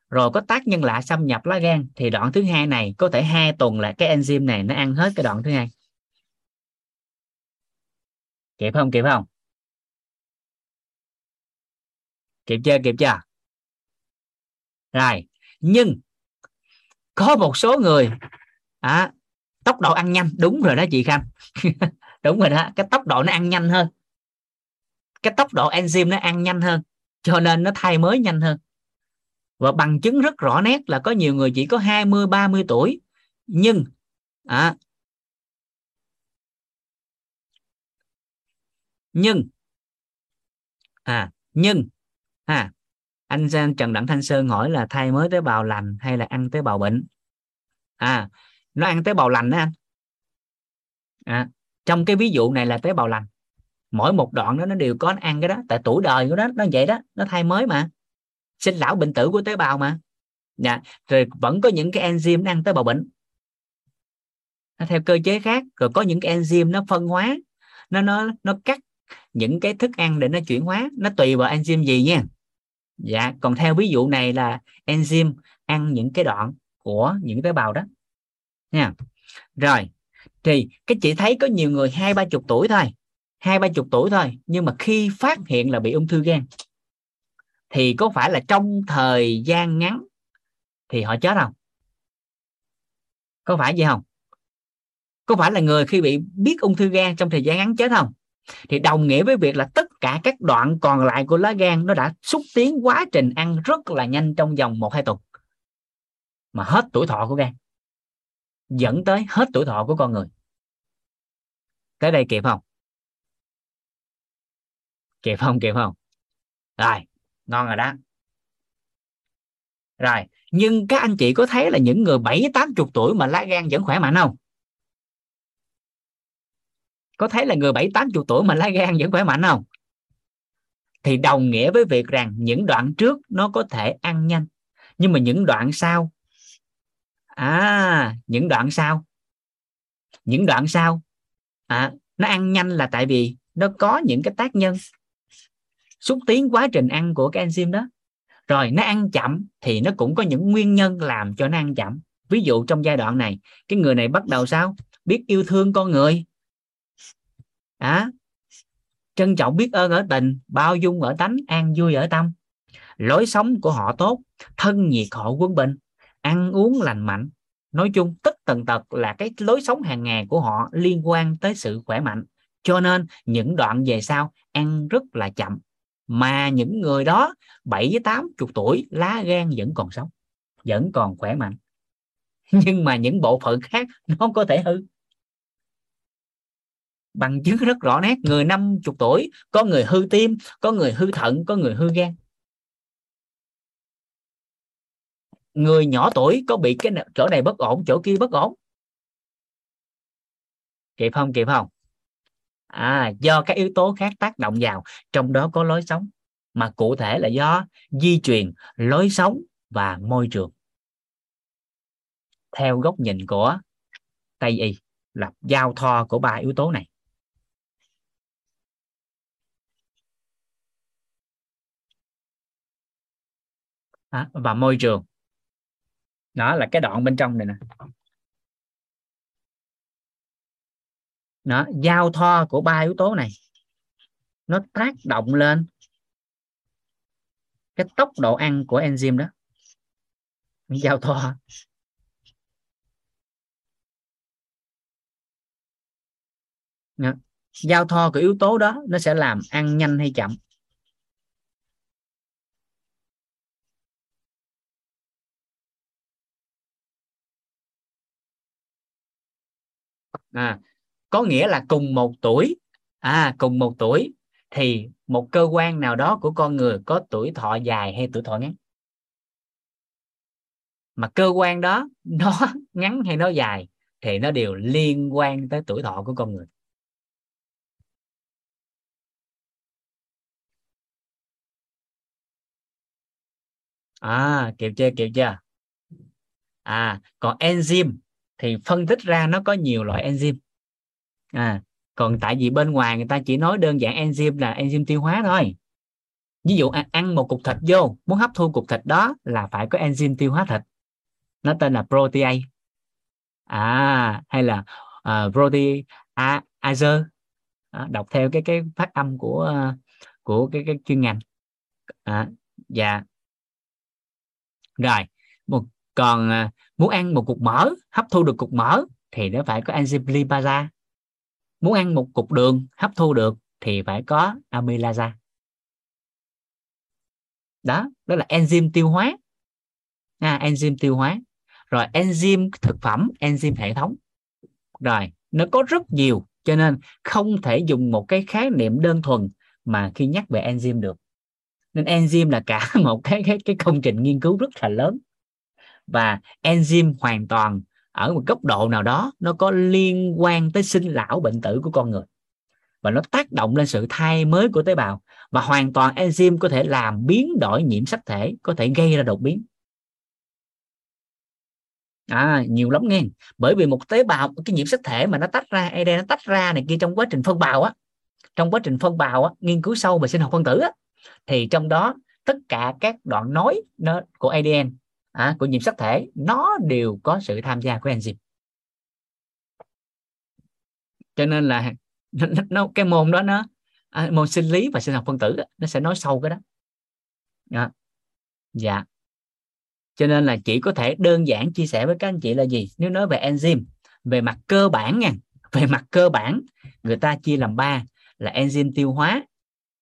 rồi có tác nhân lạ xâm nhập lá gan thì đoạn thứ hai này có thể hai tuần là cái enzyme này nó ăn hết cái đoạn thứ hai. Kịp không? Kịp không? Kịp chưa kịp chưa rồi nhưng có một số người à, tốc độ ăn nhanh đúng rồi đó chị khanh. [laughs] Đúng rồi đó cái tốc độ nó ăn nhanh hơn. Cái tốc độ enzyme nó ăn nhanh hơn cho nên nó thay mới nhanh hơn. Và bằng chứng rất rõ nét là có nhiều người chỉ có 20 30 tuổi nhưng à, nhưng à nhưng à anh Trần Đặng Thanh Sơn hỏi là thay mới tế bào lành hay là ăn tế bào bệnh? À nó ăn tế bào lành đó anh. À, trong cái ví dụ này là tế bào lành. Mỗi một đoạn đó nó đều có ăn cái đó tại tuổi đời của nó nó vậy đó nó thay mới mà. Sinh lão bệnh tử của tế bào mà. Dạ. rồi vẫn có những cái enzyme nó ăn tế bào bệnh. Nó theo cơ chế khác rồi có những cái enzyme nó phân hóa nó nó nó cắt những cái thức ăn để nó chuyển hóa. Nó tùy vào enzyme gì nha dạ còn theo ví dụ này là enzyme ăn những cái đoạn của những tế bào đó. Nha. Rồi, thì cái chị thấy có nhiều người hai, ba chục tuổi thôi, hai, ba chục tuổi thôi, nhưng mà khi phát hiện là bị ung thư gan, thì có phải là trong thời gian ngắn thì họ chết không? Có phải vậy không? Có phải là người khi bị biết ung thư gan trong thời gian ngắn chết không? Thì đồng nghĩa với việc là tất cả các đoạn còn lại của lá gan nó đã xúc tiến quá trình ăn rất là nhanh trong vòng một hai tuần. Mà hết tuổi thọ của gan, dẫn tới hết tuổi thọ của con người. Tới đây kịp không? Kịp không kịp không? Rồi, ngon rồi đó. Rồi, nhưng các anh chị có thấy là những người bảy, tám chục tuổi mà lá gan vẫn khỏe mạnh không? Có thấy là người bảy, tám chục tuổi mà lá gan vẫn khỏe mạnh không? Thì đồng nghĩa với việc rằng những đoạn trước nó có thể ăn nhanh. Nhưng mà những đoạn sau à những đoạn sau những đoạn sau à, nó ăn nhanh là tại vì nó có những cái tác nhân xúc tiến quá trình ăn của cái enzyme đó. Rồi nó ăn chậm thì nó cũng có những nguyên nhân làm cho nó ăn chậm. Ví dụ trong giai đoạn này cái người này bắt đầu sao? Biết yêu thương con người. À, trân trọng biết ơn ở tình, bao dung ở tánh, an vui ở tâm. Lối sống của họ tốt, thân nhiệt họ quân bình, ăn uống lành mạnh. Nói chung tất tần tật là cái lối sống hàng ngày của họ liên quan tới sự khỏe mạnh. Cho nên, những đoạn về sau ăn rất là chậm. Mà những người đó, bảy với tám chục tuổi, lá gan vẫn còn sống, vẫn còn khỏe mạnh. [laughs] Nhưng mà những bộ phận khác nó có thể hư bằng chứng rất rõ nét, người năm chục tuổi, có người hư tim, có người hư thận, có người hư gan. Người nhỏ tuổi có bị cái chỗ này bất ổn, chỗ kia bất ổn? Kịp không kịp không? À do các yếu tố khác tác động vào, trong đó có lối sống. Mà cụ thể là do di truyền lối sống và môi trường. Theo góc nhìn của tây y, là giao thoa của ba yếu tố này. À, và môi trường. Đó là cái đoạn bên trong này nè. Nó giao thoa của ba yếu tố này nó tác động lên cái tốc độ ăn của enzyme đó. Giao thoa. Đó. giao thoa của yếu tố đó nó sẽ làm ăn nhanh hay chậm. À, có nghĩa là cùng một tuổi. À cùng một tuổi thì một cơ quan nào đó của con người có tuổi thọ dài hay tuổi thọ ngắn? Mà cơ quan đó [laughs] nó ngắn hay nó dài thì nó đều liên quan tới tuổi thọ của con người. À kịp chưa kịp chưa? À còn enzyme thì phân tích ra nó có nhiều loại enzyme. À còn tại vì bên ngoài người ta chỉ nói đơn giản enzyme là enzyme tiêu hóa thôi. Ví dụ ăn một cục thịt vô muốn hấp thu cục thịt đó là phải có enzyme tiêu hóa thịt. Nó tên là protease. À hay là uh, protease à, đọc theo cái cái phát âm của uh, của cái cái chuyên ngành. À, dạ. Rồi một còn uh, muốn ăn một cục mỡ hấp thu được cục mỡ thì nó phải có enzyme lipasa muốn ăn một cục đường hấp thu được thì phải có amylasa đó đó là enzyme tiêu hóa. À, enzyme tiêu hóa. Rồi enzyme thực phẩm enzyme hệ thống. Rồi nó có rất nhiều cho nên không thể dùng một cái khái niệm đơn thuần mà khi nhắc về enzyme được. Nên enzyme là cả [laughs] một cái cái cái công trình nghiên cứu rất là lớn và enzyme hoàn toàn ở một góc độ nào đó nó có liên quan tới sinh lão bệnh tử của con người. Và nó tác động lên sự thay mới của tế bào và hoàn toàn enzyme có thể làm biến đổi nhiễm sắc thể, có thể gây ra đột biến. À nhiều lắm nghe. Bởi vì một tế bào, cái nhiễm sắc thể mà nó tách ra ADN nó tách ra này kia trong quá trình phân bào á, trong quá trình phân bào á, nghiên cứu sâu về sinh học phân tử á, thì trong đó tất cả các đoạn nối nó của ADN à, của nhiễm sắc thể. Nó đều có sự tham gia của enzyme. Cho nên là [laughs] nó, nó cái môn đó nó à, môn sinh lý và sinh học phân tử nó sẽ nói sâu cái đó. À, dạ. Cho nên là chỉ có thể đơn giản chia sẻ với các anh chị là gì? Nếu nói về enzyme về mặt cơ bản nha về mặt cơ bản người ta chia làm ba là enzyme tiêu hóa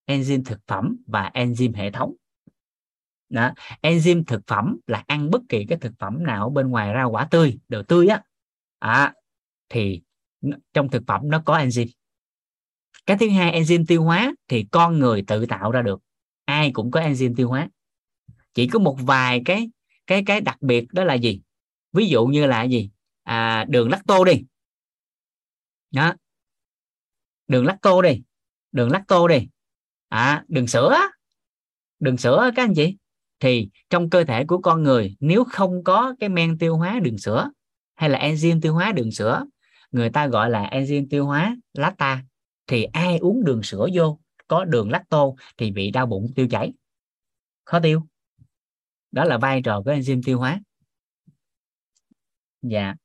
enzyme thực phẩm và enzyme hệ thống đó. enzyme thực phẩm là ăn bất kỳ cái thực phẩm nào bên ngoài ra quả tươi đồ tươi á. À, thì trong thực phẩm nó có enzyme. Cái thứ hai enzyme tiêu hóa thì con người tự tạo ra được. Ai cũng có enzyme tiêu hóa. Chỉ có một vài cái cái cái đặc biệt đó là gì? Ví dụ như là gì? À, đường lacto đi. Đó. Đường lacto đi đường lacto đi. À đường sữa. Đường sữa các anh chị thì trong cơ thể của con người, nếu không có cái men tiêu hóa đường sữa hay là enzyme tiêu hóa đường sữa, người ta gọi là enzyme tiêu hóa lacta, thì ai uống đường sữa vô có đường lacto thì bị đau bụng, tiêu chảy. Khó tiêu. Đó là vai trò của enzyme tiêu hóa. Dạ.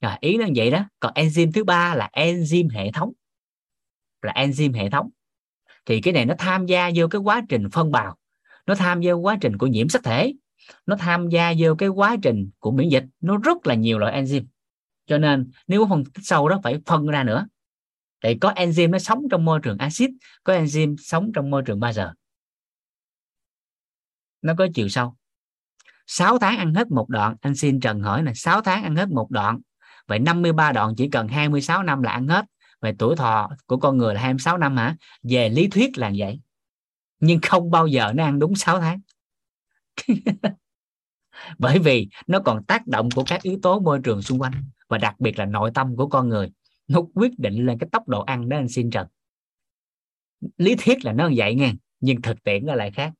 Rồi, ý nó vậy đó. Còn enzyme thứ ba là enzyme hệ thống. Là enzyme hệ thống. Thì cái này nó tham gia vô cái quá trình phân bào nó tham gia quá trình của nhiễm sắc thể. Nó tham gia vô cái quá trình của miễn dịch. Nó rất là nhiều loại enzyme. Cho nên, nếu phân tích sâu đó, phải phân ra nữa. Thì có enzyme nó sống trong môi trường axit, có enzyme sống trong môi trường bazơ nó có chiều sâu. 6 tháng ăn hết một đoạn, anh xin Trần hỏi là 6 tháng ăn hết một đoạn. Vậy 53 đoạn, chỉ cần 26 năm là ăn hết. Về tuổi thọ của con người là 26 năm hả? Về lý thuyết là vậy nhưng không bao giờ nó ăn đúng 6 tháng. [laughs] Bởi vì nó còn tác động của các yếu tố môi trường xung quanh và đặc biệt là nội tâm của con người. Nó quyết định lên cái tốc độ ăn đó anh xin trần. Lý thuyết là nó vậy nghe nhưng thực tiễn nó lại khác.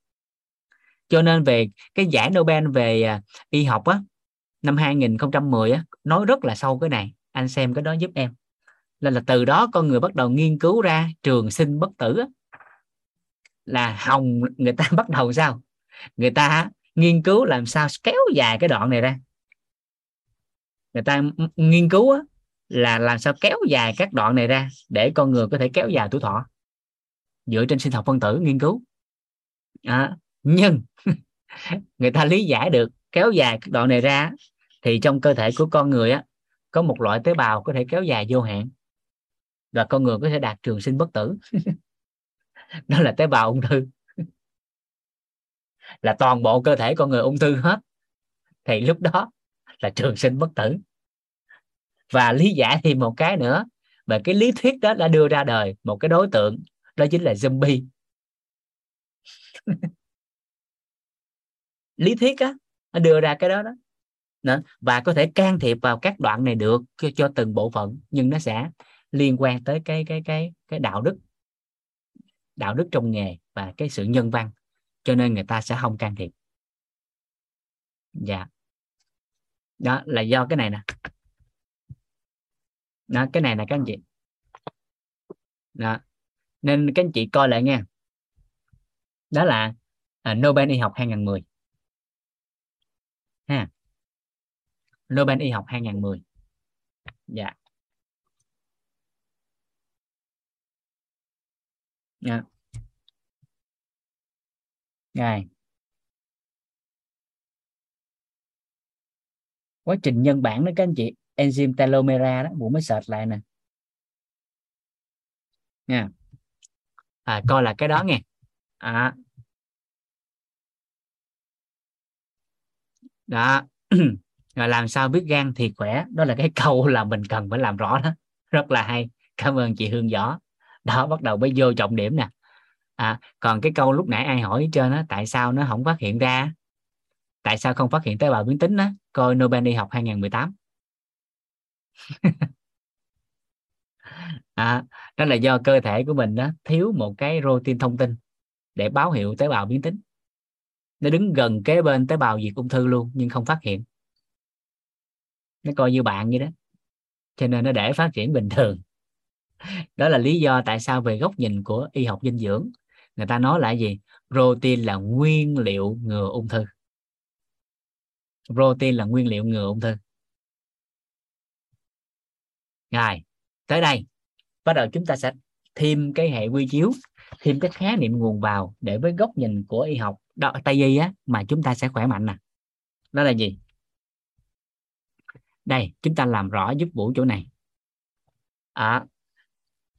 Cho nên về cái giải Nobel về à, y học á năm 2010 á nói rất là sâu cái này. Anh xem cái đó giúp em. Nên là từ đó con người bắt đầu nghiên cứu ra trường sinh bất tử á, là hồng người ta [laughs] bắt đầu sao? Người ta nghiên cứu làm sao kéo dài cái đoạn này ra. Người ta nghiên cứu á, là làm sao kéo dài các đoạn này ra để con người có thể kéo dài tuổi thọ. Dựa trên sinh học phân tử nghiên cứu. À, nhưng [laughs] người ta lý giải được kéo dài các đoạn này ra thì trong cơ thể của con người á có một loại tế bào có thể kéo dài vô hạn. Và con người có thể đạt trường sinh bất tử. [laughs] đó là tế bào ung thư. Là toàn bộ cơ thể con người ung thư hết. Thì lúc đó là trường sinh bất tử. Và lý giải thêm một cái nữa về cái lý thuyết đó đã đưa ra đời một cái đối tượng đó chính là zombie. [laughs] Lý thuyết á nó đưa ra cái đó đó. Nữa. và có thể can thiệp vào các đoạn này được cho, cho từng bộ phận nhưng nó sẽ liên quan tới cái cái cái cái đạo đức đạo đức trong nghề và cái sự nhân văn cho nên người ta sẽ không can thiệp. Dạ. Đó là do cái này nè. Đó, cái này nè các anh chị. Đó. nên các anh chị coi lại nha đó là uh, Nobel y học 2010 ha. Nobel y học 2010 dạ. Dạ. Rồi. Quá trình nhân bản đó các anh chị enzyme telomera đó vũ mới search lại nè. Nha. À, coi là cái đó nghe. À. đó. [clears throat] Rồi làm sao biết gan thì khỏe? Đó là cái [laughs] câu là mình cần phải làm rõ đó. Rất là hay. Cảm ơn chị Hương Võ đó bắt đầu mới vô trọng điểm nè. À, còn cái câu lúc nãy ai hỏi trên á tại sao nó không phát hiện ra? Tại sao không phát hiện tế bào biến tính đó coi Nobel đi học 2018 [laughs] à, đó là do cơ thể của mình đó thiếu một cái protein thông tin để báo hiệu tế bào biến tính. Nó đứng gần kế bên tế bào diệt ung thư luôn nhưng không phát hiện. Nó coi như bạn vậy đó. Cho nên nó để phát triển bình thường đó là lý do tại sao về góc nhìn của y học dinh dưỡng người ta nói là gì? Protein là nguyên liệu ngừa ung thư. Protein là nguyên liệu ngừa ung thư. Rồi tới đây. Bắt đầu chúng ta sẽ thêm cái hệ quy chiếu thêm cái khái niệm nguồn vào để với góc nhìn của y học đó, tây y á mà chúng ta sẽ khỏe mạnh nè. Đó là gì? Đây chúng ta làm rõ giúp vũ chỗ này. À,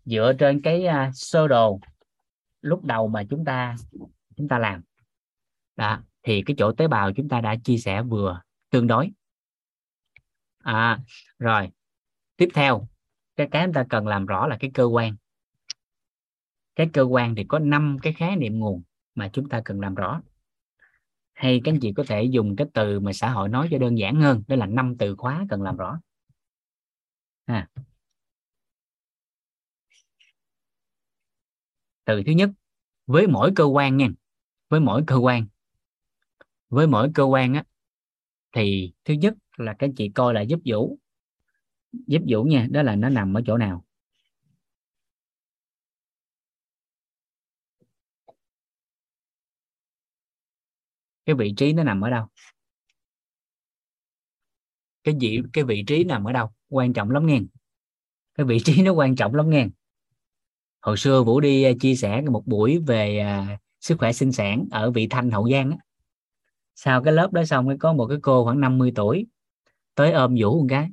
dựa trên cái uh, sơ đồ lúc đầu mà chúng ta chúng ta làm. Đó, thì cái chỗ tế bào chúng ta đã chia sẻ vừa tương đối. À, rồi tiếp theo cái cái chúng ta cần làm rõ là cái cơ quan. Cái cơ quan thì có 5 cái khái niệm nguồn mà chúng ta cần làm rõ. Hay các anh chị có thể dùng cái từ mà xã hội nói cho đơn giản hơn đó là năm từ khóa cần làm rõ. À. từ thứ nhất, với mỗi cơ quan nha, với mỗi cơ quan, với mỗi cơ quan á, thì thứ nhất là các chị coi là giúp vũ giúp vũ nha, đó là nó nằm ở chỗ nào? Cái vị trí nó nằm ở đâu? Cái vị cái vị trí nằm ở đâu? Quan trọng lắm nghe. Cái vị trí nó quan trọng lắm nghe hồi xưa vũ đi à, chia sẻ một buổi về à, sức khỏe sinh sản ở vị thanh hậu giang á. Sau cái lớp đó xong cái có một cái cô khoảng 50 tuổi tới ôm vũ một cái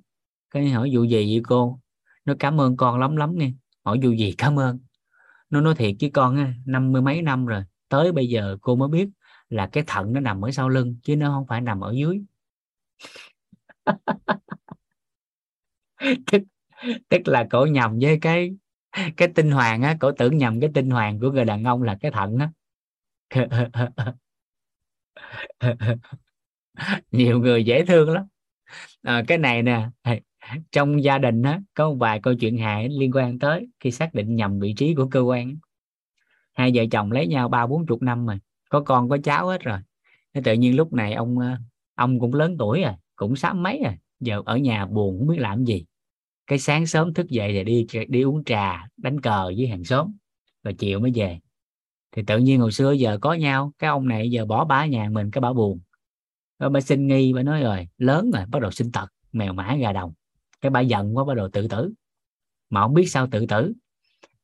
cái hỏi vụ gì vậy cô? Nó cảm ơn con lắm lắm nghe. Hỏi vụ gì? Cảm ơn. Nó nói thiệt với con á năm mươi mấy năm rồi tới bây giờ cô mới biết là cái thận nó nằm ở sau lưng chứ nó không phải nằm ở dưới. [laughs] Tức, tức là cổ nhầm với cái cái tinh hoàng á cổ tưởng nhầm cái tinh hoàng của người đàn ông là cái thận á. [laughs] Nhiều người dễ thương lắm. À, cái này nè trong gia đình á có một vài câu chuyện hài liên quan tới khi xác định nhầm vị trí của cơ quan hai vợ chồng lấy nhau ba bốn chục năm rồi có con có cháu hết rồi. Thế tự nhiên lúc này ông ờ, ông cũng lớn tuổi rồi cũng sắp mấy rồi giờ ở nhà buồn không biết làm gì cái sáng sớm thức dậy thì đi đi uống trà đánh cờ với hàng xóm rồi chiều mới về. Thì tự nhiên hồi xưa giờ có nhau cái ông này giờ bỏ bá nhà mình cái bà buồn. Rồi bà xin nghi bà nói rồi lớn rồi bắt đầu sinh tật mèo mã gà đồng. Cái bà giận quá bắt đầu tự tử. Mà không biết sao tự tử.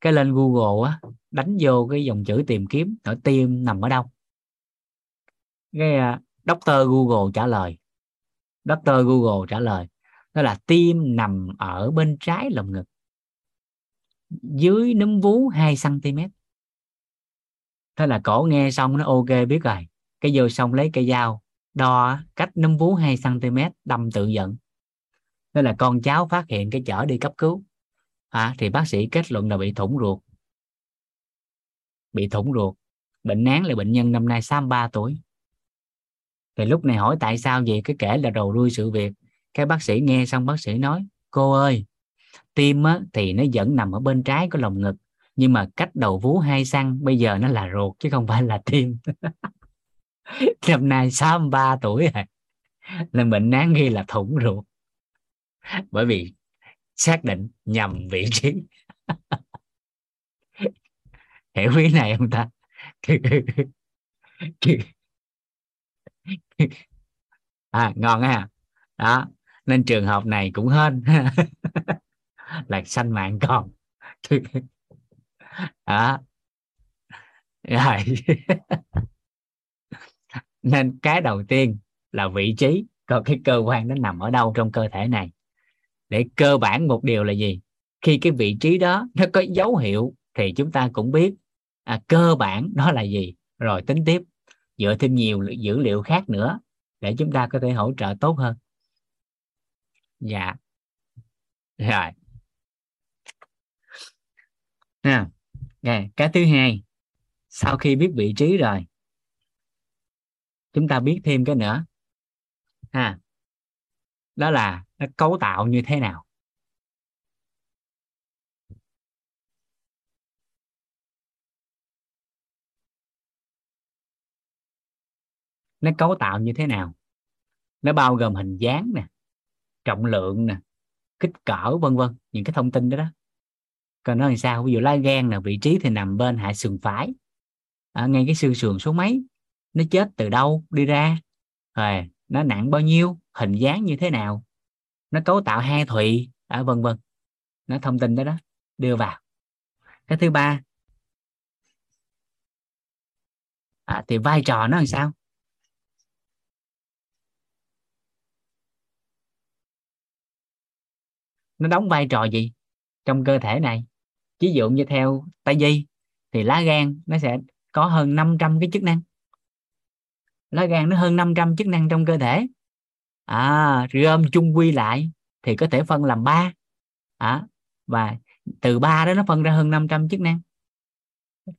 Cái lên google á đánh vô cái dòng chữ tìm kiếm ở tim nằm ở đâu. Cái uh, doctor google trả lời. Doctor google trả lời đó là tim nằm ở bên trái lồng ngực. Dưới núm vú 2 cm thế là cổ nghe xong nó ok biết rồi. Cái vô xong lấy cây dao đo cách núm vú 2 cm đâm tự giận. Thế là con cháu phát hiện cái chở đi cấp cứu. À, thì bác sĩ kết luận là bị thủng ruột. Bị thủng ruột. Bệnh án là bệnh nhân năm nay 63 tuổi. Thì lúc này hỏi tại sao vậy? Cái kể là đầu đuôi sự việc cái bác sĩ nghe xong bác sĩ nói cô ơi tim á, thì nó vẫn nằm ở bên trái của lồng ngực nhưng mà cách đầu vú hai xăng bây giờ nó là ruột chứ không phải là tim. [laughs] Năm nay 63 tuổi rồi là bệnh án ghi là thủng ruột. Bởi vì xác định nhầm vị trí. [laughs] Hiểu ý này không ta? À ngon ha. Đó nên trường hợp này cũng hên. [laughs] Là sanh mạng còn. [laughs] Đó. Rồi. [laughs] Nên cái đầu tiên là vị trí còn cái cơ quan nó nằm ở đâu trong cơ thể này. Để cơ bản một điều là gì? Khi cái vị trí đó nó có dấu hiệu thì chúng ta cũng biết à, cơ bản đó là gì. Rồi tính tiếp dựa thêm nhiều dữ liệu khác nữa để chúng ta có thể hỗ trợ tốt hơn dạ. Rồi. Nè okay. cái thứ hai. Sau khi biết vị trí rồi, chúng ta biết thêm cái nữa. Ha. Đó là nó cấu tạo như thế nào? Nó cấu tạo như thế nào? Nó bao gồm hình dáng nè trọng lượng nè kích cỡ vân vân những cái thông tin đó đó. Còn nó làm sao ví dụ lá gan là vị trí thì nằm bên hạ sườn phải. Ở ngay cái xương sườn số mấy nó chết từ đâu đi ra rồi nó nặng bao nhiêu hình dáng như thế nào nó cấu tạo hai thụy à, vân vân. Nó thông tin đó đó đưa vào. Cái thứ ba à, thì vai trò nó làm sao? Nó đóng vai trò gì trong cơ thể này? Ví dụ như theo tây di thì lá gan nó sẽ có hơn 500 cái chức năng. Lá gan nó hơn 500 chức năng trong cơ thể. À gom chung quy lại thì có thể phân làm ba. À, và từ ba đó nó phân ra hơn 500 chức năng.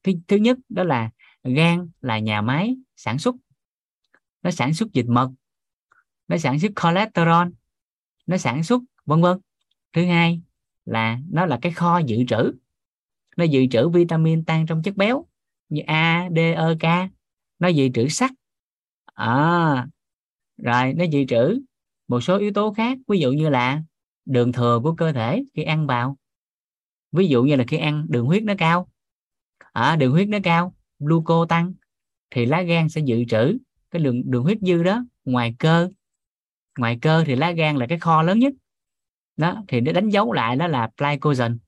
Thứ, thứ nhất đó là gan là nhà máy sản xuất. Nó sản xuất dịch mật. Nó sản xuất cholesterol. Nó sản xuất vân vân thứ hai là nó là cái kho dự trữ. Nó dự trữ vitamin tan trong chất béo như A, D, E, K. Nó dự trữ sắt. À, rồi nó dự trữ một số yếu tố khác ví dụ như là đường thừa của cơ thể khi ăn vào. Ví dụ như là khi ăn đường huyết nó cao. À, đường huyết nó cao gluco tăng thì lá gan sẽ dự trữ cái đường đường huyết dư đó ngoài cơ. Ngoài cơ thì lá gan là cái kho lớn nhất đó thì nó đánh dấu lại đó là glycogen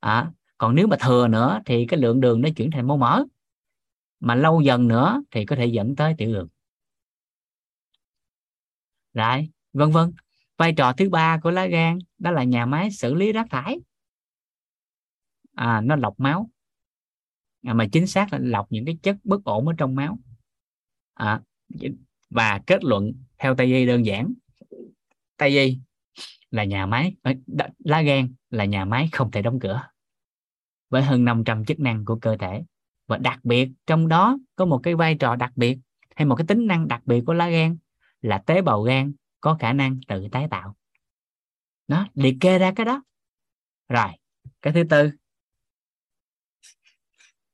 à, còn nếu mà thừa nữa thì cái lượng đường nó chuyển thành máu mỡ mà lâu dần nữa thì có thể dẫn tới tiểu đường. Rồi vân vân. Vai trò thứ ba của lá gan đó là nhà máy xử lý rác thải. À, nó lọc máu. À, mà chính xác là lọc những cái chất bất ổn ở trong máu. À, và kết luận theo tây y đơn giản. Tây y là nhà máy ờ, lá gan là nhà máy không thể đóng cửa với hơn 500 chức năng của cơ thể. Và đặc biệt trong đó có một cái vai trò đặc biệt hay một cái tính năng đặc biệt của lá gan là tế bào gan có khả năng tự tái tạo. Nó liệt kê ra cái đó. Rồi cái thứ tư.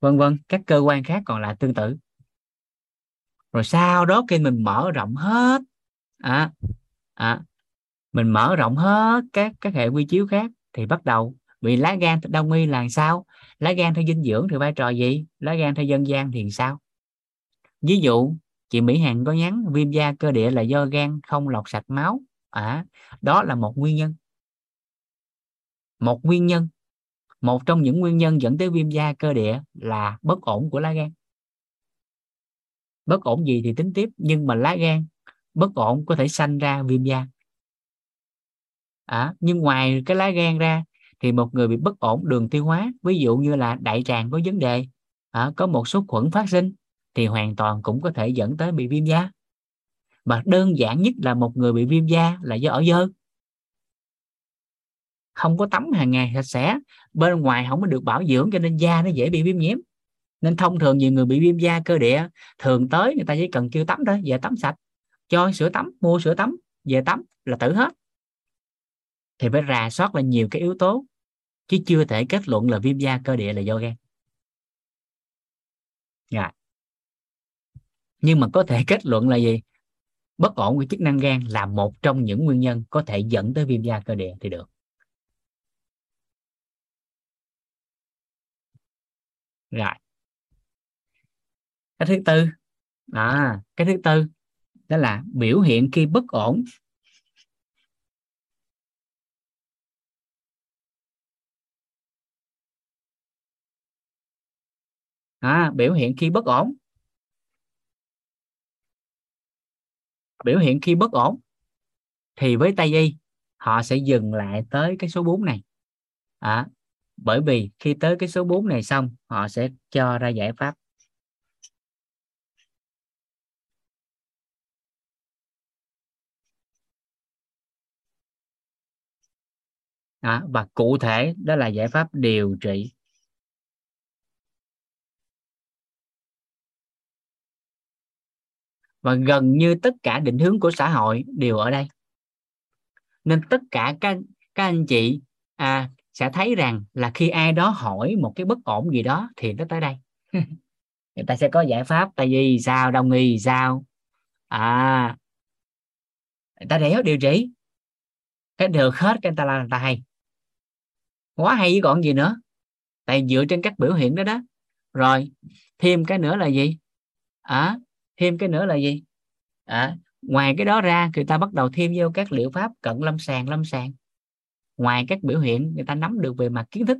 Vân vân các cơ quan khác còn lại tương tự. Rồi sau đó khi mình mở rộng hết à, à, mình mở rộng hết các các hệ quy chiếu khác thì bắt đầu vì lá gan đông y là sao? Lá gan theo dinh dưỡng thì vai trò gì? Lá gan theo dân gian thì sao? Ví dụ chị Mỹ Hằng có nhắn viêm da cơ địa là do gan không lọc sạch máu. À, đó là một nguyên nhân. Một nguyên nhân. Một trong những nguyên nhân dẫn tới viêm da cơ địa là bất ổn của lá gan. Bất ổn gì thì tính tiếp nhưng mà lá gan bất ổn có thể sanh ra viêm da à, nhưng ngoài cái lá gan ra thì một người bị bất ổn đường tiêu hóa ví dụ như là đại tràng có vấn đề à, có một số khuẩn phát sinh thì hoàn toàn cũng có thể dẫn tới bị viêm da. Mà đơn giản nhất là một người bị viêm da là do ở dơ. Không có tắm hàng ngày sạch sẽ bên ngoài không có được bảo dưỡng cho nên da nó dễ bị viêm nhiễm. Nên thông thường nhiều người bị viêm da cơ địa thường tới người ta chỉ cần kêu tắm thôi về tắm sạch. Cho sữa tắm mua sữa tắm về tắm là tử hết thì phải rà soát là nhiều cái yếu tố, chứ chưa thể kết luận là viêm da cơ địa là do gan. Rồi nhưng mà có thể kết luận là gì? Bất ổn của chức năng gan là một trong những nguyên nhân có thể dẫn tới viêm da cơ địa thì được. Rồi cái thứ tư à cái thứ tư đó là biểu hiện khi bất ổn à, biểu hiện khi bất ổn. Biểu hiện khi bất ổn thì với tây y họ sẽ dừng lại tới cái số 4 này. À, bởi vì khi tới cái số 4 này xong họ sẽ cho ra giải pháp. À, và cụ thể đó là giải pháp điều trị và gần như tất cả định hướng của xã hội đều ở đây. Nên tất cả các các anh chị à, sẽ thấy rằng là khi ai đó hỏi một cái bất ổn gì đó thì nó tới đây. [laughs] Người ta sẽ có giải pháp tại vì sao đông y sao? À người ta để điều trị. Cái được hết cái người ta là người ta hay. Quá hay với còn gì nữa. Tại dựa trên các biểu hiện đó đó. Rồi thêm cái nữa là gì? À, thêm cái nữa là gì? À, ngoài cái đó ra người ta bắt đầu thêm vô các liệu pháp cận lâm sàng lâm sàng. Ngoài các biểu hiện người ta nắm được về mặt kiến thức.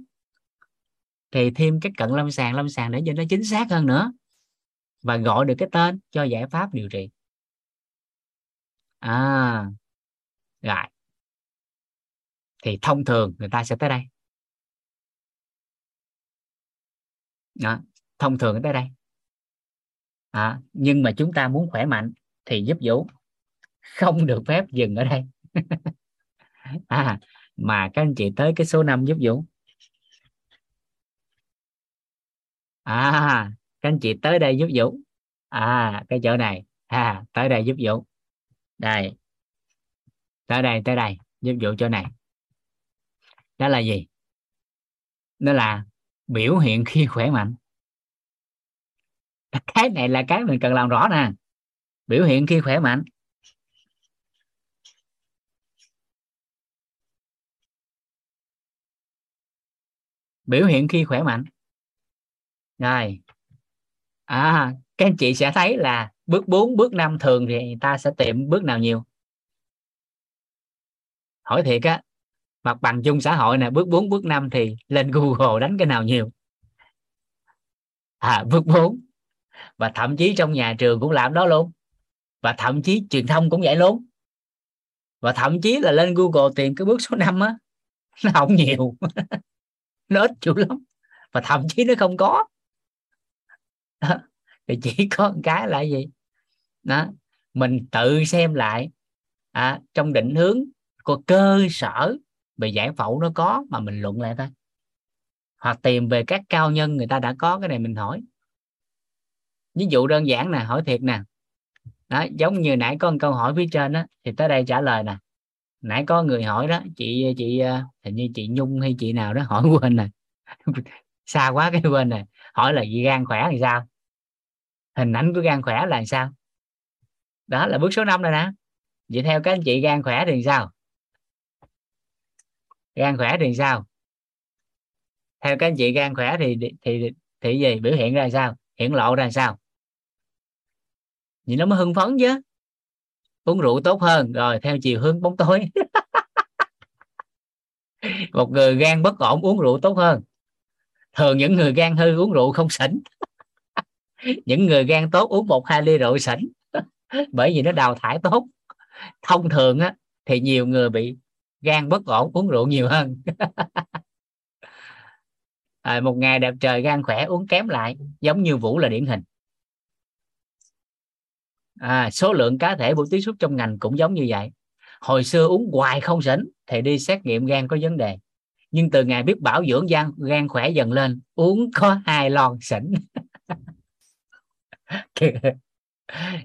Thì thêm cái cận lâm sàng lâm sàng để cho nó chính xác hơn nữa. Và gọi được cái tên cho giải pháp điều trị. À rồi. Thì thông thường người ta sẽ tới đây. Đó, thông thường tới đây à, nhưng mà chúng ta muốn khỏe mạnh thì giúp vũ. Không được phép dừng ở đây. [laughs] À, mà các anh chị tới cái số 5 giúp vũ. À các anh chị tới đây giúp vũ. À cái chỗ này. À tới đây giúp vũ. Đây. Tới đây tới đây. Giúp vũ chỗ này. Đó là gì? Đó là biểu hiện khi khỏe mạnh cái này là cái mình cần làm rõ nè. Biểu hiện khi khỏe mạnh. Biểu hiện khi khỏe mạnh. Rồi. À các anh chị sẽ thấy là bước 4 bước 5 thường thì ta sẽ tìm bước nào nhiều? Hỏi thiệt á, mặt bằng chung xã hội nè, bước 4 bước 5 thì lên Google đánh cái nào nhiều? À bước 4 và thậm chí trong nhà trường cũng làm đó luôn. Và thậm chí truyền thông cũng vậy luôn. Và thậm chí là lên Google tìm cái bước số 5 á [laughs] nó không nhiều. [laughs] Nó ít chịu lắm. Và thậm chí nó không có. [laughs] Thì chỉ có một cái là gì? Đó mình tự xem lại à, trong định hướng của cơ sở về giải phẫu nó có mà mình luận lại thôi. Hoặc tìm về các cao nhân người ta đã có cái này mình hỏi ví dụ đơn giản nè, hỏi thiệt nè. Đó, giống như nãy có một câu hỏi phía trên đó thì tới đây trả lời nè. Nãy có người hỏi đó, chị chị ờ, hình như chị nhung hay chị nào đó hỏi [laughs] quên này xa quá cái quên này hỏi là gì gan khỏe thì sao? Hình ảnh của gan khỏe là sao? Đó là bước số 5 rồi nè. Vậy theo các anh chị, gan khỏe thì sao? Gan khỏe thì sao? Theo các anh chị, gan khỏe thì thì thì gì? Biểu hiện ra sao? Hiện lộ ra sao? Thì nó mới hưng phấn chứ. Uống rượu tốt hơn. Rồi theo chiều hướng bóng tối. [laughs] Một người gan bất ổn uống rượu tốt hơn. Thường những người gan hư uống rượu không sỉnh. [laughs] Những người gan tốt uống một hai ly rượu sỉnh. [laughs] Bởi vì nó đào thải tốt. Thông thường á thì nhiều người bị gan bất ổn uống rượu nhiều hơn. À, một ngày đẹp trời gan khỏe uống kém lại giống như vũ là điển hình à, số lượng cá thể buổi tiếp xúc trong ngành cũng giống như vậy. Hồi xưa uống hoài không sỉnh thì đi xét nghiệm gan có vấn đề. Nhưng từ ngày biết bảo dưỡng gan gan khỏe dần lên uống có hai lon sỉnh. [laughs]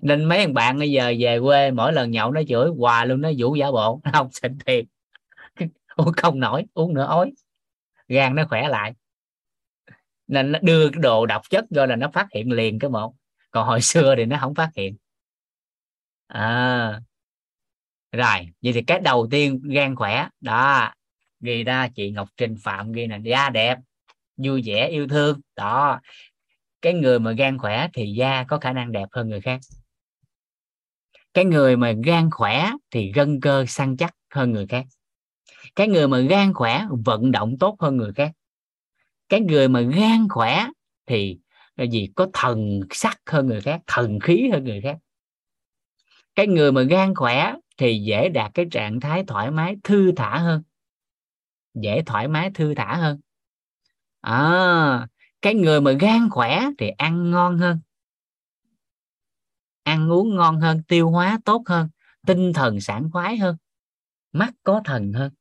Nên mấy thằng bạn bây giờ về quê mỗi lần nhậu nó chửi hoài luôn nó vũ giả bộ [laughs] không xịn thiệt. [laughs] Uống không nổi uống nữa ói. Gan nó khỏe lại. Nên nó đưa cái đồ độc chất vô là nó phát hiện liền cái một còn hồi xưa thì nó không phát hiện à rồi, vậy thì cái đầu tiên gan khỏe, đó, ghi ra chị Ngọc Trinh Phạm ghi là da đẹp, vui vẻ, yêu thương, đó. Cái người mà gan khỏe thì da có khả năng đẹp hơn người khác. Cái người mà gan khỏe thì gân cơ săn chắc hơn người khác. Cái người mà gan khỏe, vận động tốt hơn người khác. Cái người mà gan khỏe thì là gì, có thần sắc hơn người khác, thần khí hơn người khác cái người mà gan khỏe thì dễ đạt cái trạng thái thoải mái thư thả hơn. Dễ thoải mái thư thả hơn. À, cái người mà gan khỏe thì ăn ngon hơn. Ăn uống ngon hơn tiêu hóa tốt hơn tinh thần sảng khoái hơn mắt có thần hơn.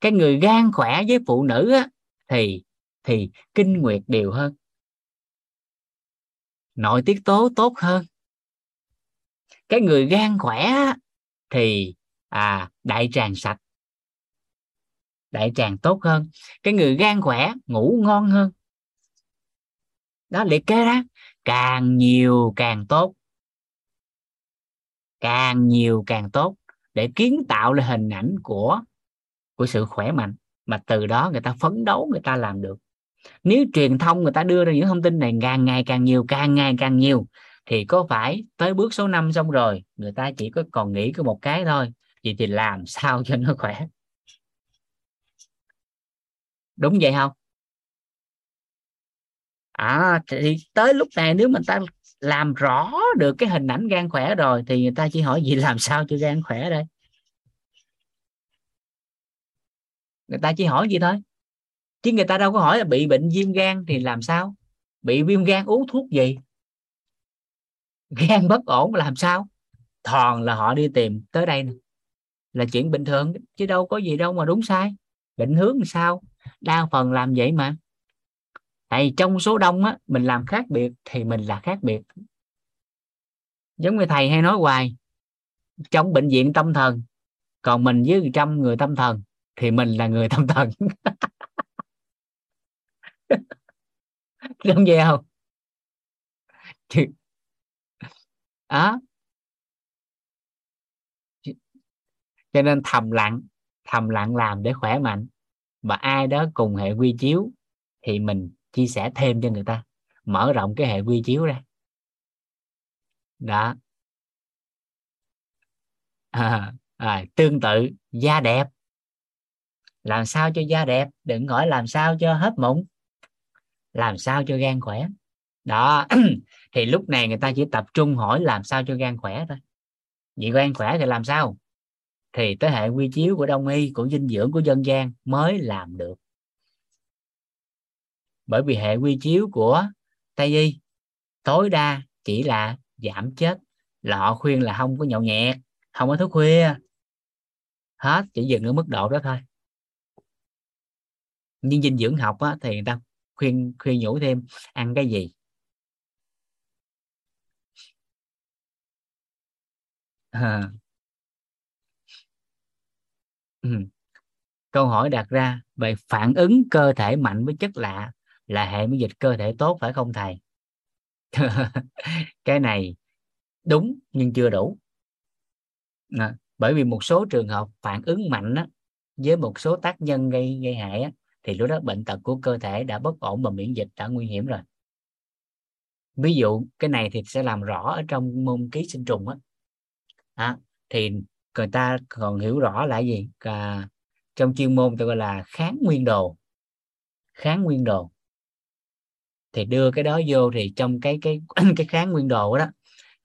Cái người gan khỏe với phụ nữ á, thì thì kinh nguyệt đều hơn. Nội tiết tố tốt hơn cái người gan khỏe thì à đại tràng sạch, đại tràng tốt hơn. Cái người gan khỏe, ngủ ngon hơn. Đó, liệt kê ra. Càng nhiều càng tốt. Càng nhiều càng tốt để kiến tạo lên hình ảnh của của sự khỏe mạnh mà từ đó người ta phấn đấu, người ta làm được. Nếu truyền thông người ta đưa ra những thông tin này, càng ngày càng nhiều, càng ngày càng nhiều thì có phải tới bước số 5 xong rồi, người ta chỉ có còn nghĩ có một cái thôi, vậy thì làm [laughs] sao cho nó khỏe? Đúng vậy không? À thì tới lúc này nếu mình ta làm rõ được cái hình ảnh gan khỏe rồi thì người ta chỉ hỏi gì làm sao cho gan khỏe đây? Người ta chỉ hỏi gì thôi. Chứ người ta đâu có hỏi là bị bệnh viêm gan thì làm sao? Bị viêm gan uống thuốc gì? Gan bất ổn làm sao? Thòn là họ đi tìm tới đây là chuyện bình thường, chứ đâu có gì đâu mà đúng sai. Định hướng làm sao? Đa phần làm vậy mà. Tại trong số đông á, mình làm khác biệt thì mình là khác biệt. Giống như thầy hay nói hoài, trong bệnh viện tâm thần, còn mình với trăm người tâm thần, thì mình là người tâm thần. [laughs] Đúng vậy không? Đó cho nên thầm lặng thầm lặng làm để khỏe mạnh. Và ai đó cùng hệ quy chiếu thì mình chia sẻ thêm cho người ta. Mở rộng cái hệ quy chiếu ra. Đó. À, à, tương tự da đẹp. Làm sao cho da đẹp? Đừng hỏi làm sao cho hết mụn. Làm sao cho gan khỏe? Đó. [clears throat] Thì lúc này người ta chỉ tập trung hỏi làm sao cho gan khỏe thôi. Vậy gan khỏe thì làm sao? Thì tới hệ quy chiếu của đông y của dinh dưỡng của dân gian mới làm được. Bởi vì hệ quy chiếu của tây y tối đa chỉ là giảm chết. Là họ khuyên là không có nhậu nhẹt không có thức khuya. Hết chỉ dừng ở mức độ đó thôi. Nhưng dinh dưỡng học á, thì người ta khuyên khuyên nhủ thêm ăn cái gì? À. [laughs] ừ. câu hỏi đặt ra về phản ứng cơ thể mạnh với chất lạ là hệ miễn dịch cơ thể tốt phải không thầy [laughs] cái này đúng nhưng chưa đủ à, bởi vì một số trường hợp phản ứng mạnh á, với một số tác nhân gây gây hại á, thì lúc đó bệnh tật của cơ thể đã bất ổn và miễn dịch đã nguy hiểm rồi ví dụ cái này thì sẽ làm rõ ở trong môn ký sinh trùng á à, thì người ta còn hiểu rõ là gì? À, trong chuyên môn tôi gọi là kháng nguyên đồ. Kháng nguyên đồ. Thì đưa cái đó vô thì trong cái cái [clears throat] cái kháng nguyên đồ đó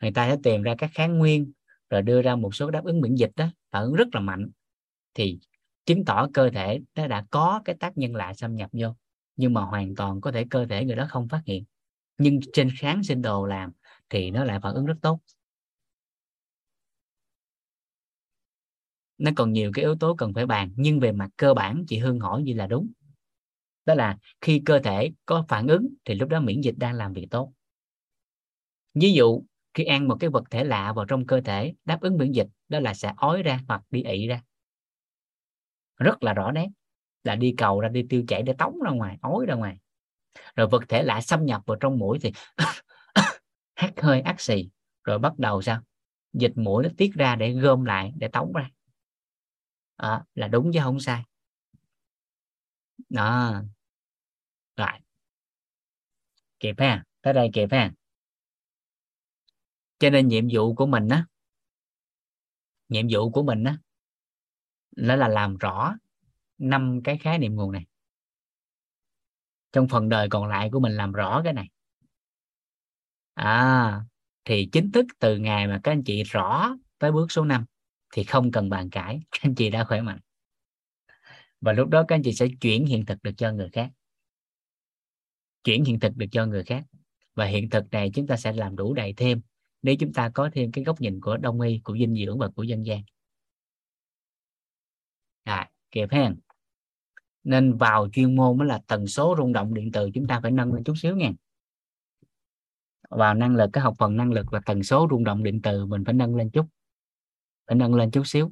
người ta sẽ tìm ra các kháng nguyên rồi đưa ra một số đáp ứng miễn dịch đó phản ứng rất là mạnh. Thì chứng tỏ cơ thể nó đã có cái tác nhân lạ xâm nhập vô nhưng mà hoàn toàn có thể cơ thể người đó không phát hiện. Nhưng trên kháng sinh đồ làm thì nó lại phản ứng rất tốt. Nó còn nhiều cái yếu tố cần phải bàn, nhưng về mặt cơ bản chị Hương hỏi gì là đúng. Đó là khi cơ thể có phản ứng thì lúc đó miễn dịch đang làm việc tốt. Ví dụ, khi ăn một cái vật thể lạ vào trong cơ thể, đáp ứng miễn dịch, đó là sẽ ói ra hoặc đi ị ra. Rất là rõ nét, là đi cầu ra, đi tiêu chảy, để tống ra ngoài, ói ra ngoài. Rồi vật thể lạ xâm nhập vào trong mũi thì [coughs] hắt hơi ác xì, rồi bắt đầu sao? Dịch mũi nó tiết ra để gom lại, để tống ra à, là đúng chứ không sai. Đó. Rồi. Kịp ha tới đây kịp ha. Cho nên nhiệm vụ của mình á nhiệm vụ của mình á đó là làm rõ năm cái khái niệm nguồn này. Trong phần đời còn lại của mình làm rõ cái này. À thì chính thức từ ngày mà các anh chị rõ tới bước số 5 thì không cần bàn cãi [laughs] các anh chị đã khỏe mạnh. Và lúc đó các anh chị sẽ chuyển hiện thực được cho người khác. Chuyển hiện thực được cho người khác. Và hiện thực này chúng ta sẽ làm đủ đầy thêm nếu chúng ta có thêm cái góc nhìn của đông y của dinh dưỡng và của dân gian. À, kịp ha nên vào chuyên môn mới là tần số rung động điện từ chúng ta phải nâng lên chút xíu nha. Vào năng lực cái học phần năng lực và tần số rung động điện từ mình phải nâng lên chút phải nâng lên chút xíu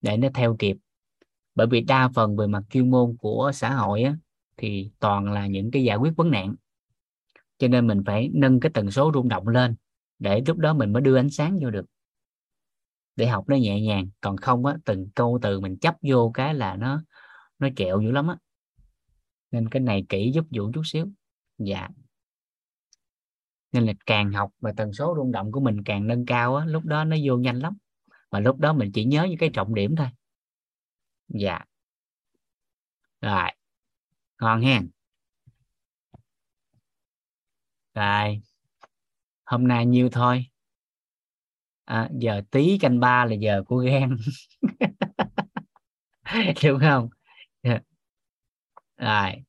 để nó theo kịp. Bởi vì đa phần về mặt chuyên môn của xã hội á, thì toàn là những cái giải quyết vấn nạn. Cho nên mình phải nâng cái tần số rung động lên để lúc đó mình mới đưa ánh sáng vô được. Để học nó nhẹ nhàng còn không á từng câu từ mình chấp vô cái là nó nó kẹo dữ lắm á. Nên cái này kỹ giúp vụ chút xíu. Dạ. Nên là càng học và tần số rung động của mình càng nâng cao á lúc đó nó vô nhanh lắm và lúc đó mình chỉ nhớ những cái trọng điểm thôi. Dạ. Rồi. Ngon hen. rồi. Hôm nay nhiêu thôi? À, giờ tí canh ba là giờ của gan. [laughs] Đúng không? Rồi.